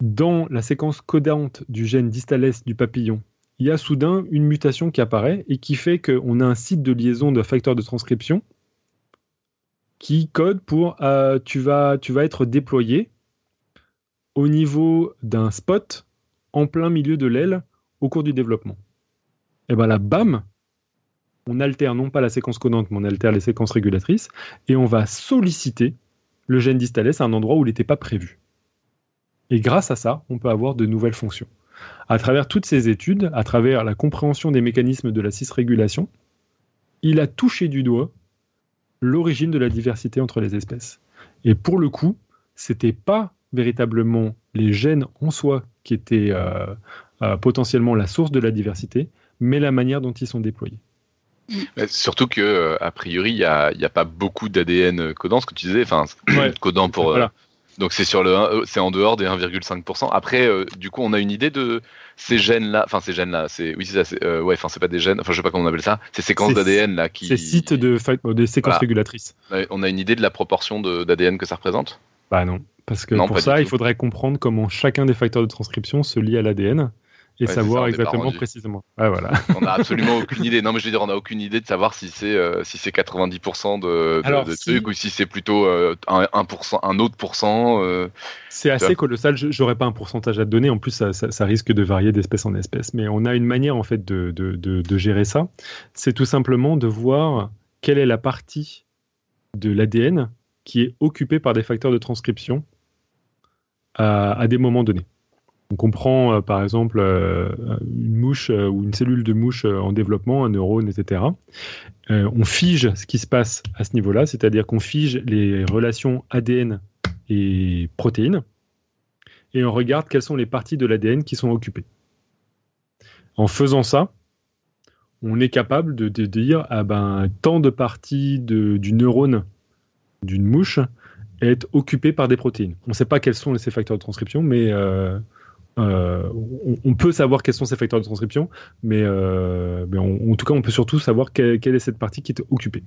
dans la séquence codante du gène distales du papillon, il y a soudain une mutation qui apparaît et qui fait qu'on a un site de liaison de facteurs de transcription qui code pour euh, tu vas être déployé au niveau d'un spot en plein milieu de l'aile au cours du développement. Et bien là, bam, on altère non pas la séquence codante, mais on altère les séquences régulatrices, et on va solliciter le gène distales à un endroit où il n'était pas prévu. Et grâce à ça, on peut avoir de nouvelles fonctions. À travers toutes ces études, à travers la compréhension des mécanismes de la cisrégulation, il a touché du doigt l'origine de la diversité entre les espèces. Et pour le coup, c'était pas véritablement les gènes en soi qui étaient euh, euh, potentiellement la source de la diversité, mais la manière dont ils sont déployés. surtout que euh, a priori, il n'y a, a, pas beaucoup d'ADN codant, ce que tu disais, enfin codant pour. donc c'est sur le, c'est en dehors des 1,5%. Après, du coup, on a une idée de ces gènes-là, enfin ces gènes-là, c'est oui c'est ça, ouais, enfin c'est pas des gènes, enfin je sais pas comment on appelle ça, ces séquences d'ADN là qui. Ces sites de des séquences régulatrices. On a une idée de la proportion d'ADN que ça représente? Bah non. Parce que pour ça, il faudrait comprendre comment chacun des facteurs de transcription se lie à l'ADN et savoir exactement précisément. voilà. on n'a absolument aucune idée. Non, mais je veux dire, on n'a aucune idée de savoir si c'est euh, si c'est 90% de, de, trucs ou si c'est plutôt euh, un, 1%, un autre pourcent. Euh, c'est assez colossal. J'aurais pas un pourcentage à te donner. En plus, ça, ça, risque de varier d'espèce en espèce. Mais on a une manière en fait de, de gérer ça. C'est tout simplement de voir quelle est la partie de l'ADN qui est occupée par des facteurs de transcription à, des moments donnés. On prend euh, par exemple euh, une mouche euh, ou une cellule de mouche en développement, un neurone, etc. on fige ce qui se passe à ce niveau-là, c'est-à-dire qu'on fige les relations ADN et protéines, et on regarde quelles sont les parties de l'ADN qui sont occupées. En faisant ça, on est capable de, dire ah ben tant de parties du neurone d'une mouche est occupé par des protéines. On ne sait pas quels sont ces facteurs de transcription, mais euh, euh, on, peut savoir quels sont ces facteurs de transcription, mais, euh, en tout cas, on peut surtout savoir quelle, est cette partie qui est occupée.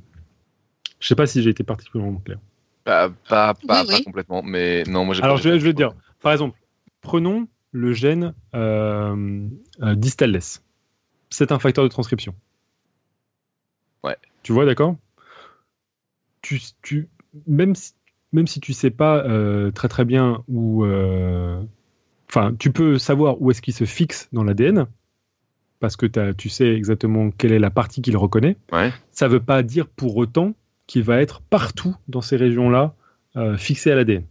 Je ne sais pas si j'ai été particulièrement clair. Pas, pas, pas, complètement, mais non, moi j'ai Alors je vais, je vais te dire, par exemple, prenons le gène euh, distales. C'est un facteur de transcription. Ouais. Tu vois, d'accord? Tu, tu, même si même si tu sais pas euh, très très bien où. Euh, enfin, tu peux savoir où est-ce qu'il se fixe dans l'ADN, parce que tu sais exactement quelle est la partie qu'il reconnaît. Ça ne veut pas dire pour autant qu'il va être partout dans ces régions-là euh, fixé à l'ADN.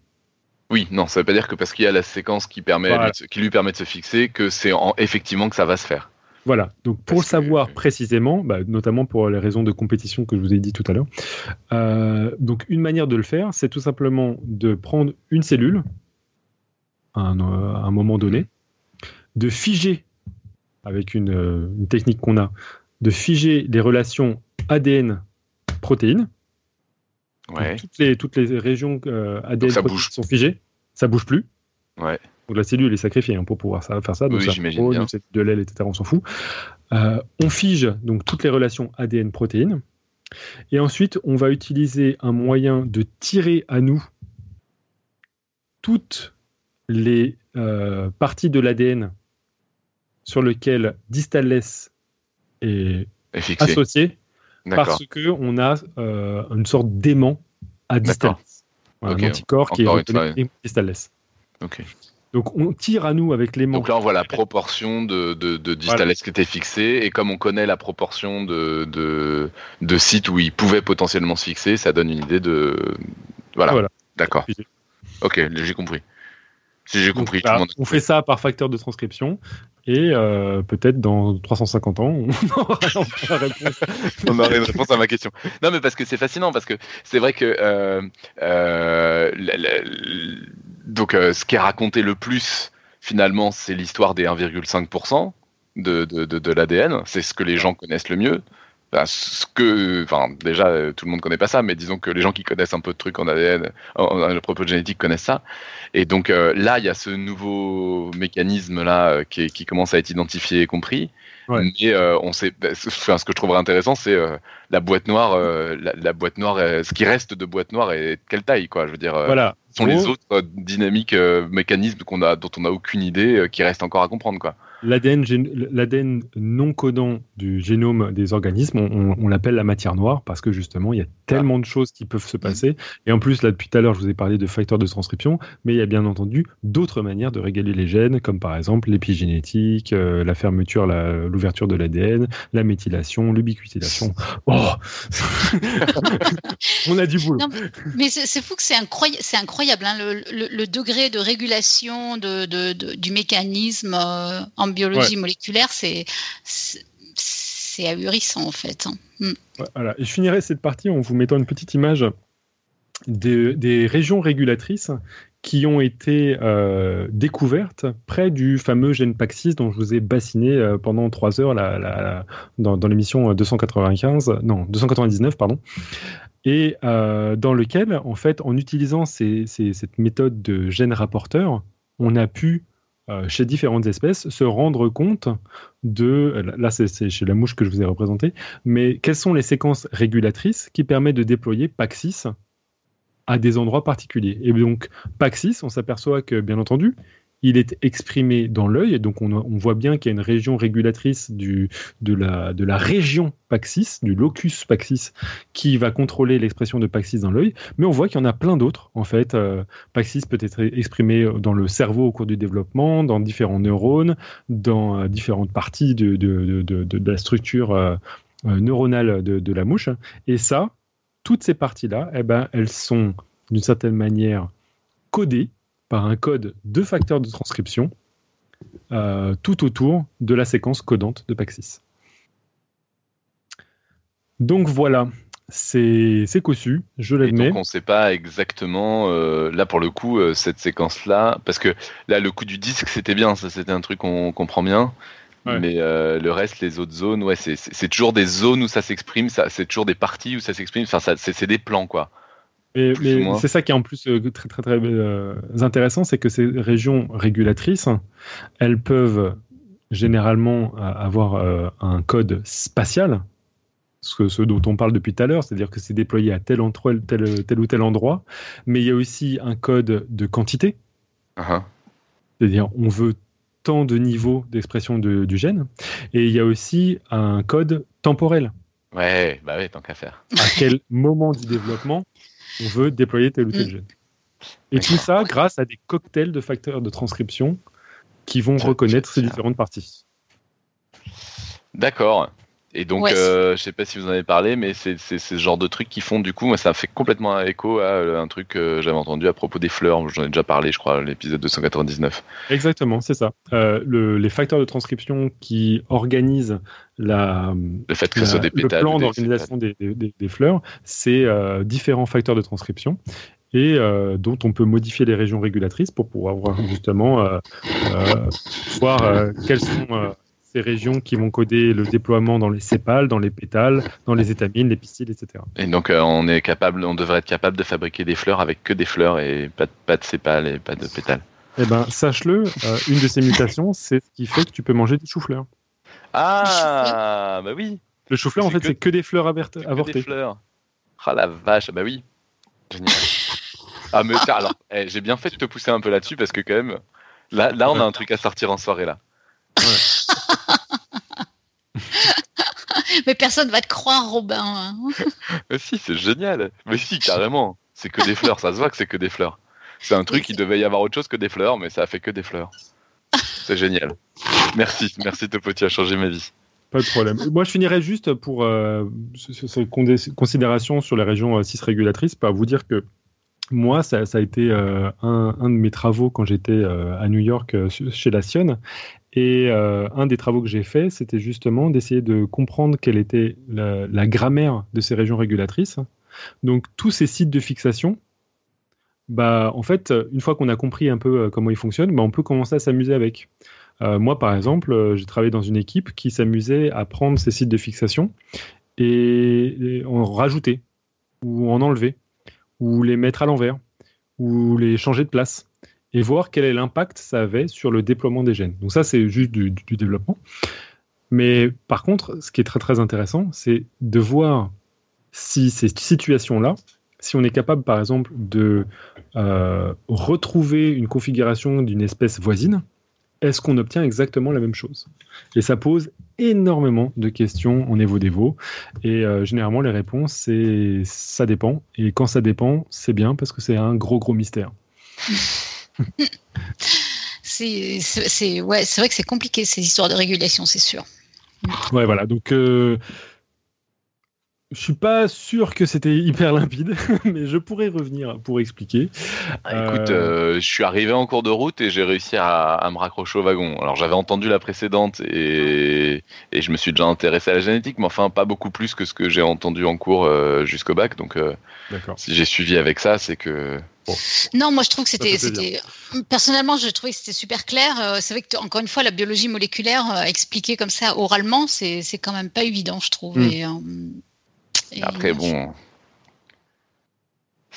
Oui, non, ça ne veut pas dire que parce qu'il y a la séquence qui, permet qui lui permet de se fixer, que c'est effectivement que ça va se faire. Voilà, donc pour le savoir précisément, bah, notamment pour les raisons de compétition que je vous ai dit tout à l'heure, euh, donc une manière de le faire, c'est tout simplement de prendre une cellule à un, moment donné, de figer, avec une, euh, technique qu'on a, de figer les relations ADN-protéines. Toutes, les, toutes les régions euh, ADN sont figées, ça bouge plus. Ouais. Donc la cellule est sacrifiée hein, pour pouvoir faire ça. Donc oui, j'imagine bien. de l'aile, etc. On s'en fout. Euh, on fige donc toutes les relations ADN-protéines. Et ensuite, on va utiliser un moyen de tirer à nous toutes les euh, parties de l'ADN sur lesquelles distales est, associé parce qu'on a euh, une sorte d'aimant à distales. un anticorps qui est distales. Ok. Donc on tire à nous avec les Donc là, on voit la proportion de, de, de distales qui était fixée, et comme on connaît la proportion de, de, de sites où ils pouvaient potentiellement se fixer, ça donne une idée de. Voilà. Voilà. D'accord. Ok, j'ai compris. Si j'ai compris. Donc, tout le là, monde- on fait ça par facteur de transcription et euh, peut-être dans 350 ans, on aura la réponse. on aurait une réponse à ma question. Non, mais parce que c'est fascinant, parce que c'est vrai que euh, euh, la- la- l- donc euh, ce qui est raconté le plus finalement, c'est l'histoire des 1,5% de, de, de, de l'ADN. C'est ce que les gens connaissent le mieux. Enfin, ce que, enfin, déjà, euh, tout le monde connaît pas ça, mais disons que les gens qui connaissent un peu de trucs en ADN, en, en- propos de génétique, connaissent ça. Et donc euh, là, il y a ce nouveau mécanisme là euh, qui, commence à être identifié et compris. Ouais. Mais euh, on sait, bah, ce enfin, ce que je trouverais intéressant, c'est la boîte noire, la, la boîte noire, ce qui reste de boîte noire et de quelle taille, quoi. Je veux dire, Voilà. sont les autres dynamiques, mécanismes qu'on a, dont on n'a aucune idée, qui restent encore à comprendre, quoi. L'ADN, non codant du génome des organismes, on, on- on l'appelle la matière noire parce que justement, il y a tellement de choses qui peuvent se passer. Et en plus, là, depuis tout à l'heure, je vous ai parlé de facteurs de transcription, mais il y a bien entendu d'autres manières de régaler les gènes, comme par exemple l'épigénétique, euh, la fermeture, la- l'ouverture de l'ADN, la méthylation, l'ubiquitination. Oh On a du boulot. Non, Mais c'est fou que c'est incroyable, hein, le, le- le degré de régulation de, de- de- du mécanisme euh, en biologie moléculaire, c'est ahurissant en fait. hein. Ouais, Voilà. Et je finirai cette partie en vous mettant une petite image des, des régions régulatrices qui ont été euh, découvertes près du fameux gène PAX6 dont je vous ai bassiné euh, pendant trois heures la- la- la- dans, dans l'émission 295, non 299 pardon, et euh, dans lequel en fait en utilisant ces- ces- cette méthode de gène rapporteur, on a pu euh, chez différentes espèces se rendre compte de là c'est chez la mouche que je vous ai représenté mais quelles sont les séquences régulatrices qui permettent de déployer PAX6 à des endroits particuliers? Et donc, PAX6, on s'aperçoit que, bien entendu, il est exprimé dans l'œil, donc on, voit bien qu'il y a une région régulatrice de, la, région PAX6, du locus PAX6, qui va contrôler l'expression de PAX6 dans l'œil, mais on voit qu'il y en a plein d'autres. En fait, euh, PAX6 peut être exprimé dans le cerveau au cours du développement, dans différents neurones, dans euh, différentes parties de, la structure euh, neuronale de, de la mouche. Et ça, toutes ces parties-là, eh ben, elles sont d'une certaine manière codées par un code de facteur de transcription euh, tout autour de la séquence codante de PAX6. Donc voilà, c'est cossu, je Et l'admets. donc on ne sait pas exactement, euh, là pour le coup, euh, cette séquence-là, parce que là le coup du disque c'était bien, ça c'était un truc qu'on comprend bien, Ouais. mais euh, le reste, les autres zones, ouais, c'est- toujours des zones où ça s'exprime, c'est toujours des parties où ça s'exprime, enfin c'est des plans quoi. Mais, c'est ça qui est en plus euh, très très très euh, intéressant, c'est que ces régions régulatrices, elles peuvent généralement euh, avoir euh, un code spatial, ce, dont on parle depuis tout à l'heure, c'est-à-dire que c'est déployé à tel, endroit, tel, tel ou tel endroit, mais il y a aussi un code de quantité, Uh-huh. c'est-à-dire on veut tant de niveaux d'expression de- du gène, et il y a aussi un code temporel. Ouais, bah ouais, tant qu'à faire. à quel moment du développement on veut déployer tel ou tel Mm. gène. Et tout ça grâce à des cocktails de facteurs de transcription qui vont reconnaître ces différentes parties. D'accord. Et donc, Ouais. euh, je sais pas si vous en avez parlé, mais c'est ce genre de truc qui font du coup, moi, ça fait complètement un écho à euh, un truc que j'avais entendu à propos des fleurs. J'en ai déjà parlé, je crois, l'épisode 299. Exactement, c'est ça. Euh, le- les facteurs de transcription qui organisent la, Le fait que la- ce soit des le plan d'organisation des, des- des- des fleurs, c'est euh, différents facteurs de transcription et euh, dont on peut modifier les régions régulatrices pour pouvoir voir justement euh, euh, voir euh, quelles sont euh, ces régions qui vont coder le déploiement dans les sépales, dans les pétales, dans les étamines, les pistils, etc. Et donc, euh, on est capable, on devrait être capable de fabriquer des fleurs avec que des fleurs et pas de, pas de sépales et pas de pétales. Eh ben, sache-le, euh, une de ces mutations, c'est ce qui fait que tu peux manger du chou-fleur. Ah, bah oui. Le chou-fleur, en fait, que- c'est que des fleurs avert- c'est que avortées. des fleurs. Ah la vache, bah oui. Génial. ah mais tiens, alors, eh, j'ai bien fait de te pousser un peu là-dessus parce que quand même, là, là, on a un truc à sortir en soirée là. Mais personne va te croire, Robin. hein. Mais si, c'est génial. Mais si, carrément. C'est que des fleurs, ça se voit que c'est que des fleurs. C'est un truc, il devait y avoir autre chose que des fleurs, mais ça a fait que des fleurs. C'est génial. Merci, merci Topoti, a changé ma vie. Pas de problème. Moi, je finirais juste pour euh, ces considérations sur les régions 6 euh, régulatrices par vous dire que moi, ça, a été euh, un, de mes travaux quand j'étais euh, à New York chez la Sion. Et un des travaux que j'ai fait, c'était justement d'essayer de comprendre quelle était la, grammaire de ces régions régulatrices. Donc, tous ces sites de fixation, bah, en fait, une fois qu'on a compris un peu comment ils fonctionnent, bah, on peut commencer à s'amuser avec. Euh, moi, par exemple, euh, j'ai travaillé dans une équipe qui s'amusait à prendre ces sites de fixation et, en rajouter, ou en enlever, ou les mettre à l'envers, ou les changer de place, et voir quel est l'impact ça avait sur le déploiement des gènes. Donc ça, c'est juste du, développement. Mais par contre, ce qui est très très intéressant, c'est de voir si ces situations-là, si on est capable, par exemple, de euh, retrouver une configuration d'une espèce voisine, est-ce qu'on obtient exactement la même chose? Et ça pose énormément de questions niveau des veaux. Et euh, généralement, les réponses, c'est ça dépend. Et quand ça dépend, c'est bien parce que c'est un gros, gros mystère. c'est ouais, vrai que c'est compliqué ces histoires de régulation, c'est sûr. Ouais, voilà. Donc, euh, je suis pas sûr que c'était hyper limpide, mais je pourrais revenir pour expliquer. Ah, écoute, euh, je suis arrivé en cours de route et j'ai réussi à, me raccrocher au wagon. Alors j'avais entendu la précédente et, et, je me suis déjà intéressé à la génétique, mais enfin pas beaucoup plus que ce que j'ai entendu en cours euh, jusqu'au bac. Donc euh, si j'ai suivi avec ça, c'est que Non, moi je trouve que c'était, c'était, personnellement, je trouvais que c'était super clair. c'est vrai que encore une fois, la biologie moléculaire expliquée comme ça oralement, c'est, c'est quand même pas évident, je trouve. Hmm. Et, après, bon.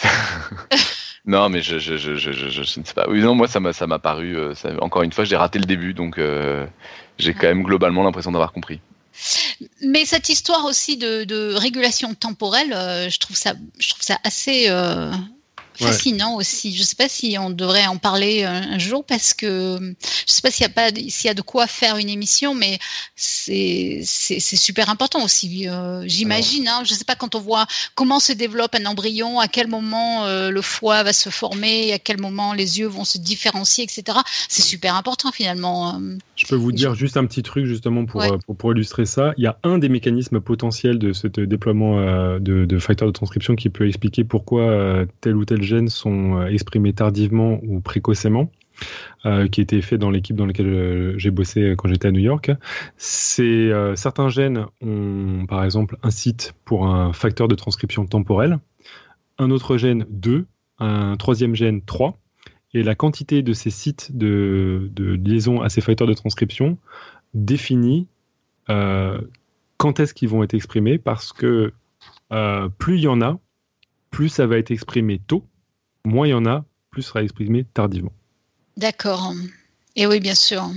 non, mais je, je, je, je, ne sais pas. Oui, non, moi, ça m'a, ça m'a paru. Euh, encore une fois, j'ai raté le début, donc euh, j'ai quand même globalement l'impression d'avoir compris. Mais cette histoire aussi de, de régulation temporelle, euh, je trouve ça, je trouve ça assez fascinant aussi. Je ne sais pas si on devrait en parler un, jour parce que je ne sais pas s'il y a pas s'il y a de quoi faire une émission, mais c'est c'est super important aussi. Euh, j'imagine. Hein, je ne sais pas quand on voit comment se développe un embryon, à quel moment euh, le foie va se former, à quel moment les yeux vont se différencier, etc. C'est super important finalement. Euh. Je peux vous dire juste un petit truc justement pour, pour, pour, illustrer ça. Il y a un des mécanismes potentiels de ce déploiement de, de facteurs de transcription qui peut expliquer pourquoi tel ou tel gènes sont euh, exprimés tardivement ou précocement. Euh, qui était fait dans l'équipe dans laquelle euh, j'ai bossé quand j'étais à New York. C'est certains gènes ont par exemple un site pour un facteur de transcription temporelle, un autre gène 2, un troisième gène 3, et la quantité de ces sites de, liaison à ces facteurs de transcription définit quand est-ce qu'ils vont être exprimés parce que plus il y en a, plus ça va être exprimé tôt moins il y en a, plus sera exprimé tardivement. D'accord. Et oui, bien sûr.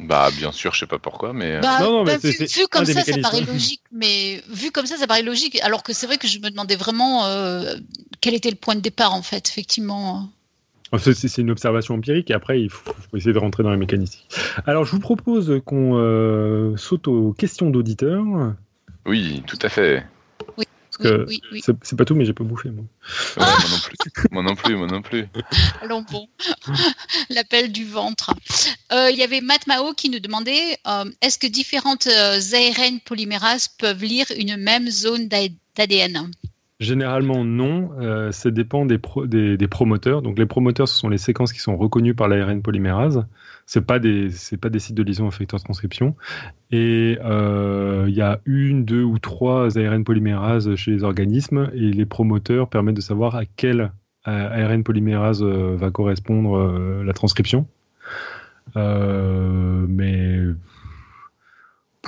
Bah, bien sûr, je sais pas pourquoi, mais. Bah, non, non, mais bah, vu, comme ça, ça paraît logique. Mais vu comme ça, ça paraît logique. Alors que c'est vrai que je me demandais vraiment euh, quel était le point de départ, en fait, effectivement. C'est une observation empirique et après, il faut, essayer de rentrer dans les mécaniques. Alors, je vous propose qu'on euh, saute aux questions d'auditeurs. Oui, tout à fait. C'est pas tout, mais j'ai pas bouffé, moi. moi non plus. moi non plus, moi non plus. Allons bon. L'appel du ventre. Euh, il y avait Matt Mao qui nous demandait euh, est-ce que différentes ARN polymérases peuvent lire une même zone d'ADN Généralement non, ça dépend des, des, des, promoteurs. Donc les promoteurs, ce sont les séquences qui sont reconnues par l'ARN polymérase c'est pas des pas des sites de liaison à facteur de transcription et euh, il y a une deux ou trois ARN polymérases chez les organismes. Et les promoteurs permettent de savoir à quel ARN polymérase euh, va correspondre euh, la transcription. Mais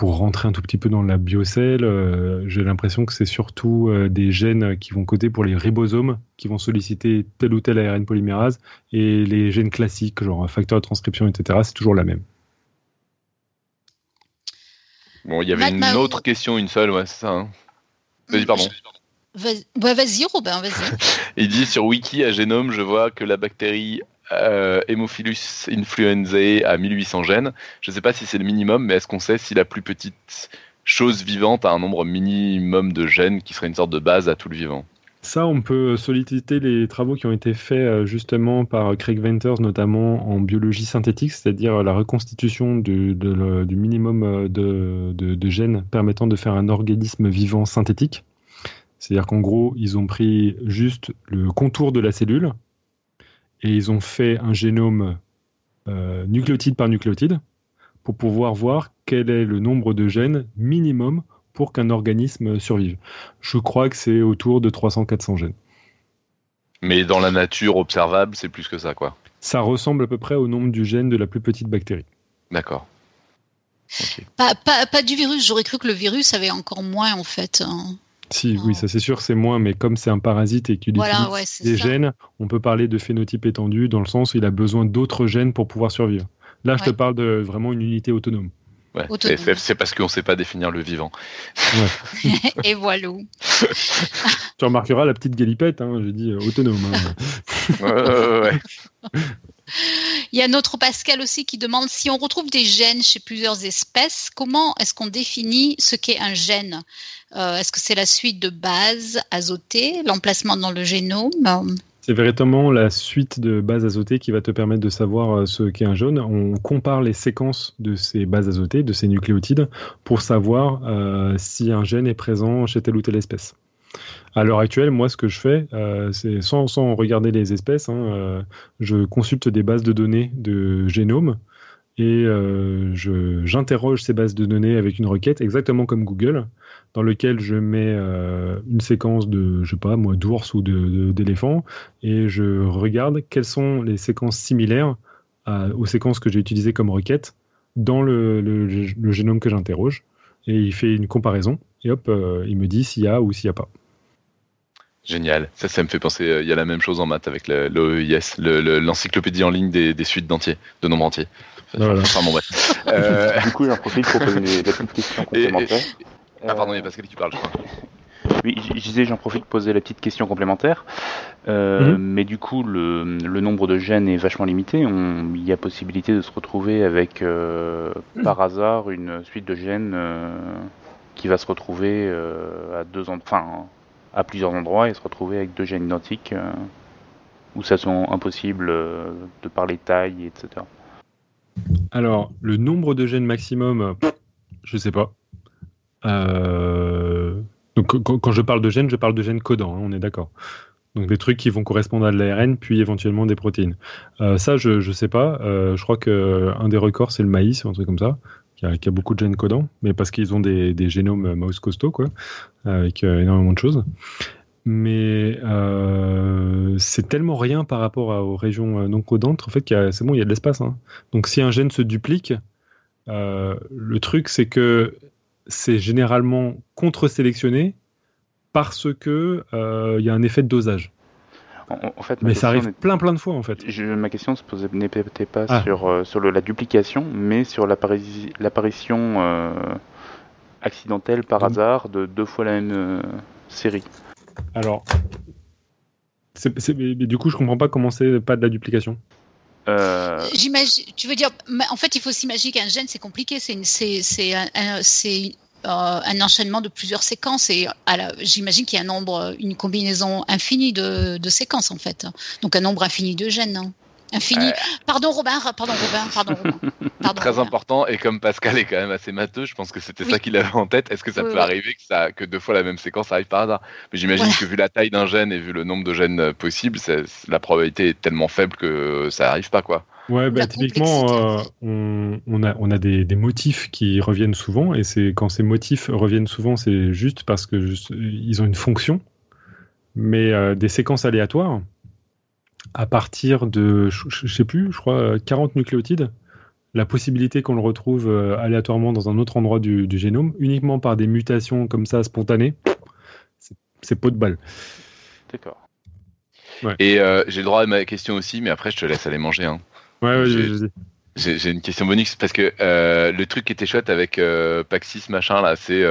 pour rentrer un tout petit peu dans la biocelle, euh, j'ai l'impression que c'est surtout euh, des gènes qui vont coder pour les ribosomes, qui vont solliciter tel ou tel ARN polymérase, et les gènes classiques, genre facteur de transcription, etc., c'est toujours la même. Bon, il y avait une autre question, une seule, ouais, c'est ça. Hein. Vas-y, pardon. Vas-y, Robin, vas-y. il dit sur Wiki à Génome, je vois que la bactérie euh, Hemophilus influenzae à 1800 gènes. Je ne sais pas si c'est le minimum, mais est-ce qu'on sait si la plus petite chose vivante a un nombre minimum de gènes qui serait une sorte de base à tout le vivant? Ça, on peut solliciter les travaux qui ont été faits euh, justement par Craig Venters, notamment en biologie synthétique, c'est-à-dire la reconstitution du, du minimum euh, de, de, gènes permettant de faire un organisme vivant synthétique. C'est-à-dire qu'en gros, ils ont pris juste le contour de la cellule et ils ont fait un génome euh, nucléotide par nucléotide pour pouvoir voir quel est le nombre de gènes minimum pour qu'un organisme survive. Je crois que c'est autour de 300-400 gènes. Mais dans la nature observable, c'est plus que ça, quoi. Ça ressemble à peu près au nombre du gène de la plus petite bactérie. D'accord. Pas, du virus, j'aurais cru que le virus avait encore moins en fait. Hein. Si, oui, ça c'est sûr, c'est moins, mais comme c'est un parasite et qu'il voilà, utilise des gènes, on peut parler de phénotype étendu dans le sens où il a besoin d'autres gènes pour pouvoir survivre. Là, je te parle de vraiment une unité autonome. Ouais, c'est parce qu'on ne sait pas définir le vivant. Et voilà. tu remarqueras la petite galipette, hein, j'ai dit euh, autonome. Hein. Il y a notre Pascal aussi qui demande si on retrouve des gènes chez plusieurs espèces, comment est-ce qu'on définit ce qu'est un gène? Euh, Est-ce que c'est la suite de bases azotées, l'emplacement dans le génome? C'est véritablement la suite de bases azotées qui va te permettre de savoir euh, ce qu'est un jaune. On compare les séquences de ces bases azotées, de ces nucléotides, pour savoir euh, si un gène est présent chez telle ou telle espèce. À l'heure actuelle, moi, ce que je fais, euh, c'est sans, regarder les espèces, hein, je consulte des bases de données de génome et j'interroge ces bases de données avec une requête, exactement comme Google dans lequel je mets euh, une séquence de, je sais pas, moi, d'ours ou d'éléphants, et je regarde quelles sont les séquences similaires aux séquences que j'ai utilisées comme requête dans le, génome que j'interroge. Et il fait une comparaison, et hop, euh, il me dit s'il y a ou s'il n'y a pas. Génial. Ça, ça me fait penser, euh, il y a la même chose en maths avec l'OEIS, l'encyclopédie en ligne des, suites d'entiers, de nombres entiers. Enfin, bon, du coup, j'en profite pour poser des, petites questions complémentaires. Ah pardon, il y a Pascal qui parle, je crois. Oui, je disais, j'en profite pour poser la petite question complémentaire. Euh, mhm. Mais du coup, le, nombre de gènes est vachement limité. il y a possibilité de se retrouver avec, euh, par hasard, une suite de gènes euh, qui va se retrouver à deux, enfin, à plusieurs endroits et se retrouver avec deux gènes identiques, où ça sont impossible de par les tailles, etc. Alors, le nombre de gènes maximum, je sais pas. Euh, donc quand je parle de gènes, je parle de gènes codants, hein, on est d'accord. Donc des trucs qui vont correspondre à de l'ARN, puis éventuellement des protéines. Euh, ça, je ne sais pas. Euh, je crois qu'un des records, c'est le maïs, un truc comme ça, qui a, beaucoup de gènes codants, mais parce qu'ils ont des, génomes mouse costauds, quoi, avec énormément de choses. Mais c'est tellement rien par rapport aux régions non codantes, en fait, c'est bon, il y a de l'espace. Hein. Donc si un gène se duplique, le truc, c'est que c'est généralement contre-sélectionné parce que il euh, y a un effet de dosage. En, fait, mais ça arrive plein plein de fois en fait. ma question n'était pas ah. sur, euh, sur la duplication, mais sur l'apparition euh, accidentelle par hasard de deux fois la même série. Alors, du coup, je comprends pas comment c'est pas de la duplication. Euh, J'imagine. Tu veux dire, en fait, il faut s'imaginer qu'un gène, c'est compliqué. C'est un, euh, un, enchaînement de plusieurs séquences et j'imagine qu'il y a un nombre, une combinaison infinie de, de, séquences en fait. Donc un nombre infini de gènes. Hein. Infini. Euh, pardon Robin, pardon Robin, pardon Robin. Très important et comme Pascal est quand même assez matheux, je pense que c'était ça qu'il avait en tête. Est-ce que ça peut arriver que, ça, que deux fois la même séquence arrive par hasard? Mais j'imagine que vu la taille d'un gène et vu le nombre de gènes possibles, la probabilité est tellement faible que ça n'arrive pas quoi. Ouais, bah, typiquement, euh, on, a, on a des, des, motifs qui reviennent souvent, et c'est quand ces motifs reviennent souvent, c'est juste parce que ils ont une fonction, mais des séquences aléatoires, à partir de, je, ne sais plus, je crois, 40 nucléotides, la possibilité qu'on le retrouve euh, aléatoirement dans un autre endroit du, génome, uniquement par des mutations comme ça spontanées, c'est pot de balle. D'accord. Et euh, j'ai le droit à ma question aussi, mais après je te laisse aller manger. Hein. Ouais, j'ai une question bonus parce que euh, le truc qui était chouette avec Paxis machin là, c'est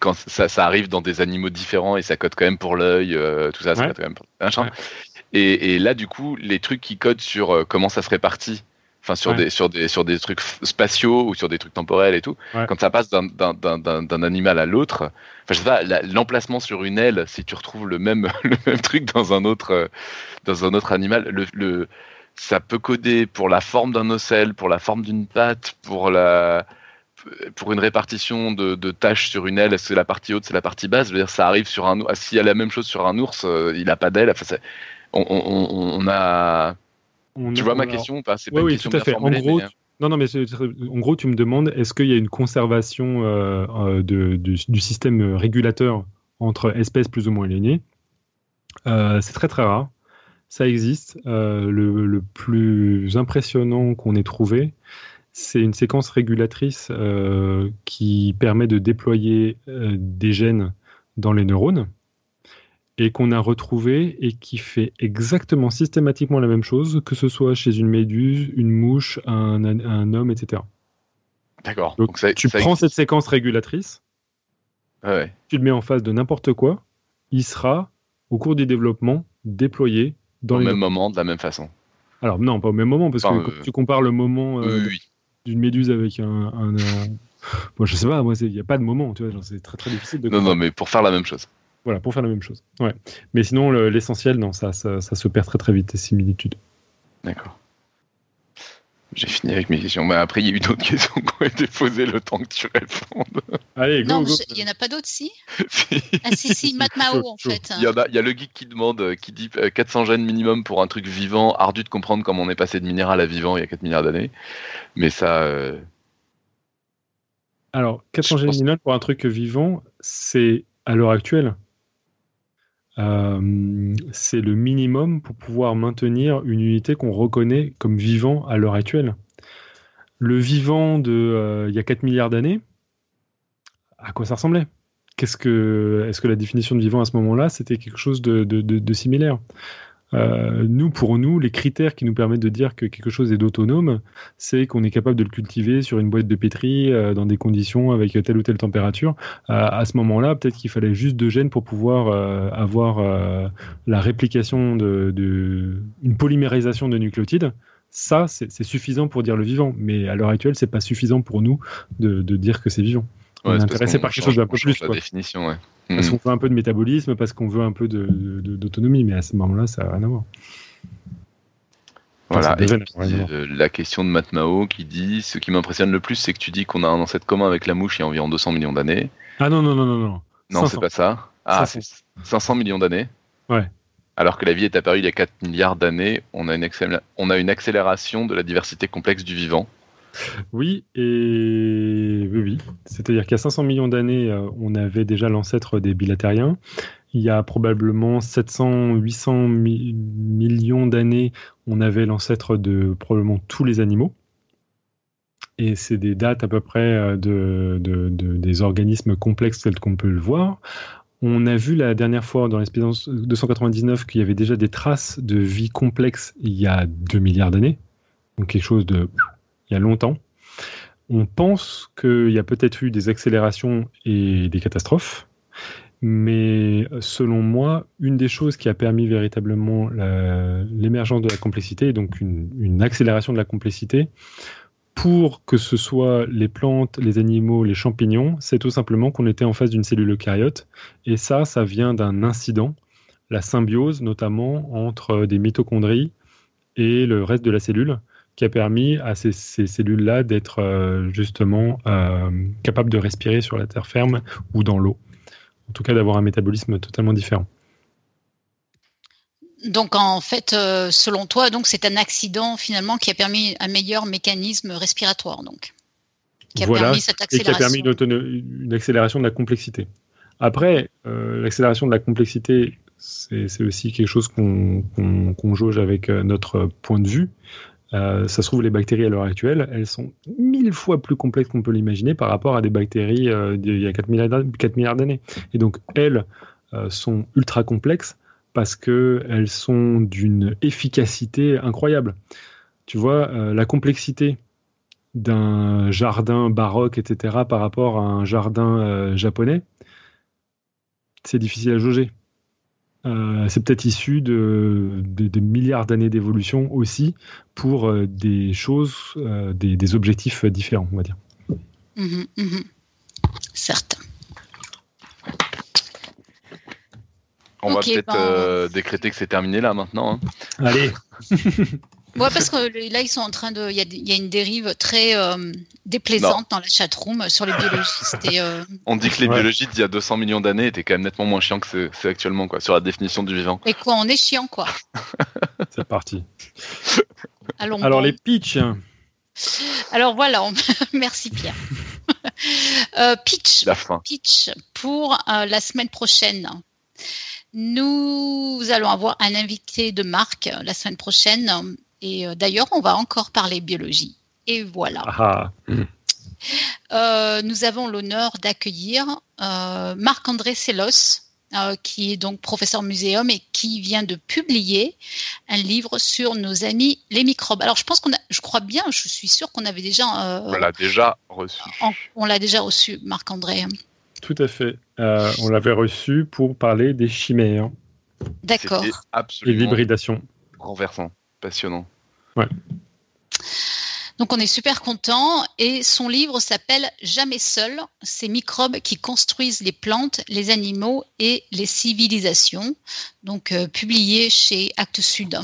quand ça, arrive dans des animaux différents et ça code quand même pour l'œil, tout ça, ça code quand même pour machin. Et, là, du coup, les trucs qui codent sur euh, comment ça se répartit Enfin, sur, des, sur, des, sur des trucs spatiaux ou sur des trucs temporels et tout. Quand ça passe d'un animal à l'autre, enfin, je sais pas, l'emplacement sur une aile, si tu retrouves le même, le même truc dans un autre, dans un autre animal, le, le ça peut coder pour la forme d'un ocelle, pour la forme d'une patte, pour la pour une répartition de, de tâches sur une aile, c'est la partie haute, c'est la partie basse? Je veux dire, ça arrive sur un. S'il y a la même chose sur un ours, euh, il a pas d'aile. Enfin, on, on, on, a tu vois ma question ou pas? C'est pas oui, tout à fait. En gros, non, non, mais en gros, tu me demandes est-ce qu'il y a une conservation euh, euh, de, du, système régulateur entre espèces plus ou moins alignées? Euh, C'est très très rare. Ça existe. Le, le, plus impressionnant qu'on ait trouvé, c'est une séquence régulatrice qui permet de déployer des gènes dans les neurones et qu'on a retrouvé et qui fait exactement systématiquement la même chose, que ce soit chez une méduse, une mouche, un, un homme, etc. D'accord. Donc, tu prends cette séquence régulatrice, tu le mets en face de n'importe quoi, il sera, au cours du développement, déployé dans au même moment, de la même façon. Alors non, pas au même moment, parce que quand tu compares le moment euh, d'une méduse avec un... un, Bon, je sais pas, moi, il n'y a pas de moment, tu vois, c'est très très difficile de. Non, non, mais pour faire la même chose. Voilà, pour faire la même chose. Ouais. Mais sinon, l'essentiel, non, ça, ça, se perd très très vite, ces similitudes. D'accord. J'ai fini avec mes questions. Mais après, il y a eu d'autres questions qui ont été posées le temps que tu répondes. Allez, go, non, il n'y en a pas d'autres, si Ah, si, si, Matt Mao, en fait. Il y, a, il y a le geek qui demande, euh, qui dit 400 euh, gènes minimum pour un truc vivant. Ardu de comprendre comment on est passé de minéral à vivant il y a 4 milliards d'années. Mais ça. Euh, Alors, 400 gènes minimum pour un truc vivant, c'est à l'heure actuelle euh, c'est le minimum pour pouvoir maintenir une unité qu'on reconnaît comme vivant à l'heure actuelle. Le vivant de euh, il y a 4 milliards d'années, à quoi ça ressemblait? Qu'est-ce que, Est-ce que la définition de vivant à ce moment-là, c'était quelque chose de similaire? Euh, nous, pour nous, les critères qui nous permettent de dire que quelque chose est autonome, c'est qu'on est capable de le cultiver sur une boîte de pétri euh, dans des conditions avec telle ou telle température. Euh, à ce moment-là, peut-être qu'il fallait juste deux gènes pour pouvoir avoir la réplication de, une polymérisation de nucléotides. Ça, c'est suffisant pour dire le vivant, mais à l'heure actuelle, c'est pas suffisant pour nous de dire que c'est vivant. On est intéressé par quelque chose d'un peu plus. La définition, ouais. Parce qu'on veut un peu de métabolisme, parce qu'on veut un peu d'autonomie, mais à ce moment-là, ça n'a rien à voir. Voilà, euh, la question de Matmao qui dit Ce qui m'impressionne le plus, c'est que tu dis qu'on a un ancêtre commun avec la mouche il y a environ 200 millions d'années. Ah non, non, non, non, non. Non, c'est pas ça. Ah, c'est 500 millions d'années. Ouais. Alors que la vie est apparue il y a 4 milliards d'années, on, a une on a une accélération de la diversité complexe du vivant. Oui, et oui. C'est-à-dire qu'il y a 500 millions d'années, euh, on avait déjà l'ancêtre des bilatériens. Il y a probablement 700, 800 millions d'années, on avait l'ancêtre de probablement tous les animaux. Et c'est des dates à peu près euh, de, des organismes complexes tels qu'on peut le voir. On a vu la dernière fois dans l'expérience 299 qu'il y avait déjà des traces de vie complexe il y a 2 milliards d'années. Donc quelque chose de il y a longtemps. On pense qu'il y a peut-être eu des accélérations et des catastrophes, mais selon moi, une des choses qui a permis véritablement l'émergence de la complexité, donc une, accélération de la complexité, pour que ce soit les plantes, les animaux, les champignons, c'est tout simplement qu'on était en face d'une cellule eucaryote. Et ça, ça vient d'un incident, la symbiose notamment entre des mitochondries et le reste de la cellule, qui a permis à ces, cellules-là d'être euh, justement euh, capables de respirer sur la terre ferme ou dans l'eau. En tout cas, d'avoir un métabolisme totalement différent. Donc en fait, euh, selon toi, donc c'est un accident finalement qui a permis un meilleur mécanisme respiratoire, donc qui a permis cette accélération. Et qui a permis une, accélération de la complexité. Après, l'accélération de la complexité, c'est aussi quelque chose qu'on jauge avec notre point de vue. Euh, ça se trouve, les bactéries à l'heure actuelle, elles sont mille fois plus complexes qu'on peut l'imaginer par rapport à des bactéries euh, d'il y a 4 milliards d'années. Et donc, elles euh, sont ultra complexes parce qu'elles sont d'une efficacité incroyable. Tu vois, la complexité d'un jardin baroque, etc., par rapport à un jardin japonais, c'est difficile à jauger. Euh, c'est peut-être issu de, de, milliards d'années d'évolution aussi pour euh, des choses, euh, des, des, objectifs différents, on va dire. Mmh, mmh. Certes. On va peut-être ben, décréter que c'est terminé là maintenant. Hein. Allez Ouais, parce que là, ils sont en train de. Il y, a une dérive très euh, déplaisante dans la chatroom sur les biologistes. Euh, On dit que les biologistes d'il y a 200 millions d'années étaient quand même nettement moins chiants que c'est actuellement, quoi, sur la définition du vivant. Et quoi, on est chiant, quoi. c'est parti. Allons Alors, les pitch. Alors voilà, merci Pierre. euh, pitch. La fin. Pitch pour euh, la semaine prochaine. Nous allons avoir un invité de marque la semaine prochaine et euh, d'ailleurs, on va encore parler biologie. Et voilà. Ah, ah. Euh, nous avons l'honneur d'accueillir euh, Marc-André Sellos, qui est donc professeur muséum et qui vient de publier un livre sur nos amis les microbes. Alors je pense qu'on a, je crois bien, je suis sûre qu'on avait déjà. on l'a déjà reçu. on l'a déjà reçu, Marc-André. Tout à fait. on l'avait reçu pour parler des chimères. D'accord. Et l'hybridation. Renversant passionnant. Ouais. Donc on est super content et son livre s'appelle Jamais seul, ces microbes qui construisent les plantes, les animaux et les civilisations. Donc euh, publié chez Actes Sud.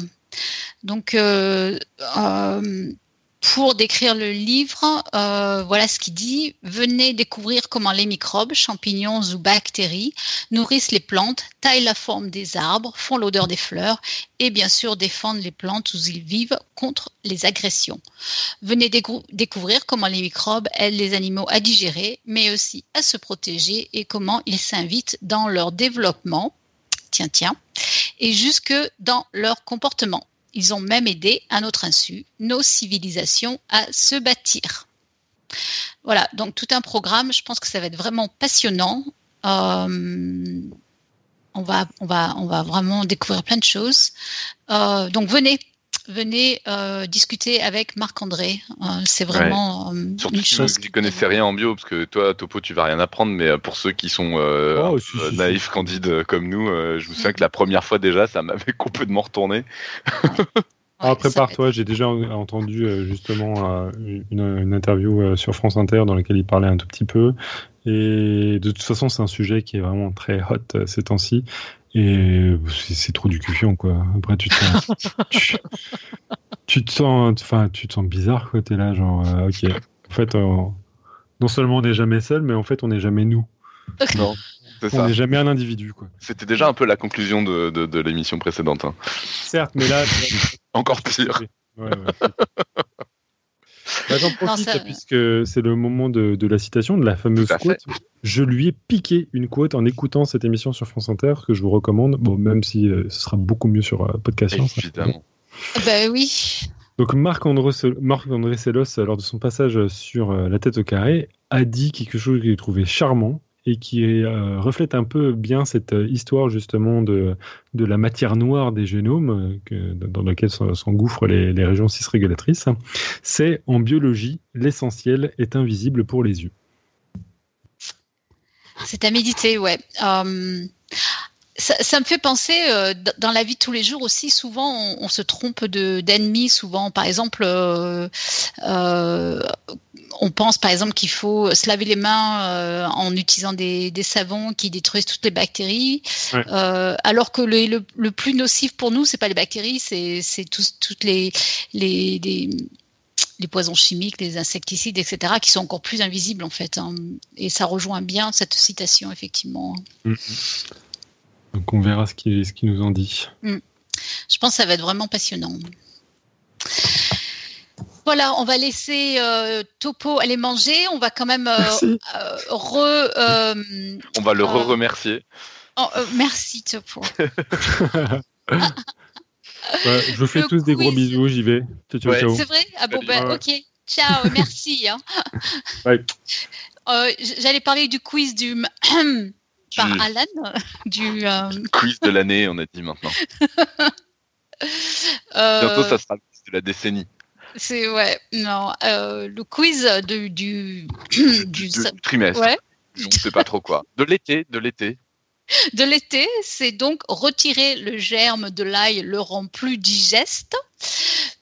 Donc euh, euh, pour décrire le livre, euh, voilà ce qu'il dit. Venez découvrir comment les microbes, champignons ou bactéries nourrissent les plantes, taillent la forme des arbres, font l'odeur des fleurs et bien sûr défendent les plantes où ils vivent contre les agressions. Venez découvrir comment les microbes aident les animaux à digérer, mais aussi à se protéger et comment ils s'invitent dans leur développement, tiens tiens, et jusque dans leur comportement. Ils ont même aidé, à notre insu, nos civilisations à se bâtir. Voilà, donc tout un programme. Je pense que ça va être vraiment passionnant. Euh, on va, on va, on va vraiment découvrir plein de choses. Euh, donc venez, venez euh, discuter avec Marc-André. Euh, c'est vraiment euh, Surtout ceux qui connaissaient rien en bio, parce que toi, Topo, tu vas rien apprendre, mais pour ceux qui sont oh, naïfs, candides comme nous, je me souviens que la première fois déjà, ça m'avait complètement retourné. Ah, prépare-toi, j'ai déjà entendu justement une, interview sur France Inter dans laquelle il parlait un tout petit peu. Et de toute façon, c'est un sujet qui est vraiment très hot ces temps-ci. Et c'est trop du cul quoi. Après, tu te sens, tu, te sens, enfin, tu te sens bizarre, quoi. T'es là, genre, euh, ok. En fait, non seulement on n'est jamais seul, mais en fait, on n'est jamais nous. Non. On n'est jamais un individu, quoi. C'était déjà un peu la conclusion de, de, l'émission précédente. Hein. Certes, mais là. Encore pire. Ouais, ouais, bah, J'en profite puisque c'est le moment de, de, la citation, de la fameuse quote. Je lui ai piqué une quote en écoutant cette émission sur France Inter que je vous recommande, bon, même si euh, ce sera beaucoup mieux sur euh, Podcast Évidemment. Ben oui. Donc Marc-André Marc Sellos, lors de son passage sur euh, La tête au carré, a dit quelque chose qu'il trouvait charmant et qui euh, reflète un peu bien cette euh, histoire justement de, de la matière noire des génomes euh, dans laquelle s'engouffrent les, les régions cis-régulatrices. C'est en biologie, l'essentiel est invisible pour les yeux. C'est à méditer, ouais. Ça, me fait penser dans la vie de tous les jours aussi. Souvent, on, se trompe de d'ennemis. Souvent, par exemple, on pense par exemple qu'il faut se laver les mains en utilisant des, savons qui détruisent toutes les bactéries, alors que le, le, plus nocif pour nous, c'est pas les bactéries, c'est c'est toutes les les, les poisons chimiques, les insecticides, etc., qui sont encore plus invisibles en fait. Hein. Et ça rejoint bien cette citation, effectivement. Mm-hmm. Donc on verra ce qu'ils ce nous en dit. Hmm. Je pense que ça va être vraiment passionnant. Voilà, on va laisser euh, Topo aller manger. On va quand même euh, euh, re. on va le re-remercier. Oh, merci Topo. je vous fais tous des gros bisous, j'y vais. C'est vrai? Ah bon, ben, ok. Ciao, merci. Hein. J'allais parler du quiz du par Alan du euh, quiz de l'année, on a dit maintenant. Bientôt, ça sera le quiz de la décennie. C'est ouais, non, euh, le quiz de, du, du, du, trimestre. Ouais. Je ne sais pas trop quoi. De l'été, de l'été. de l'été, c'est donc retirer le germe de l'ail, le rend plus digeste.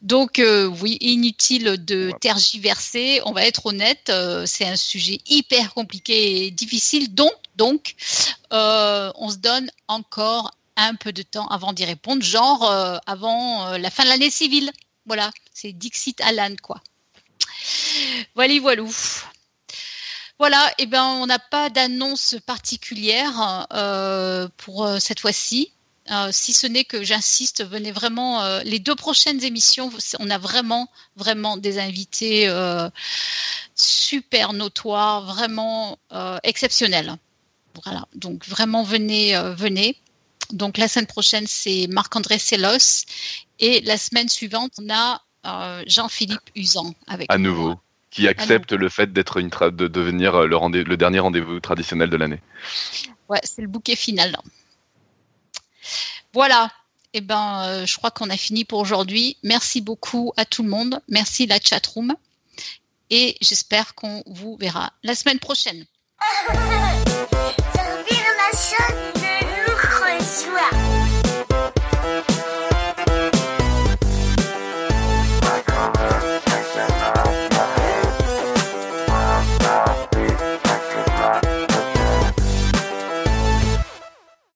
Donc euh, oui, inutile de tergiverser. On va être honnête, euh, c'est un sujet hyper compliqué et difficile. Donc, donc, euh, on se donne encore un peu de temps avant d'y répondre, genre avant la fin de l'année civile. Voilà, c'est Dixit Alan quoi. Voilà, voilà. Voilà, eh ben on n'a pas d'annonce particulière euh, pour euh, cette fois-ci. Euh, si ce n'est que j'insiste, venez vraiment les deux prochaines émissions. On a vraiment, vraiment des invités super notoires, vraiment exceptionnels. Voilà, donc vraiment venez, venez. Donc la semaine prochaine c'est Marc-André Sellos et la semaine suivante on a Jean-Philippe Usan avec à nouveau qui accepte le fait d'être une de devenir euh, le, le dernier rendez-vous traditionnel de l'année. Ouais, c'est le bouquet final. Voilà. Eh ben, euh, je crois qu'on a fini pour aujourd'hui. Merci beaucoup à tout le monde. Merci la chatroom. Et j'espère qu'on vous verra la semaine prochaine.